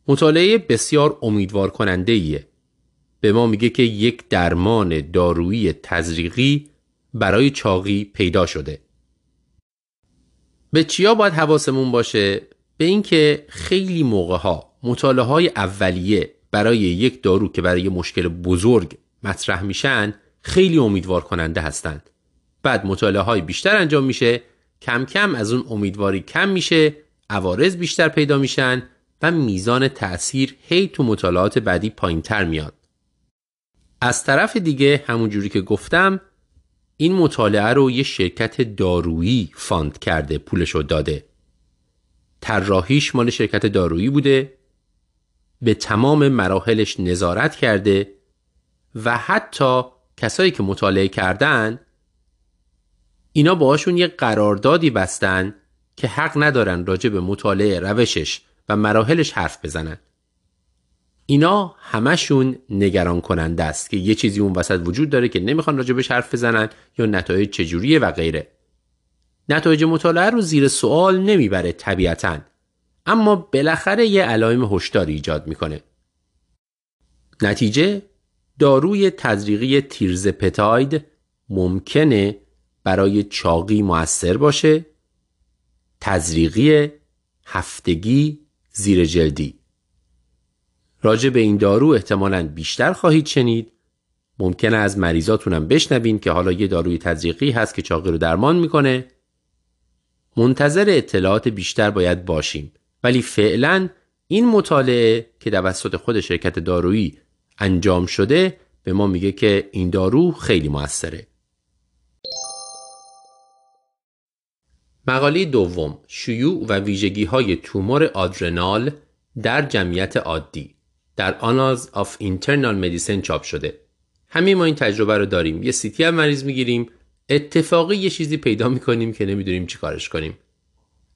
مطالعه بسیار امیدوار کننده ایه. به ما میگه که یک درمان دارویی تزریقی برای چاقی پیدا شده. به چیا باید حواسمون باشه؟ به اینکه خیلی موقع ها مطالعه های اولیه برای یک دارو که برای مشکل بزرگ مطرح میشن خیلی امیدوار کننده هستند. بعد مطالعه های بیشتر انجام میشه کم کم از اون امیدواری کم میشه عوارض بیشتر پیدا میشن و میزان تأثیر هی تو مطالعات بعدی پایین تر میاد. از طرف دیگه همون جوری که گفتم این مطالعه رو یه شرکت دارویی فاند کرده پولشو داده. طراحیش مال شرکت دارویی بوده به تمام مراحلش نظارت کرده و حتی کسایی که مطالعه کردن اینا باهاشون یه قراردادی بستن که حق ندارن راجع به مطالعه روشش و مراحلش حرف بزنن. اینا همشون نگران کننده است که یه چیزی اون وسط وجود داره که نمی‌خوان راجبش حرف بزنن یا نتایج چجوریه و غیره. نتایج مطالعه رو زیر سوال نمی‌بره طبیعتا اما بالاخره یه علائم هشداری ایجاد می‌کنه. نتیجه داروی تزریقی تیرزپتاید ممکنه برای چاقی موثر باشه. تزریقی هفتگی زیر جلدی. راجع به این دارو احتمالا بیشتر خواهید شنید. ممکنه از مریضاتونم بشنوین که حالا یه داروی تزریقی هست که چاقی رو درمان می‌کنه. منتظر اطلاعات بیشتر باید باشیم. ولی فعلا این مطالعه که توسط خود شرکت دارویی انجام شده به ما میگه که این دارو خیلی موثره. مقاله دوم شیوع و ویژگی های تومور آدرنال در جمعیت عادی. در Annals of Internal Medicine چاپ شده همه ما این تجربه رو داریم یه CT هم مریض می‌گیریم اتفاقی یه چیزی پیدا می‌کنیم که نمی‌دونیم چی کارش کنیم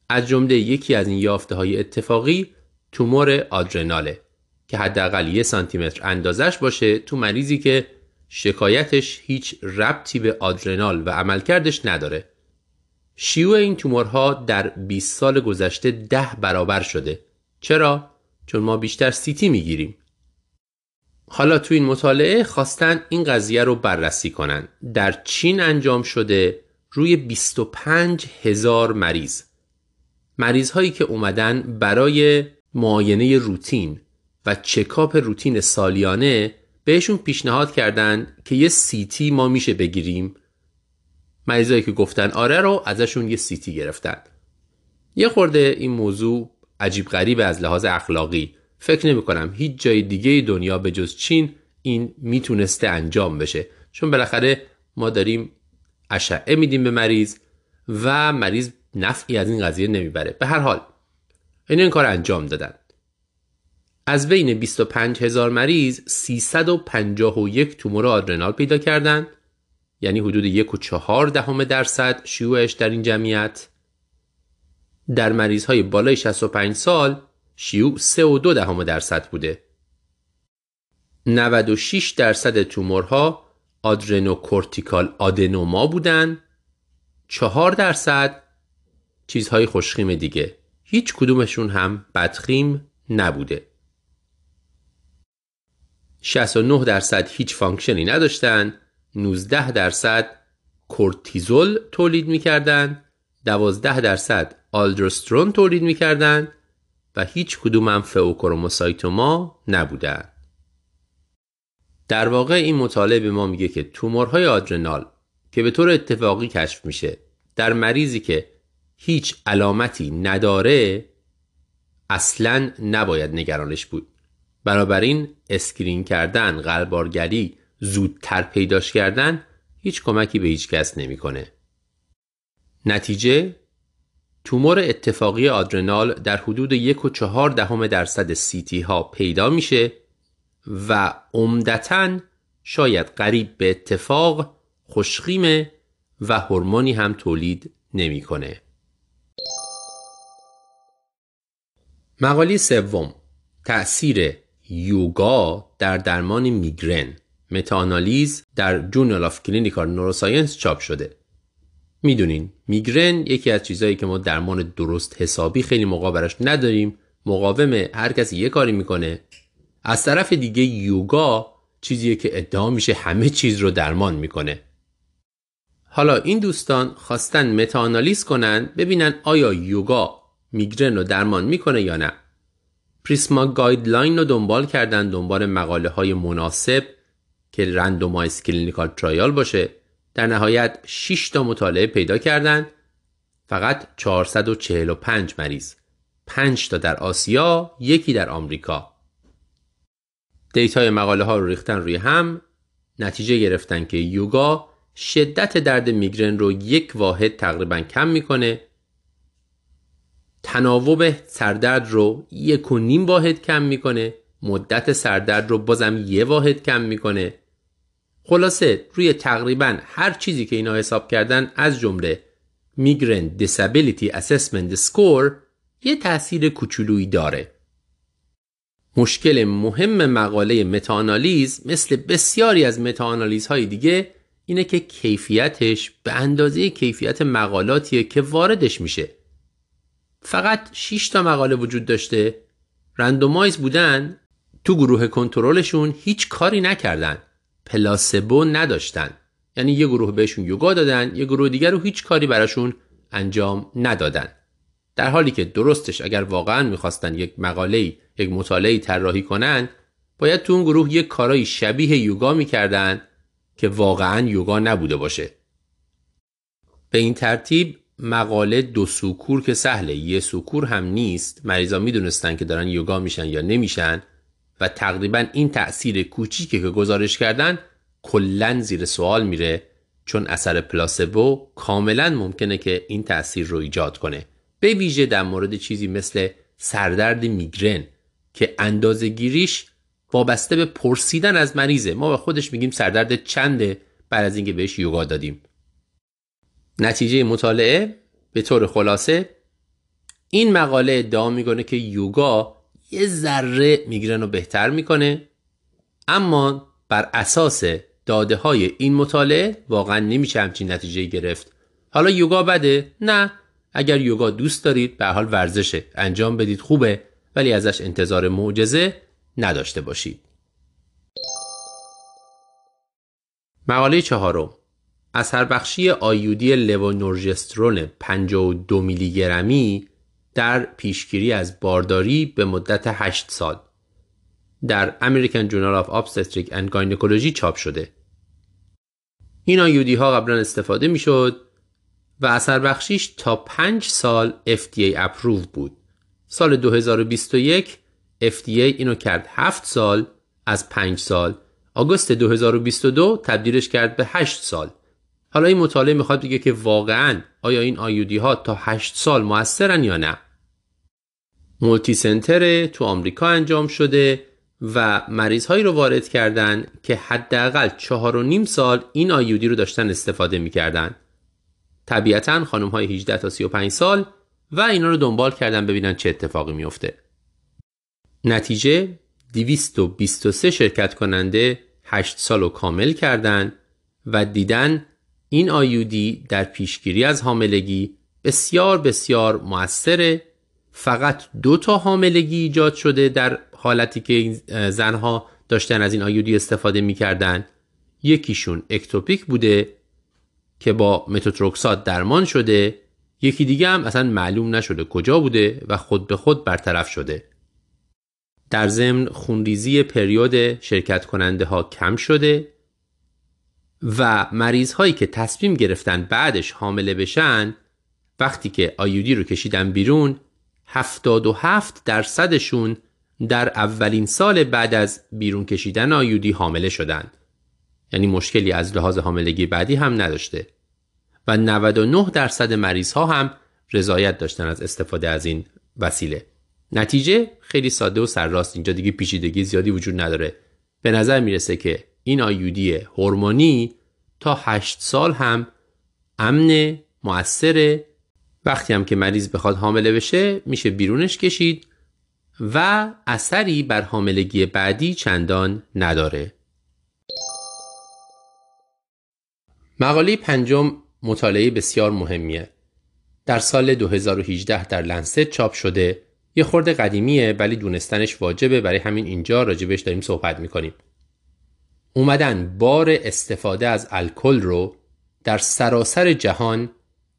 از جمله یکی از این یافته های اتفاقی تومور آدرناله که حداقل یه سانتیمتر اندازش باشه تو مریضی که شکایتش هیچ ربطی به آدرنال و عملکردش نداره. شیوع این تومورها در 20 سال گذشته ده برابر شده. چرا؟ چون ما بیشتر سیتی می‌گیریم. حالا تو این مطالعه خواستن این قضیه رو بررسی کنن. در چین انجام شده روی 25 هزار مریض. مریض هایی که اومدن برای معاینه روتین و چکاپ روتین سالیانه بهشون پیشنهاد کردن که یه سیتی ما میشه بگیریم مریضایی که گفتن آره رو ازشون یه سیتی گرفتن یه خورده این موضوع عجیب غریب از لحاظ اخلاقی. فکر نمی کنم هیچ جای دیگه دنیا به جز چین این می‌تونسته انجام بشه. چون بالاخره ما داریم اشعه میدیم به مریض و مریض نفعی از این قضیه نمی‌بره. به هر حال این این کار انجام دادن. از بین 25 هزار مریض 351 تومور آدرنال پیدا کردند یعنی حدود یک و چهار دهم درصد شیوعش در این جمعیت. در مریض های بالای 65 سال شیوع 3 و دو دهم درصد بوده. 96 درصد تومورها آدرنوکورتیکال آدنوما بودن. 4 درصد چیزهای خوشخیم دیگه. هیچ کدومشون هم بدخیم نبوده. 69 درصد هیچ function ی نداشتن. 19 درصد کورتیزول تولید می‌کردن. 12 درصد آلدوسترون تولید می‌کردن و هیچ کدوم هم pheochromocytoma نبودن در واقع این مطالعه به ما میگه که تومورهای آدرنال که به طور اتفاقی کشف میشه در مریضی که هیچ علامتی نداره اصلا نباید نگرانش بود بنابراین screen کردن غربالگری زودتر پیداش کردن هیچ کمکی به هیچ کس نمی‌کنه. نتیجه تومور اتفاقی آدرنال در حدود یک و چهار دهم درصد CT ها پیدا میشه و عمدتا شاید قریب به اتفاق خوشخیمه و هورمونی هم تولید نمی‌کنه. مقاله سوم تأثیر یوگا در درمان میگرن متاانالیز در Journal of Clinical Neuroscience چاپ شده می‌دونین میگرن یکی از چیزهایی که ما درمان درست حسابی خیلی موقع براش نداریم. مقاوم هر کسی یه کاری می‌کنه. از طرف دیگه یوگا چیزیه که ادعا میشه همه چیز رو درمان می‌کنه. حالا این دوستان خواستن متاانالیز کنن ببینن آیا یوگا میگرن رو درمان می‌کنه یا نه. PRISMA guideline رو دنبال کردن دنبال مقاله های مناسب که randomized clinical trial باشه. در نهایت 6 تا مطالعه پیدا کردند. فقط 445 مریض. 5 تا در آسیا یکی در آمریکا. data ی مقاله ها رو ریختن روی هم. نتیجه گرفتن که یوگا شدت درد میگرن رو یک واحد تقریبا کم می‌کنه. تناوب سردرد رو یک و نیم واحد کم می‌کنه. مدت سردرد رو بازم یه واحد کم می‌کنه. خلاصه روی تقریبا هر چیزی که اینا حساب کردن از جمله Migraine Disability Assessment Score یه تاثیر کوچولویی داره. مشکل مهم مقاله متاانالیز مثل بسیاری از متاانالیز های دیگه اینه که کیفیتش به اندازه کیفیت مقالاتیه که واردش میشه. فقط 6 تا مقاله وجود داشته. رندومایز بودن. تو گروه کنترلشون هیچ کاری نکردن. پلاسبو نداشتن. یعنی یه گروه بهشون یوگا دادن یه گروه دیگر رو هیچ کاری براشون انجام ندادن. در حالی که درستش اگر واقعا می‌خواستن یک مقاله یک مطالعه طراحی کنن باید تو اون گروه یک کارایی شبیه یوگا می‌کردن که واقعا یوگا نبوده باشه. به این ترتیب مقاله دو سوکور که سهله یه سوکور هم نیست. مریضا می‌دونستن که دارن یوگا میشن یا نمیشن. و تقریبا این تأثیر کوچیکی که گزارش کردن کلا زیر سوال میره چون اثر پلاسبو کاملا ممکنه که این تأثیر رو ایجاد کنه. به ویژه در مورد چیزی مثل سردرد میگرن که اندازه گیریش وابسته به پرسیدن از مریضه. ما به خودش میگیم سردرد چنده بعد از اینکه بهش یوگا دادیم. نتیجه مطالعه به طور خلاصه این مقاله ادعا می‌کنه که یوگا یه ذره میگرن رو بهتر می‌کنه. اما بر اساس داده های این مطالعه واقعا نمیشه همچین نتیجه گرفت. حالا یوگا بده؟ نه. اگر یوگا دوست دارید به حال ورزشه. انجام بدید خوبه. ولی ازش انتظار معجزه نداشته باشید. مقاله چهارم. اثر بخشی آیودی لوونورژسترون 52 میلی گرمی در پیشگیری از بارداری به مدت 8 سال در American Journal of Obstetric and Gynecology چاپ شده. این آیودی ها قبلا استفاده می شد و اثر بخشیش تا 5 سال FDA اپروو بود. سال 2021 FDA اینو کرد 7 سال از 5 سال. آگوست 2022 تبدیلش کرد به 8 سال. حالا این مطالعه می‌خواد بگه که واقعا آیا این آیودی ها تا 8 سال موثرن یا نه؟ مولتی سنتر تو آمریکا انجام شده و مریض هایی رو وارد کردن که حداقل چهار و نیم سال این آیودی رو داشتن استفاده می‌کردن. طبیعتا خانم های 18 تا 35 سال و اینا رو دنبال کردن ببینن چه اتفاقی میفته. نتیجه 223 شرکت کننده 8 سال رو کامل کردن و دیدن این آیودی در پیشگیری از حاملگی بسیار بسیار موثره فقط دو تا حاملگی ایجاد شده در حالتی که زنها داشتن از این آیودی استفاده می‌کردن. یکیشون اکتوپیک بوده که با متوتروکسات درمان شده. یکی دیگه هم اصلا معلوم نشده کجا بوده و خود به خود برطرف شده. در ضمن خونریزی پریود شرکت کننده ها کم شده و مریض هایی که تصمیم گرفتن بعدش حامله بشن وقتی که آیودی رو کشیدن بیرون 77 درصدشون در اولین سال بعد از بیرون کشیدن آیودی حامله شدند. یعنی مشکلی از لحاظ حاملگی بعدی هم نداشته و 99 درصد مریض ها هم رضایت داشتن از استفاده از این وسیله. نتیجه خیلی ساده و سرراست اینجا دیگه پیچیدگی زیادی وجود نداره. به نظر می‌رسه که این آیودی هورمونی تا 8 سال هم امن مؤثر وقتی هم که مریض بخواد حامله بشه میشه بیرونش کشید و اثری بر حاملگی بعدی چندان نداره. مقاله پنجم مطالعه بسیار مهمیه. در سال 2018 در لنست چاپ شده. یه خورده قدیمیه ولی دونستنش واجبه. برای همین اینجا راجبش داریم صحبت می‌کنیم. اومدن بار استفاده از الکل رو در سراسر جهان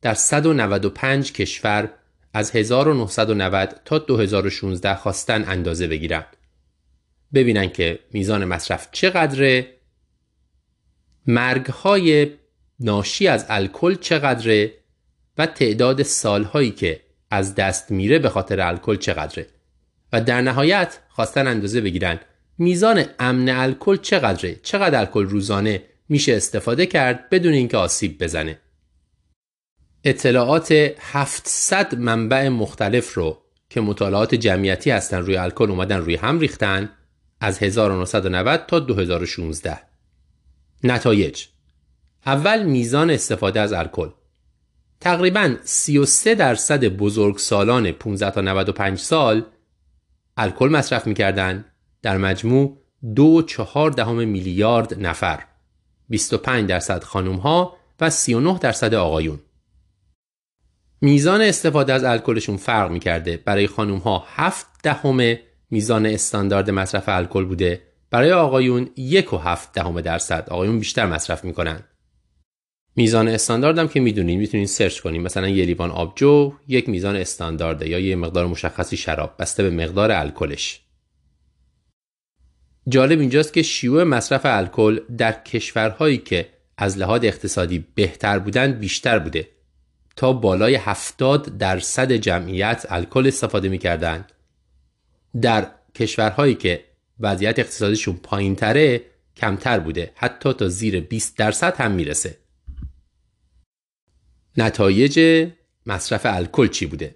در 195 کشور از 1990 تا 2016 خواستن اندازه بگیرن. ببینن که میزان مصرف چقدره مرگ های ناشی از الکل چقدره و تعداد سالهایی که از دست میره به خاطر الکل چقدره. و در نهایت خواستن اندازه بگیرن میزان امن الکل چقدره؟ چقدر الکل روزانه میشه استفاده کرد بدون اینکه آسیب بزنه؟ اطلاعات 700 منبع مختلف رو که مطالعات جمعیتی هستن روی الکل اومدن روی هم ریختن از 1990 تا 2016 نتایج. اول میزان استفاده از الکل. تقریبا 33 درصد بزرگسالان 15 تا 95 سال الکل مصرف می‌کردن در مجموع دو چهار دهم میلیارد نفر. 25 درصد خانم ها و 39 درصد آقایون. میزان استفاده از الکلشون فرق می‌کرده. برای خانم ها 7 دهم میزان استاندارد مصرف الکل بوده. برای آقایون یک و هفت دهم درصد. آقایون بیشتر مصرف می‌کنن. میزان استاندارد هم که می‌دونین می‌تونین سرچ کنین. مثلا یه لیوان آبجو یک میزان استاندارده یا یه مقدار مشخصی شراب. بسته به مقدار الکلش. جالب اینجاست که شیوع مصرف الکل در کشورهایی که از لحاظ اقتصادی بهتر بودن بیشتر بوده. تا بالای 70 درصد جمعیت الکل استفاده می‌کردن در کشورهایی که وضعیت اقتصادیشون پایین تره کمتر بوده. حتی تا زیر 20 درصد هم می‌رسه. نتایج مصرف الکل چی بوده؟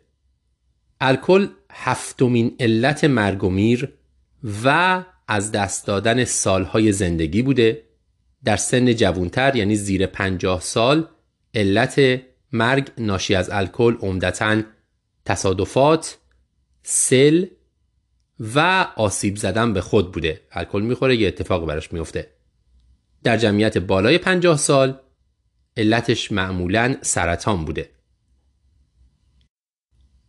الکل هفتمین علت مرگ و میر و از دست دادن سالهای زندگی بوده. در سن جوانتر یعنی زیر پنجاه سال علت مرگ ناشی از الکل عمدتا تصادفات سل و آسیب زدن به خود بوده. الکل می‌خوره یه اتفاق براش میفته در جمعیت بالای 50 سال علتش معمولا سرطان بوده.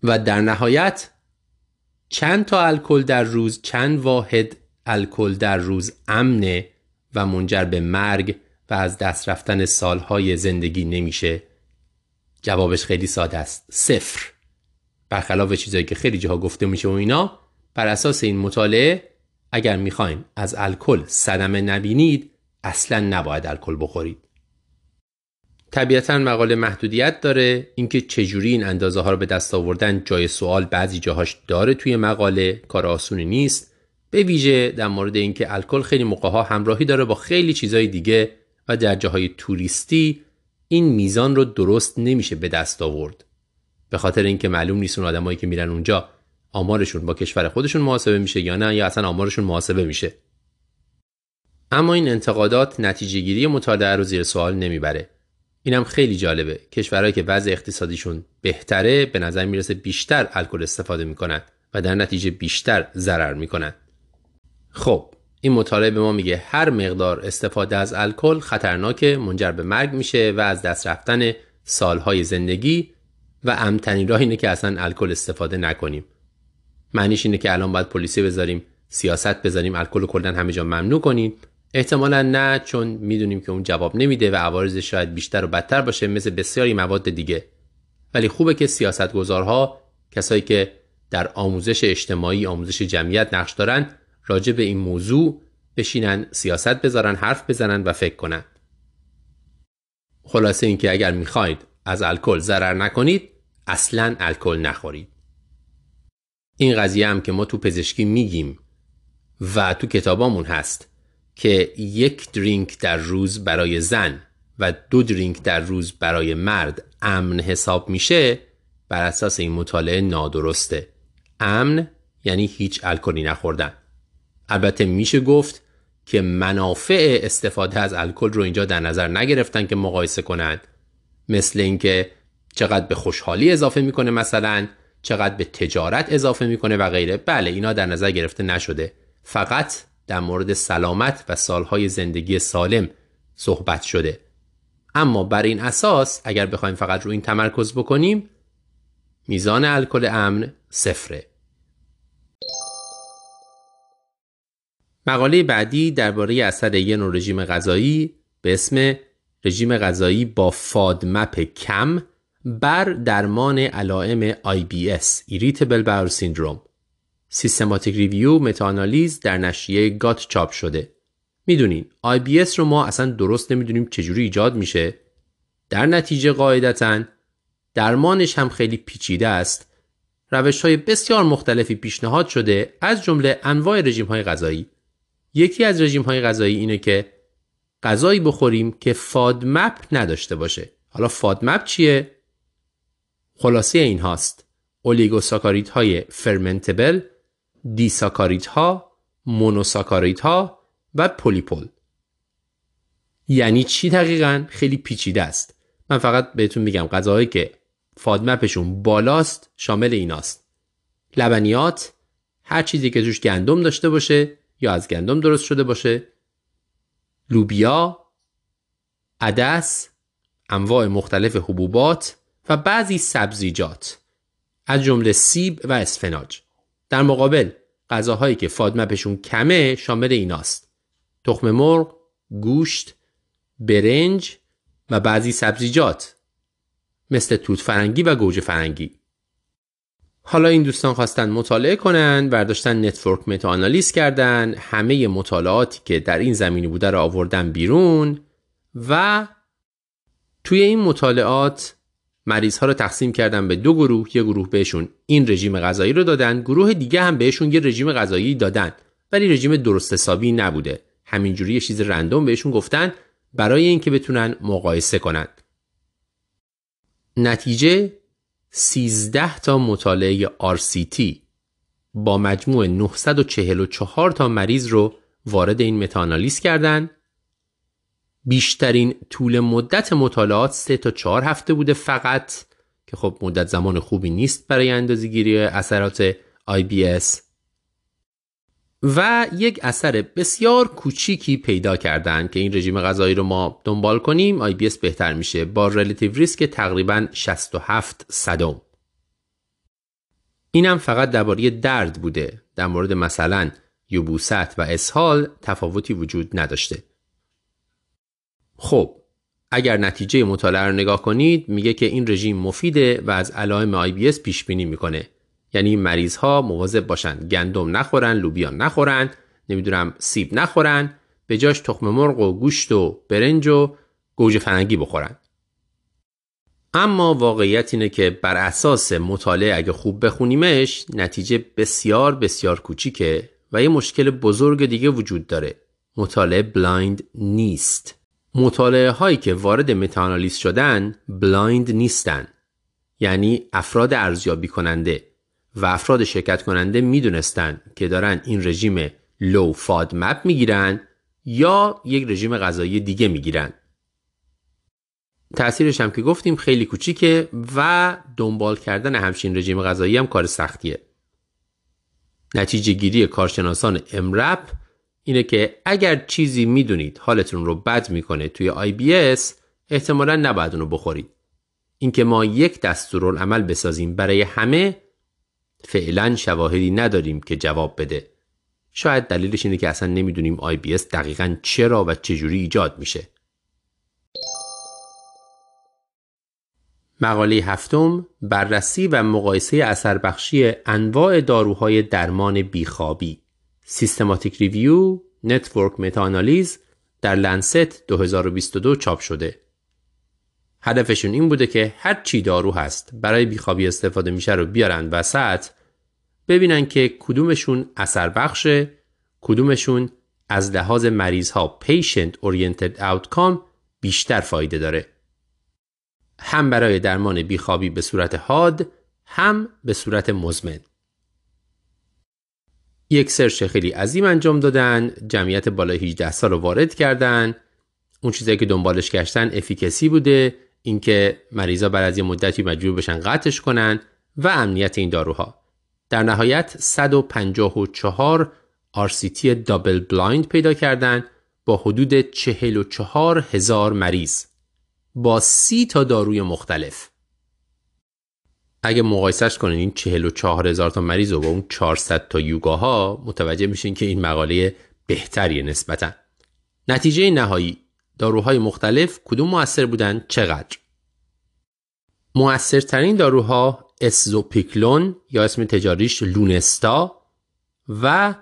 و در نهایت چند تا الکل در روز چند واحد الکل در روز امنه و منجر به مرگ و از دست رفتن سالهای زندگی نمیشه. جوابش خیلی ساده است. صفر. برخلاف چیزایی که خیلی جاها گفته میشه و اینا بر اساس این مطالعه اگر می‌خواین از الکل صدمه نبینید اصلا نباید الکل بخورید. طبیعتا مقاله محدودیت داره. اینکه چجوری این اندازه ها رو به دست آوردن جای سوال بعضی جاهاش داره توی مقاله کار آسونی نیست. به ویژه در مورد اینکه الکل خیلی موقع ها همراهی داره با خیلی چیزای دیگه و در جاهای توریستی این میزان رو درست نمیشه به دست آورد. به خاطر اینکه معلوم نیست اون آدمایی که میرن اونجا آمارشون با کشور خودشون محاسبه میشه یا نه یا اصلا آمارشون محاسبه میشه. اما این انتقادات نتیجه گیری مطالعه رو زیر سوال نمی‌بره. اینم خیلی جالبه. کشورهایی که وضع اقتصادیشون بهتره به نظر می‌رسه بیشتر الکل استفاده می‌کنن و در نتیجه بیشتر ضرر می‌کنن. خب این مطالعه به ما میگه هر مقدار استفاده از الکل خطرناک منجر به مرگ میشه و از دست رفتن سالهای زندگی و امتنی راه اینه که اصلا الکل استفاده نکنیم. معنیش اینه که الان باید پلیسی بذاریم سیاست بذاریم الکل کلا همه جا ممنوع کنیم. احتمالا نه چون می‌دونیم که اون جواب نمیده و عوارضش شاید بیشتر و بدتر باشه مثل بسیاری مواد دیگه. ولی خوبه که سیاستگزارها کسایی که در آموزش اجتماعی آموزش جمعیت نقش دارن راجع به این موضوع بشینن سیاست بذارن حرف بزنن و فکر کنن. خلاصه اینکه اگر می‌خواید از الکل ضرر نکنید اصلا الکل نخورید. این قضیه هم که ما تو پزشکی میگیم و تو کتابامون هست که یک درینک در روز برای زن و دو درینک در روز برای مرد امن حساب میشه بر اساس این مطالعه نادرسته. امن یعنی هیچ الکلی نخوردن. البته میشه گفت که منافع استفاده از الکل رو اینجا در نظر نگرفتن که مقایسه کنند. مثل اینکه چقدر به خوشحالی اضافه می‌کنه مثلا چقدر به تجارت اضافه می‌کنه و غیره. بله اینا در نظر گرفته نشده. فقط در مورد سلامت و سالهای زندگی سالم صحبت شده. اما بر این اساس اگر بخوایم فقط رو این تمرکز بکنیم میزان الکل امن صفره. مقاله بعدی درباره اثر یه نوع رژیم غذایی به اسم رژیم غذایی با فادمپ کم بر درمان علائم IBS Irritable Bowel Syndrome. سیستماتیک ریویو متاانالیز در نشریه گات چاپ شده. می‌دونین IBS رو ما اصلا درست نمی‌دونیم چجوری ایجاد میشه. در نتیجه قاعدتا درمانش هم خیلی پیچیده است. روش های بسیار مختلفی پیشنهاد شده از جمله انواع رژیم های غذایی. یکی از رژیم های غذایی اینه که غذایی بخوریم که فادمپ نداشته باشه. حالا فادمپ چیه؟ خلاصه این هاست اولیگوساکاریت های فرمنتبل دیساکاریت ها مونوساکاریت ها و پولیپول. یعنی چی دقیقا؟ خیلی پیچیده است. من فقط بهتون میگم غذاهایی که فادمپشون بالاست شامل ایناست. لبنیات هر چیزی که توش گندم داشته باشه یا از گندم درست شده باشه. لوبیا عدس انواع مختلف حبوبات و بعضی سبزیجات از جمله سیب و اسفناج. در مقابل غذاهایی که فادمپشون کمه شامل ایناست. تخم مرغ گوشت برنج و بعضی سبزیجات مثل توت فرنگی و گوجه فرنگی. حالا این دوستان خواستن مطالعه کنن برداشتن network meta-analysis کردن همه مطالعاتی که در این زمینه بوده رو آوردن بیرون و توی این مطالعات مریض ها رو تقسیم کردن به دو گروه یه گروه بهشون این رژیم غذایی رو دادن گروه دیگه هم بهشون یه رژیم غذایی دادن ولی رژیم درست حسابی نبوده. همینجوری یه چیز random بهشون گفتن برای اینکه بتونن مقایسه کنند نتیجه 13 تا مطالعه RCT با مجموع 944 تا مریض رو وارد این متاانالیز کردند بیشترین طول مدت مطالعات 3 تا 4 هفته بوده فقط که خب مدت زمان خوبی نیست برای اندازه‌گیری اثرات IBS و یک اثر بسیار کوچیکی پیدا کردن که این رژیم غذایی رو ما دنبال کنیم. IBS بهتر میشه. با relative risk تقریبا 67 صدم. اینم فقط درباره درد بوده. در مورد مثلا یبوست و اسهال تفاوتی وجود نداشته. خب اگر نتیجه مطالعه رو نگاه کنید میگه که این رژیم مفیده و از علائم IBS پیشگیری می‌کنه. یعنی مریض ها مواظب باشن. گندم نخورن لوبیا نخورن نمی‌دونم سیب نخورن به جاش تخم مرغ و گوشت و برنج و گوجه فرنگی بخورن. اما واقعیت اینه که بر اساس مطالعه اگه خوب بخونیمش نتیجه بسیار بسیار کوچیکه و یه مشکل بزرگ دیگه وجود داره. مطالعه blind نیست. مطالعه هایی که وارد meta-analysis شدن blind نیستن. یعنی افراد ارزیابی کننده و افراد شرکت کننده می‌دونستن که دارن این رژیم لو فاد مپ می‌گیرن یا یک رژیم غذایی دیگه می‌گیرن. تأثیرش هم که گفتیم خیلی کوچیکه و دنبال کردن همچین رژیم غذایی هم کار سختیه. نتیجه گیری کارشناسان امرپ اینه که اگر چیزی می‌دونید حالتون رو بد می‌کنه توی IBS احتمالا نباید اونو بخورید. اینکه ما یک دستورالعمل بسازیم برای همه فعلا شواهدی نداریم که جواب بده. شاید دلیلش اینه که اصلا نمی‌دونیم IBS دقیقا چرا و چجوری ایجاد میشه. مقاله هفتم بررسی و مقایسه اثر بخشی انواع داروهای درمان بیخوابی. systematic review network meta-analysis در لنست 2022 چاپ شده. هدفشون این بوده که هر چی دارو هست برای بیخوابی استفاده میشه رو بیارن وسط ببینن که کدومشون اثر بخشه کدومشون از لحاظ مریض ها patient oriented outcome بیشتر فایده داره. هم برای درمان بیخوابی به صورت حاد هم به صورت مزمن. یک search خیلی عظیم انجام دادن جمعیت بالای 18 سال رو وارد کردن. اون چیزایی که دنبالش گشتن efficacy بوده. اینکه مریضا بعد از یه مدتی مجبور بشن قطعش کنن و امنیت این داروها. در نهایت 154 RCT double blind پیدا کردن با حدود 44 هزار مریض با سی تا داروی مختلف. اگه مقایسش کنین این 44 هزار تا مریض و با اون 400 تا یوگاها متوجه میشین که این مقاله بهتریه نسبتا. نتیجه نهایی داروهای مختلف کدوم موثر بودن؟ چقدر؟ موثرترین داروها اسزوپیکلون یا اسم تجاریش لونستا و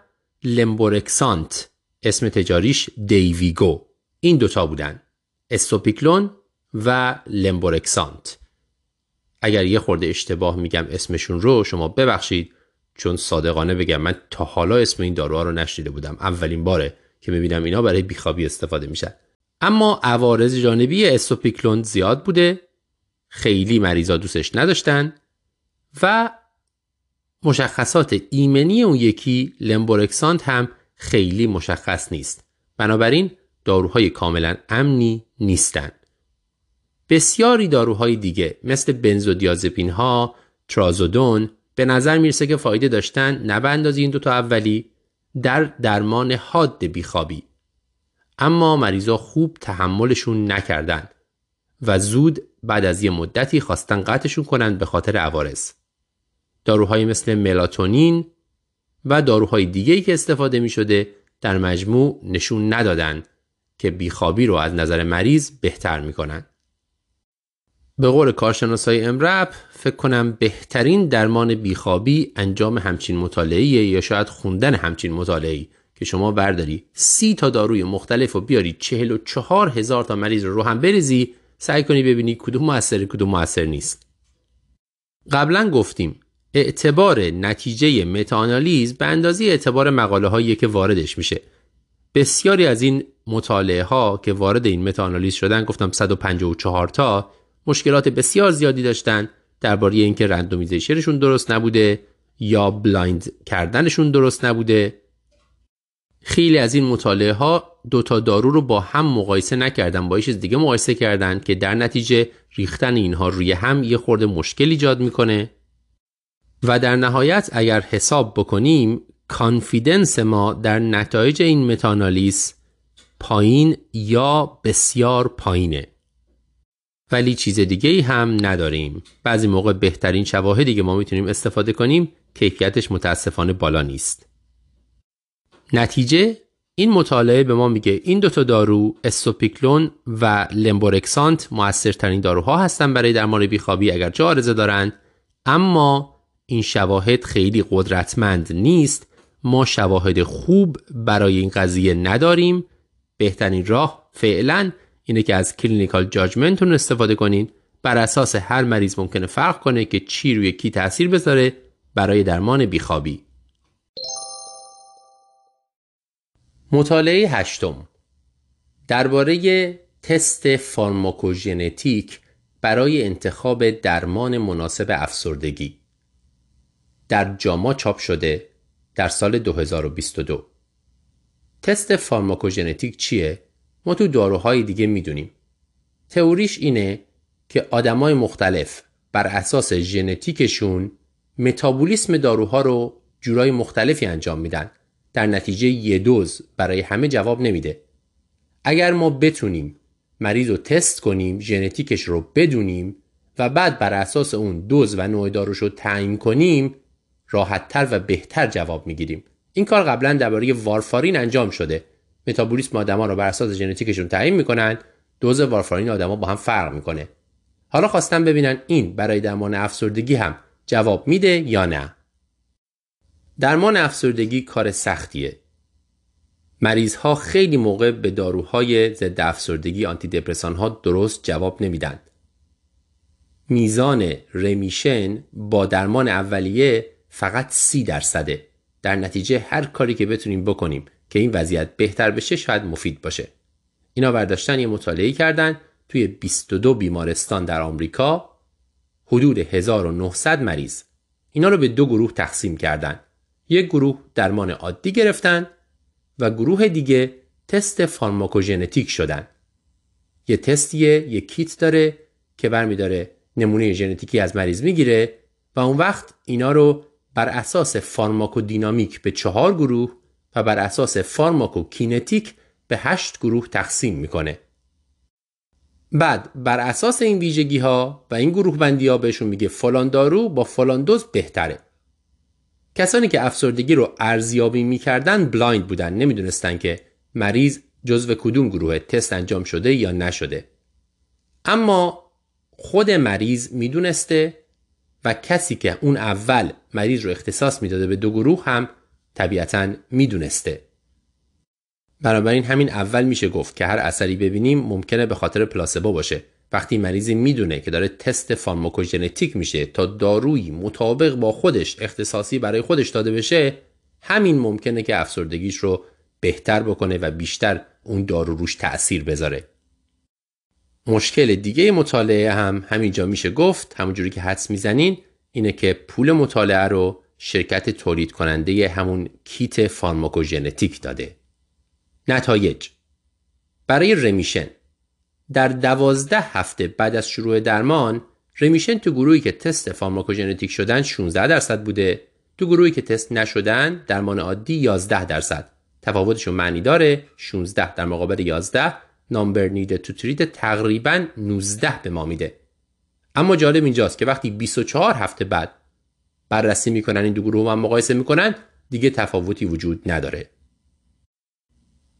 لمبورکسانت اسم تجاریش دیویگو. این دوتا بودن. استوپیکلون و لمبورکسانت. اگر یه خورده اشتباه میگم اسمشون رو شما ببخشید چون صادقانه بگم من تا حالا اسم این داروها رو نشنیده بودم. اولین باره که می‌بینم اینا برای بیخوابی استفاده میشن. اما عوارض جانبی استوپیکلون زیاد بوده خیلی مریضا دوستش نداشتن و مشخصات ایمنی اون یکی لمبورکسانت هم خیلی مشخص نیست. بنابراین داروهای کاملا امنی نیستند بسیاری داروهای دیگه مثل بنزودیازپین ها، ترازودون به نظر می‌رسه که فایده داشتن نه به این دوتا اولی در درمان حاد بیخوابی. اما مریضا خوب تحملشون نکردن و زود بعد از یه مدتی خواستن قطعشون کنند به خاطر عوارض داروهای مثل ملاتونین و داروهای دیگه‌ای که استفاده می شده در مجموع نشون ندادن که بیخوابی رو از نظر مریض بهتر می‌کنن. به قول کارشناسای امرب فکر کنم بهترین درمان بیخوابی انجام همچین مطالعه یا شاید خوندن همچین مطالعه که شما برداری سی تا داروی مختلف و بیاری چهل و چهار هزار تا مریض رو هم بریزی سعی کنی ببینی کدوم موثر کدوم موثر نیست. قبلا گفتیم اعتبار نتیجه meta-analysis به اندازه اعتبار مقاله هایی که واردش میشه. بسیاری از این مطالعه ها که وارد این meta-analysis شدن گفتم 154 تا مشکلات بسیار زیادی داشتن درباره اینکه randomization شون درست نبوده یا blind کردنشون درست نبوده. خیلی از این مطالعه ها دو تا دارو رو با هم مقایسه نکردن با چیز دیگه مقایسه کردن که در نتیجه ریختن اینها روی هم یه خورده مشکل ایجاد می‌کنه. و در نهایت اگر حساب بکنیم confidence ما در نتایج این meta-analysis پایین یا بسیار پایینه. ولی چیز دیگه ای هم نداریم. بعضی موقع بهترین شواهدی که ما می‌تونیم استفاده کنیم کیفیتش متاسفانه بالا نیست. نتیجه این مطالعه به ما میگه این دوتا دارو eszopiclone و lemborexant موثرترین داروها هستن برای درمان بیخوابی اگر چه عارضه دارن اما این شواهد خیلی قدرتمند نیست. ما شواهد خوب برای این قضیه نداریم. بهترین راه فعلا اینه که از clinical judgment تون استفاده کنین. بر اساس هر مریض ممکنه فرق کنه که چی روی کی تاثیر بذاره برای درمان بیخوابی. مطالعه هشتم درباره تست فارماکوژنتیک برای انتخاب درمان مناسب افسردگی در جاما چاپ شده در سال 2022 تست فارماکوژنتیک چیه؟ ما تو داروهای دیگه می‌دونیم. تئوریش اینه که آدمای مختلف بر اساس ژنتیکشون متابولیسم داروها رو جورای مختلفی انجام میدن. در نتیجه یه دوز برای همه جواب نمیده. اگر ما بتونیم مریض رو تست کنیم، ژنتیکش رو بدونیم و بعد بر اساس اون دوز و نوع داروش رو تعیین کنیم، راحتتر و بهتر جواب می‌گیریم. این کار قبلا درباره وارفارین انجام شده متابولیسم آدما رو بر اساس ژنتیکشون تعیین می‌کنن دوز وارفارین آدما با هم فرق می‌کنه حالا خواستم ببینن این برای درمان افسردگی هم جواب میده یا نه درمان افسردگی کار سختیه. مریض ها خیلی موقع به داروهای ضد افسردگی آنتی دپرسان ها درست جواب نمیدن. میزان رمیشن با درمان اولیه فقط سی درصده. در نتیجه هر کاری که بتونیم بکنیم که این وضعیت بهتر بشه شاید مفید باشه. اینا برداشتن یه مطالعه کردن توی 22 بیمارستان در آمریکا حدود 1900 مریض. اینا رو به دو گروه تقسیم کردن. یک گروه درمان عادی گرفتن و گروه دیگه تست فارماکوژنتیک شدن یه تستیه یه کیت داره که برمیداره نمونه ژنتیکی از مریض می‌گیره و اون وقت اینا رو بر اساس فارماکودینامیک به چهار گروه و بر اساس فارماکوکینتیک به هشت گروه تقسیم می‌کنه. بعد بر اساس این ویژگی ها و این گروه بندی ها بهشون میگه فلان دارو با فلان دوز بهتره. کسانی که افسردگی رو ارزیابی می‌کردن blind بودن. نمی‌دونستن که مریض جزو کدوم گروه تست انجام شده یا نشده. اما خود مریض می‌دونسته و کسی که اون اول مریض رو اختصاص می‌داده به دو گروه هم طبیعتا می‌دونسته. بنابراین همین اول میشه گفت که هر اثری ببینیم ممکنه به خاطر placebo باشه. وقتی مریضی می‌دونه که داره تست فارماکوژنتیک میشه تا دارویی مطابق با خودش اختصاصی برای خودش داده بشه همین ممکنه که افسردگیش رو بهتر بکنه و بیشتر اون دارو روش تأثیر بذاره. مشکل دیگه مطالعه هم همینجا میشه گفت. همونجوری که حدس می‌زنین اینه که پول مطالعه رو شرکت تولید کننده همون کیت فارماکوژنتیک داده. نتایج برای رمیشن در دوازده هفته بعد از شروع درمان رمیشن تو گروهی که تست فارماکوژنتیک شدن 16 درصد بوده. تو گروهی که تست نشدن درمان عادی 11 درصد. تفاوتشون معنی داره 16 در مقابل 11 نامبر نیده تو تریت تقریبا 19 به ما میده. اما جالب اینجاست که وقتی 24 هفته بعد بررسی می‌کنن این دو گروه هم مقایسه می‌کنن دیگه تفاوتی وجود نداره.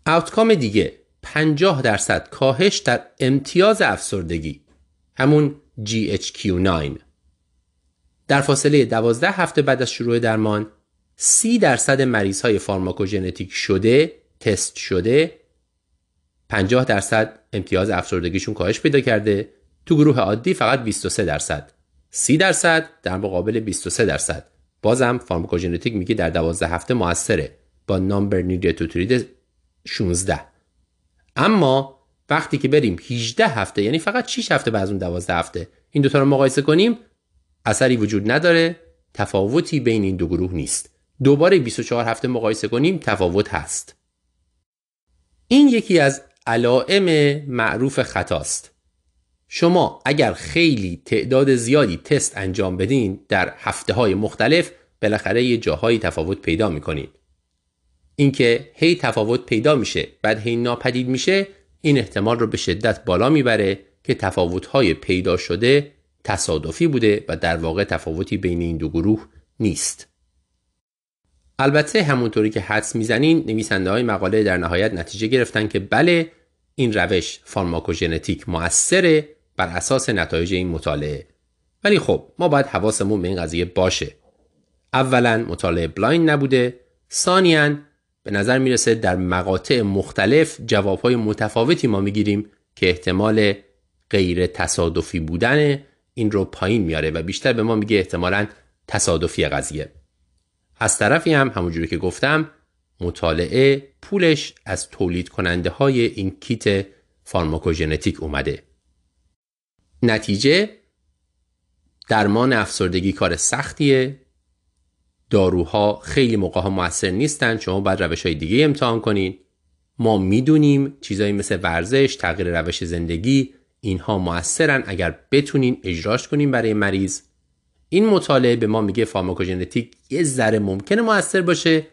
اوتکام دیگه. 50 درصد کاهش در امتیاز افسردگی. همون GHQ9 در فاصله 12 هفته بعد از شروع درمان 30 درصد مریض های فارماکوژنتیک شده تست شده 50 درصد امتیاز افسردگیشون کاهش پیدا کرده. تو گروه عادی فقط 23 درصد. 30 درصد در مقابل 23 درصد. بازم فارماکوژنتیک میگه در 12 هفته موثره. با نامبر نیدی تو ترید 16 اما وقتی که بریم 18 هفته یعنی فقط 6 هفته بعد از اون 12 هفته این دوتا رو مقایسه کنیم اثری وجود نداره تفاوتی بین این دو گروه نیست. دوباره 24 هفته مقایسه کنیم تفاوت هست. این یکی از علائم معروف خطاست. شما اگر خیلی تعداد زیادی تست انجام بدین در هفته های مختلف بالاخره یه جاهایی تفاوت پیدا می‌کنین اینکه هی تفاوت پیدا میشه بعد هی ناپدید میشه این احتمال رو به شدت بالا می‌بره که تفاوت‌های پیدا شده تصادفی بوده و در واقع تفاوتی بین این دو گروه نیست. البته همونطوری که حدس می‌زنین نویسنده های مقاله در نهایت نتیجه گرفتن که بله این روش فارماکوژنتیک مؤثره بر اساس نتایج این مطالعه ولی خب ما باید حواسمون به این قضیه باشه اولا مطالعه blind نبوده ثانیا به نظر می‌رسه در مقاطع مختلف جوابهای متفاوتی ما می‌گیریم که احتمال غیر تصادفی بودن این رو پایین میاره و بیشتر به ما میگه احتمالا تصادفی قضیه. از طرفی هم همونجوری که گفتم مطالعه پولش از تولید کننده های این کیت فارماکوژنتیک اومده. نتیجه درمان افسردگی کار سختیه داروها خیلی موقع ها موثر نیستن شما باید روش های دیگه امتحان کنین. ما می‌دونیم چیزایی مثل ورزش تغییر روش زندگی اینها موثرن اگر بتونین اجراش کنین برای مریض. این مطالعه به ما میگه فارماکوژنتیک یه ذره ممکنه موثر باشه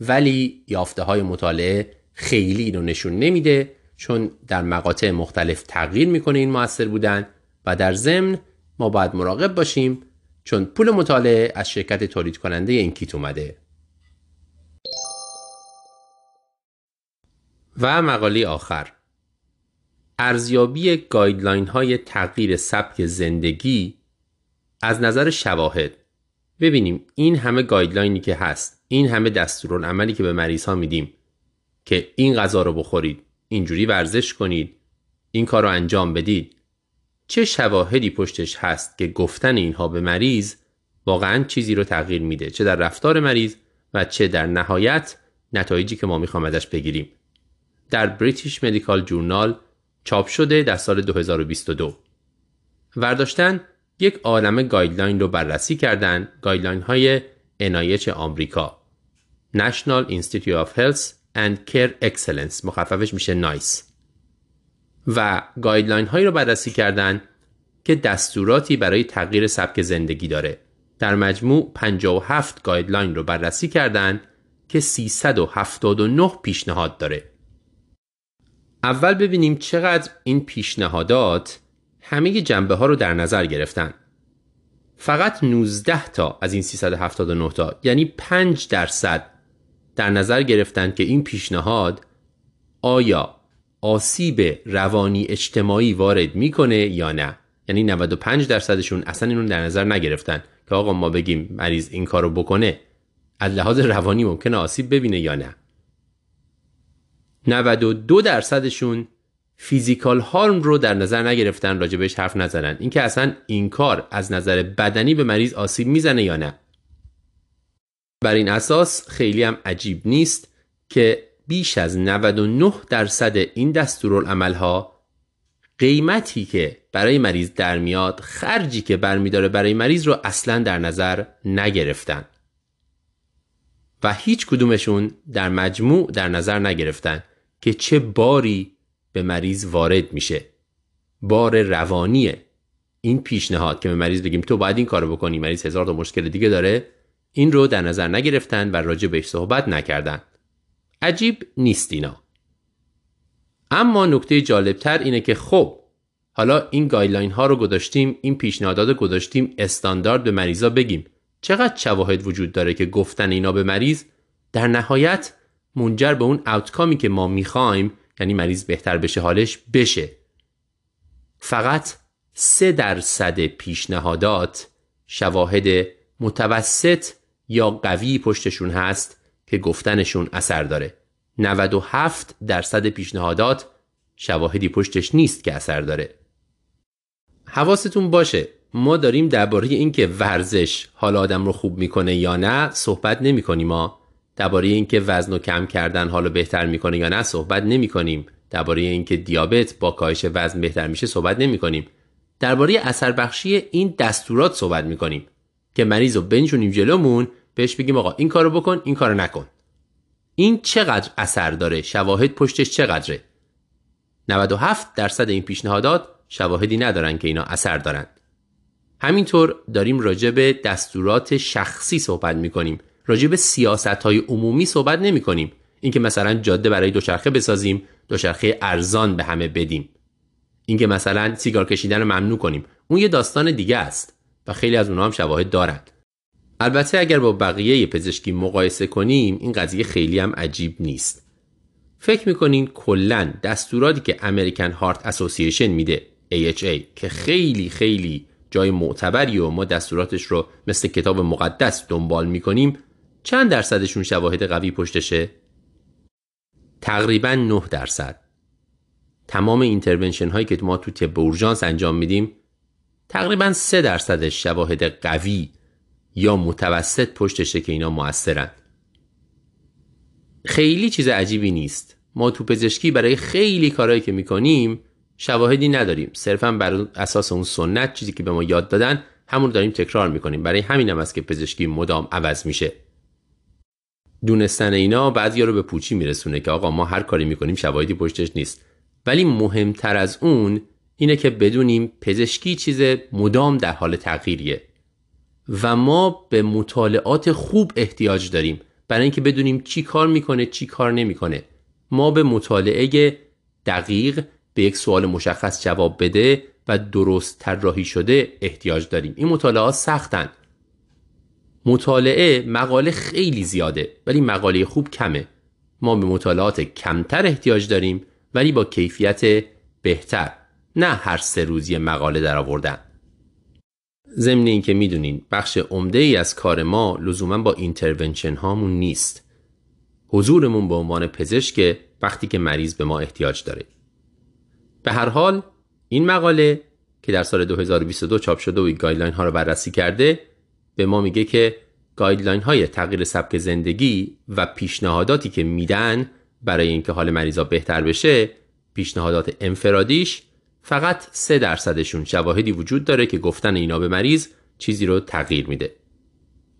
ولی یافته های مطالعه خیلی اینو نشون نمیده چون در مقاطع مختلف تغییر می‌کنه این موثر بودن و در ضمن ما باید مراقب باشیم چون پول مطالعه از شرکت تولید کننده این کیت اومده. و مقاله آخر. ارزیابی guideline های تغییر سبک زندگی از نظر شواهد. ببینیم این همه guideline ی که هست این همه دستورالعملی که به مریض ها میدیم که این غذا رو بخورید اینجوری ورزش کنید این کار رو انجام بدید چه شواهدی پشتش هست که گفتن اینها به مریض واقعا چیزی رو تغییر میده؟ چه در رفتار مریض و چه در نهایت نتایجی که ما می‌خوام ازش بگیریم. در British Medical Journal چاپ شده در سال 2022 ورداشتن یک عالم guideline رو بررسی کردن guideline های NIH آمریکا. National Institute of Health and Care Excellence. مخففش میشه NICE. و guideline هایی رو بررسی کردن که دستوراتی برای تغییر سبک زندگی داره. در مجموع 57 guideline رو بررسی کردن که 379 پیشنهاد داره. اول ببینیم چقدر این پیشنهادات همه جنبه ها رو در نظر گرفتن. فقط 19 تا از این 379 تا یعنی 5 درصد در نظر گرفتن که این پیشنهاد آیا آسیب روانی اجتماعی وارد می‌کنه یا نه. یعنی 95 درصدشون اصلا اینو در نظر نگرفتن که آقا ما بگیم مریض این کارو بکنه. از لحاظ روانی ممکنه آسیب ببینه یا نه. 92 درصدشون فیزیکال هارم رو در نظر نگرفتن راجبش حرف نزنن. اینکه اصلا این کار از نظر بدنی به مریض آسیب می‌زنه یا نه. بر این اساس خیلی هم عجیب نیست که بیش از 99 درصد این ها قیمتی که برای مریض در میاد خرجی که برمیداره برای مریض رو اصلا در نظر نگرفتن. و هیچ کدومشون در مجموع در نظر نگرفتن که چه باری به مریض وارد میشه. بار روانیه این پیشنهاد که به مریض بگیم تو باید این کارو بکنی مریض هزار تا مشکل دیگه داره این رو در نظر نگرفتن و راجع بهش صحبت نکردن. عجیب نیست اینا. اما نکته جالبتر اینه که خب حالا این گایدلاین ها رو گذاشتیم این پیشنهادات گذاشتیم استاندارد به مریضا بگیم. چقدر شواهد وجود داره که گفتن اینا به مریض؟ در نهایت منجر به اون اوتکامی که ما می‌خوایم یعنی مریض بهتر بشه حالش بشه. فقط سه درصد پیشنهادات شواهد متوسط یا قوی پشتشون هست. که گفتنشون اثر داره. 97 درصد پیشنهادات شواهدی پشتش نیست که اثر داره. حواستون باشه ما داریم درباره اینکه ورزش حال آدم رو خوب می‌کنه یا نه صحبت نمی کنیم ما درباره اینکه وزن و کم کردن حالو بهتر می‌کنه یا نه صحبت نمی کنیم درباره اینکه دیابت با کاهش وزن بهتر میشه صحبت نمی کنیم درباره اثر بخشی این دستورات صحبت می کنیم که مریض رو بنشونیم جلومون بهش بگیم آقا این کارو بکن این کارو نکن. این چقدر اثر داره؟ شواهد پشتش چقدره؟ 97 درصد این پیشنهادات شواهدی ندارن که اینا اثر دارن. همینطور داریم راجع به دستورات شخصی صحبت می‌کنیم. راجع به سیاست های عمومی صحبت نمی کنیم اینکه مثلا جاده برای دوچرخه بسازیم دوچرخه ارزان به همه بدیم. اینکه مثلا سیگار کشیدن رو ممنوع کنیم. اون یه داستان دیگه است و خیلی از اونها هم شواهد دارند. البته اگر با بقیه پزشکی مقایسه کنیم این قضیه خیلی هم عجیب نیست فکر می‌کنین کلا دستوراتی که امریکن هارت اسوسییشن میده AHA که خیلی خیلی جای معتبری و ما دستوراتش رو مثل کتاب مقدس دنبال می‌کنیم چند درصدشون شواهد قوی پشتشه؟ تقریبا 9 درصد تمام intervention هایی که ما تو طب اورژانس انجام میدیم تقریبا 3 درصدش شواهد قوی یا متوسط پشتشه که اینا موثرن. خیلی چیز عجیبی نیست. ما تو پزشکی برای خیلی کارهایی که می‌کنیم شواهدی نداریم. صرفا بر اساس اون سنت چیزی که به ما یاد دادن همون داریم تکرار می‌کنیم. برای همین هم است که پزشکی مدام عوض میشه. دونستن اینا بعضی رو به پوچی میرسونه که آقا ما هر کاری می‌کنیم شواهدی پشتش نیست. ولی مهمتر از اون اینه که بدونیم پزشکی چیز مدام در حال تغییریه. و ما به مطالعات خوب احتیاج داریم. برای اینکه بدونیم چی کار می‌کنه چی کار نمی‌کنه. ما به مطالعه دقیق به یک سوال مشخص جواب بده و درست طراحی شده احتیاج داریم. این مطالعات سختن. مطالعه مقاله خیلی زیاده ولی مقاله خوب کمه. ما به مطالعات کمتر احتیاج داریم ولی با کیفیت بهتر. نه هر سه روزی مقاله در آوردن ضمن اینکه می‌دونین بخش عمده ای از کار ما لزوما با اینترونشن هامون نیست. حضورمون به عنوان پزشک وقتی که مریض به ما احتیاج داره. به هر حال این مقاله که در سال 2022 چاپ شده و این guideline ها رو بررسی کرده به ما میگه که guideline های تغییر سبک زندگی و پیشنهاداتی که میدن برای اینکه حال مریضا بهتر بشه پیشنهادات انفرادیش فقط سه درصدشون شواهدی وجود داره که گفتن اینا به مریض چیزی رو تغییر میده.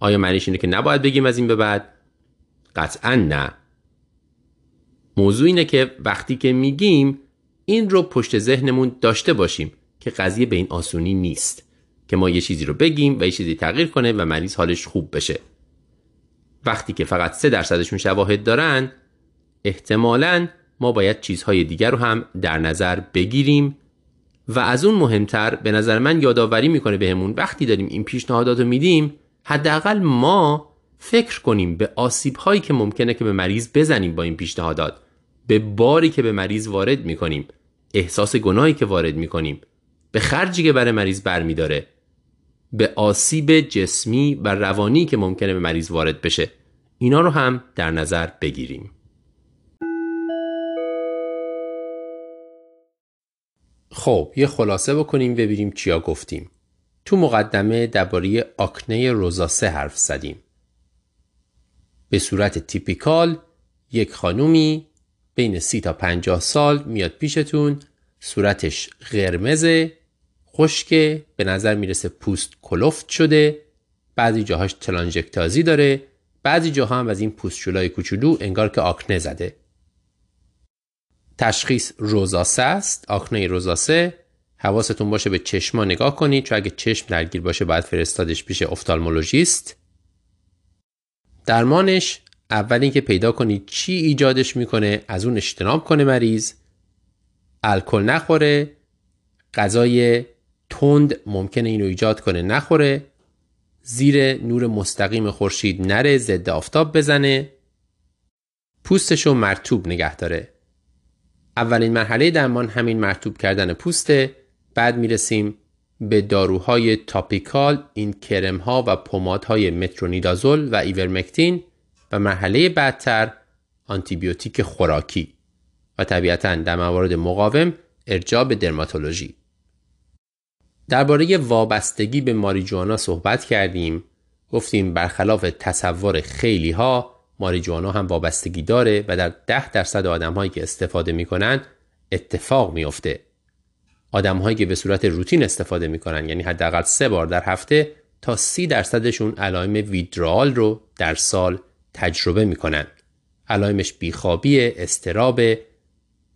آیا معنیش اینه که نباید بگیم از این به بعد؟ قطعا نه. موضوع اینه که وقتی که میگیم این رو پشت ذهنمون داشته باشیم که قضیه به این آسونی نیست که ما یه چیزی رو بگیم و یه چیزی تغییر کنه و مریض حالش خوب بشه. وقتی که فقط سه درصدشون شواهد دارن احتمالا ما باید چیزهای دیگر رو هم در نظر بگیریم و از اون مهمتر به نظر من یادآوری می‌کنه بهمون. وقتی داریم این پیشنهادات رو میدیم حداقل ما فکر کنیم به آسیب هایی که ممکنه که به مریض بزنیم با این پیشنهادات. به باری که به مریض وارد می‌کنیم. احساس گناهی که وارد می‌کنیم. به خرجی که برای مریض برمیداره. به آسیب جسمی و روانی که ممکنه به مریض وارد بشه. اینا رو هم در نظر بگیریم. خب یه خلاصه بکنیم ببینیم چیا گفتیم. تو مقدمه درباره آکنه روزاسه حرف زدیم. به صورت تیپیکال یک خانومی بین سی تا پنجاه سال میاد پیشتون صورتش قرمزه خشکه به نظر می‌رسه پوست کلفت شده بعضی جاهاش تلانژکتازی داره بعضی جاها هم از این پوستچولای کوچولو انگار که آکنه زده. تشخیص روزاسه است. آکنه روزاسه حواستون باشه به چشما نگاه کنید. چون اگه چشم درگیر باشه باید فرستادش پیش افتالمولوژیست. درمانش اول اینکه پیدا کنید چی ایجادش می‌کنه از اون اجتناب کنه مریض. الکل نخوره. غذای تند ممکنه اینو ایجاد کنه نخوره. زیر نور مستقیم خورشید نره ضد آفتاب بزنه. پوستشو مرتوب نگه داره. اولین مرحله درمان همین مرتوب کردن پوسته بعد می‌رسیم به داروهای تاپیکال این کرم ها و پمادهای مترونیدازول و ایورمکتین و مرحله بعدتر آنتیبیوتیک خوراکی و طبیعتا در موارد مقاوم ارجاع به درماتولوژی. درباره وابستگی به ماریجوانا صحبت کردیم گفتیم برخلاف تصور خیلی ها ماریجوانا هم وابستگی داره و در ده درصد آدم هایی که استفاده می‌کنن اتفاق میافته. آدم هایی که به صورت روتین استفاده می‌کنن یعنی حداقل سه بار در هفته تا سی درصدشون علائم ویدرال رو در سال تجربه می‌کنن. علائمش بیخوابی، استراب،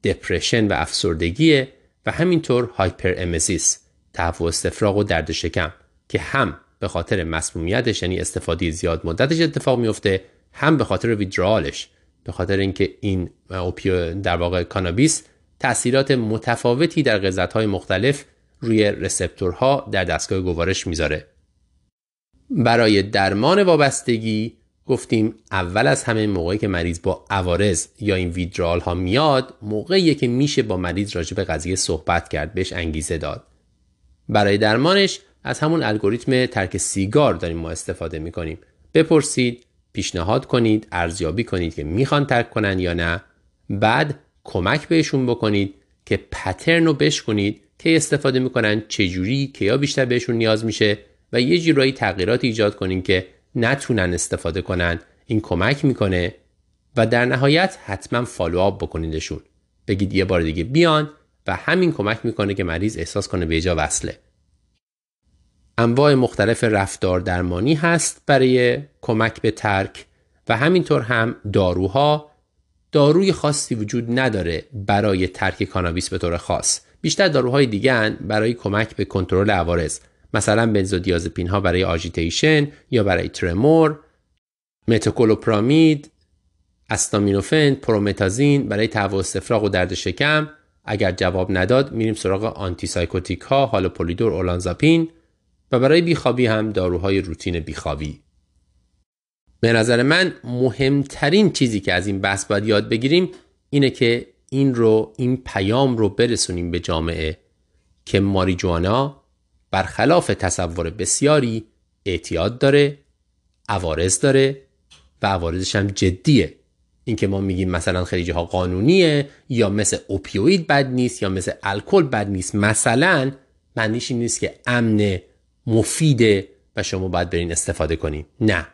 دپرشن و افسردگیه و همینطور هایپر امزیس، تهوع استفراغ و درد شکم که هم به خاطر مسمومیتش یعنی استفاده زیاد مدتش اتفاق میفته هم به خاطر ویدرالش به خاطر اینکه این اوپیو در واقع کانابیس تاثیرات متفاوتی در غذاهای مختلف روی رسپتورها در دستگاه گوارش می‌ذاره. برای درمان وابستگی گفتیم اول از همه موقعی که مریض با عوارض یا این ویدرال ها میاد موقعی که میشه با مریض راجع به قضیه صحبت کرد بهش انگیزه داد. برای درمانش از همون الگوریتم ترک سیگار داریم ما استفاده می‌کنیم. بپرسید پیشنهاد کنید ارزیابی کنید که می‌خوان ترک کنن یا نه. بعد کمک بهشون بکنید که پترن رو بشکنید که استفاده می‌کنن چجوری که یا بیشتر بهشون نیاز میشه و یه جورایی تغییرات ایجاد کنین که نتونن استفاده کنن. این کمک می‌کنه و در نهایت حتما فالوآپ بکنیدشون. بگید یه بار دیگه بیان و همین کمک می‌کنه که مریض احساس کنه به جا وصله. انواع مختلف رفتار درمانی هست برای کمک به ترک و همینطور هم داروها. داروی خاصی وجود نداره برای ترک کانابیس به طور خاص. بیشتر داروهای دیگه برای کمک به کنترل عوارض مثلا بنزودیازپین ها برای آژیتیشن یا برای ترمور متوکولوپرامید استامینوفن پرومتازین برای تهوع استفراغ و درد شکم. اگر جواب نداد میریم سراغ آنتی سایکوتیک ها هالوپولیدور اولانزاپین. و برای بیخوابی هم داروهای روتین بیخوابی. به نظر من مهمترین چیزی که از این بحث باید یاد بگیریم اینه که این رو این پیام رو برسونیم به جامعه که ماریجوانا برخلاف تصور بسیاری اعتیاد داره عوارض داره و عوارضش هم جدیه. اینکه ما میگیم مثلا خیلی جاها قانونیه یا مثل اوپیوید بد نیست یا مثل الکل بد نیست. مثلا معنیش این نیست که امن مفیده و شما باید برین استفاده کنیم نه.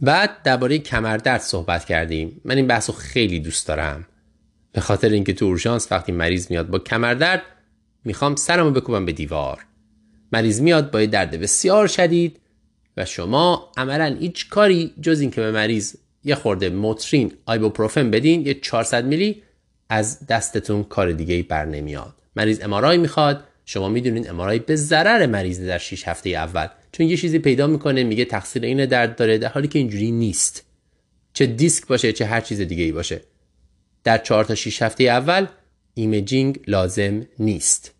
بعد درباره کمردرد صحبت کردیم. من این بحث رو خیلی دوست دارم. به خاطر اینکه تو اورژانس وقتی مریض میاد با کمردرد می‌خوام سرمو بکوبم به دیوار. مریض میاد با درد بسیار شدید و شما عملا هیچ کاری جز اینکه به مریض یه خورده Motrin آیبوپروفن بدین یه 400 میلی از دستتون کار دیگه ای بر نمیاد. مریض MRI می‌خواد شما می‌دونین MRI به ضرر مریض در 6 هفته اول. چون یه چیزی پیدا می‌کنه میگه تقصیر این درد داره در حالی که اینجوری نیست. چه دیسک باشه چه هر چیز دیگه ای باشه. در 4 تا 6 هفته اول imaging لازم نیست.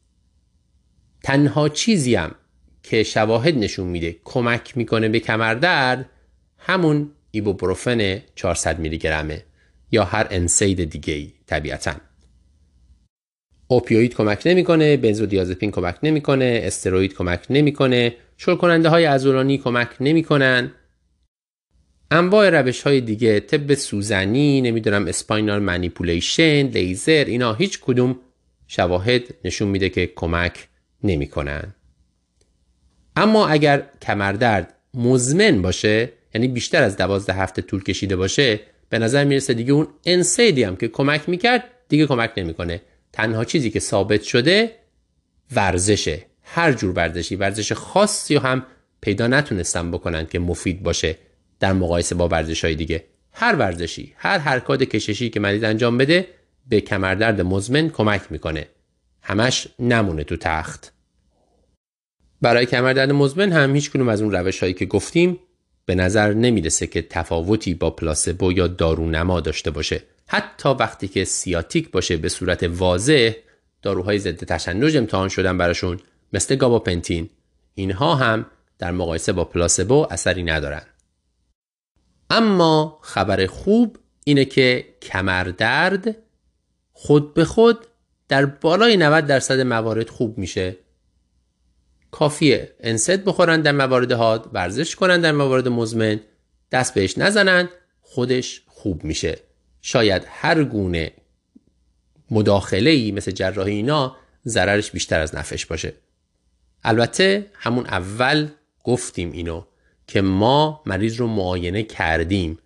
تنها چیزی هم که شواهد نشون میده کمک می‌کنه به کمردرد همون ایبوپروفن 400 میلی گرمه یا هر NSAID دیگه ای طبیعتا. opioid کمک نمی‌کنه بنزودیازپین کمک نمی‌کنه استروید کمک نمی‌کنه شل کننده های عضلانی کمک نمی‌کنن. انواع روش های دیگه طب سوزنی نمی‌دونم spinal manipulation لیزر اینا هیچ کدوم شواهد نشون میده که کمک نمی‌کنن. اما اگر کمردرد مزمن باشه یعنی بیشتر از دوازده هفته طول کشیده باشه به نظر می‌رسه دیگه اون انسیدی هم که کمک می‌کرد دیگه کمک نمی‌کنه. تنها چیزی که ثابت شده ورزشه هر جور ورزشی ورزش خاصی هم پیدا نتونستن بکنن که مفید باشه در مقایسه با ورزش های دیگه. هر ورزشی هر حرکات کششی که مریض انجام بده به کمردرد مزمن کمک می‌کنه. همش نمونه تو تخت. برای کمردرد مزمن هم هیچ کنوم از اون روش هایی که گفتیم به نظر نمی‌رسه که تفاوتی با پلاسبو یا دارونما داشته باشه. حتی وقتی که سیاتیک باشه به صورت واضح داروهای ضد تشنج امتحان شدن براشون مثل گاباپنتین. اینها هم در مقایسه با پلاسبو اثری ندارن. اما خبر خوب اینه که کمردرد خود به خود در بالای 90 درصد موارد خوب میشه. کافیه انسد بخورن در موارد حاد ورزش کنن در موارد مزمن. دست بهش نزنن خودش خوب میشه. شاید هر گونه مداخله ای مثل جراحی اینا ضررش بیشتر از نفش باشه. البته همون اول گفتیم اینو که ما مریض رو معاینه کردیم.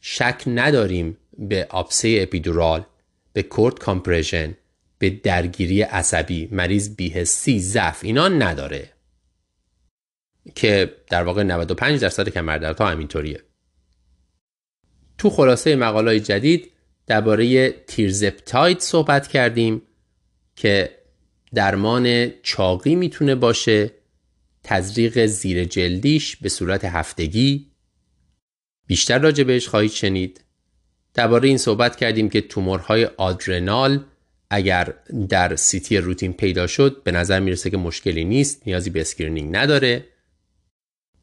شک نداریم به آبسه اپیدورال به کورت کامپرشن به درگیری عصبی مریض بیهستی ضعف اینا نداره. که در واقع 95 درصد کمردردها همینطوریه. تو خلاصه مقالای جدید درباره تیرزپتاید صحبت کردیم که درمان چاقی می‌تونه باشه تزریق زیر جلدیش به صورت هفتگی. بیشتر راجع بهش خواهید شنید. درباره این صحبت کردیم که تومورهای آدرنال اگر در CT روتین پیدا شد به نظر می‌رسه که مشکلی نیست نیازی به screening نداره.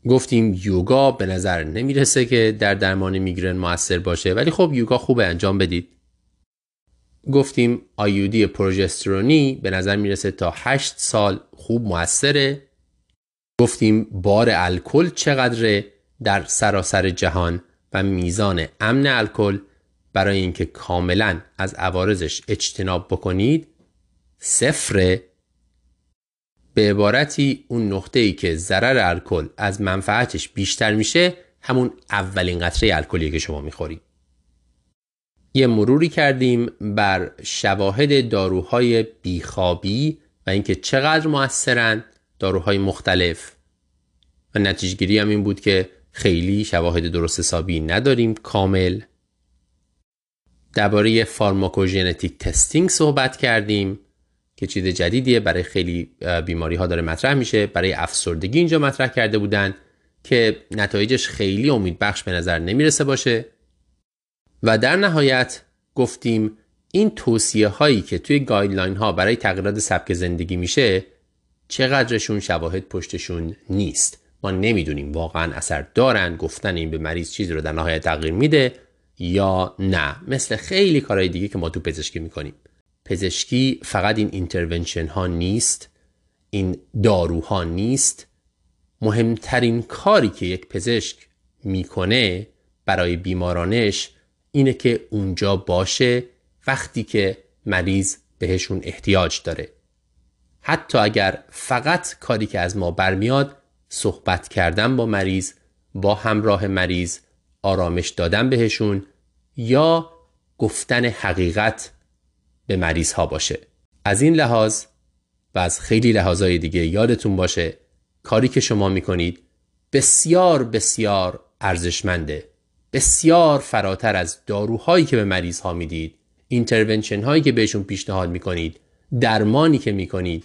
گفتیم یوگا به نظر نمی‌رسه که در درمان میگرن موثر باشه ولی خب یوگا خوبه انجام بدید. گفتیم آیودی پروژسترونی به نظر می‌رسه تا 8 سال خوب موثره. گفتیم بار الکل چقدره در سراسر جهان و میزان امن الکل. برای اینکه کاملا از عوارضش اجتناب بکنید صفره. به عبارتی اون نقطه ای که ضرر الکل از منفعتش بیشتر میشه همون اولین قطره الکلیه که شما می‌خورید. یه مروری کردیم بر شواهد داروهای بیخوابی و اینکه چقدر موثرن داروهای مختلف. و نتیجگیری هم این بود که خیلی شواهد درست حسابی نداریم کامل. درباره pharmacogenetic testing صحبت کردیم. که چیز جدیدیه. برای خیلی بیماری ها داره مطرح میشه. برای افسردگی اینجا مطرح کرده بودن که نتایجش خیلی امیدبخش به نظر نمی‌رسه باشه. و در نهایت گفتیم این توصیه هایی که توی guideline ها برای تغییرات سبک زندگی میشه چقدرشون شواهد پشتشون نیست. ما نمی‌دونیم واقعا اثر دارن گفتن این به مریض چیزی رو در نهایت تغییر میده یا نه. مثل خیلی کارهای دیگه که ما تو پزشکی می‌کنیم. پزشکی فقط این intervention ها نیست این داروها نیست. مهمترین کاری که یک پزشک می‌کنه برای بیمارانش اینه که اونجا باشه وقتی که مریض بهشون احتیاج داره. حتی اگر فقط کاری که از ما برمیاد صحبت کردن با مریض با همراه مریض آرامش دادن بهشون یا گفتن حقیقت به مریض ها باشه. از این لحاظ و از خیلی لحاظهای دیگه یادتون باشه کاری که شما می‌کنید بسیار بسیار ارزشمنده. بسیار فراتر از داروهایی که به مریض ها می‌دید اینترونشن هایی که بهشون پیشنهاد می‌کنید درمانی که می‌کنید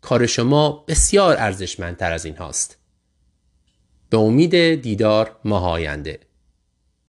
کار شما بسیار ارزشمندتر از این هاست به امید دیدار ماه آینده.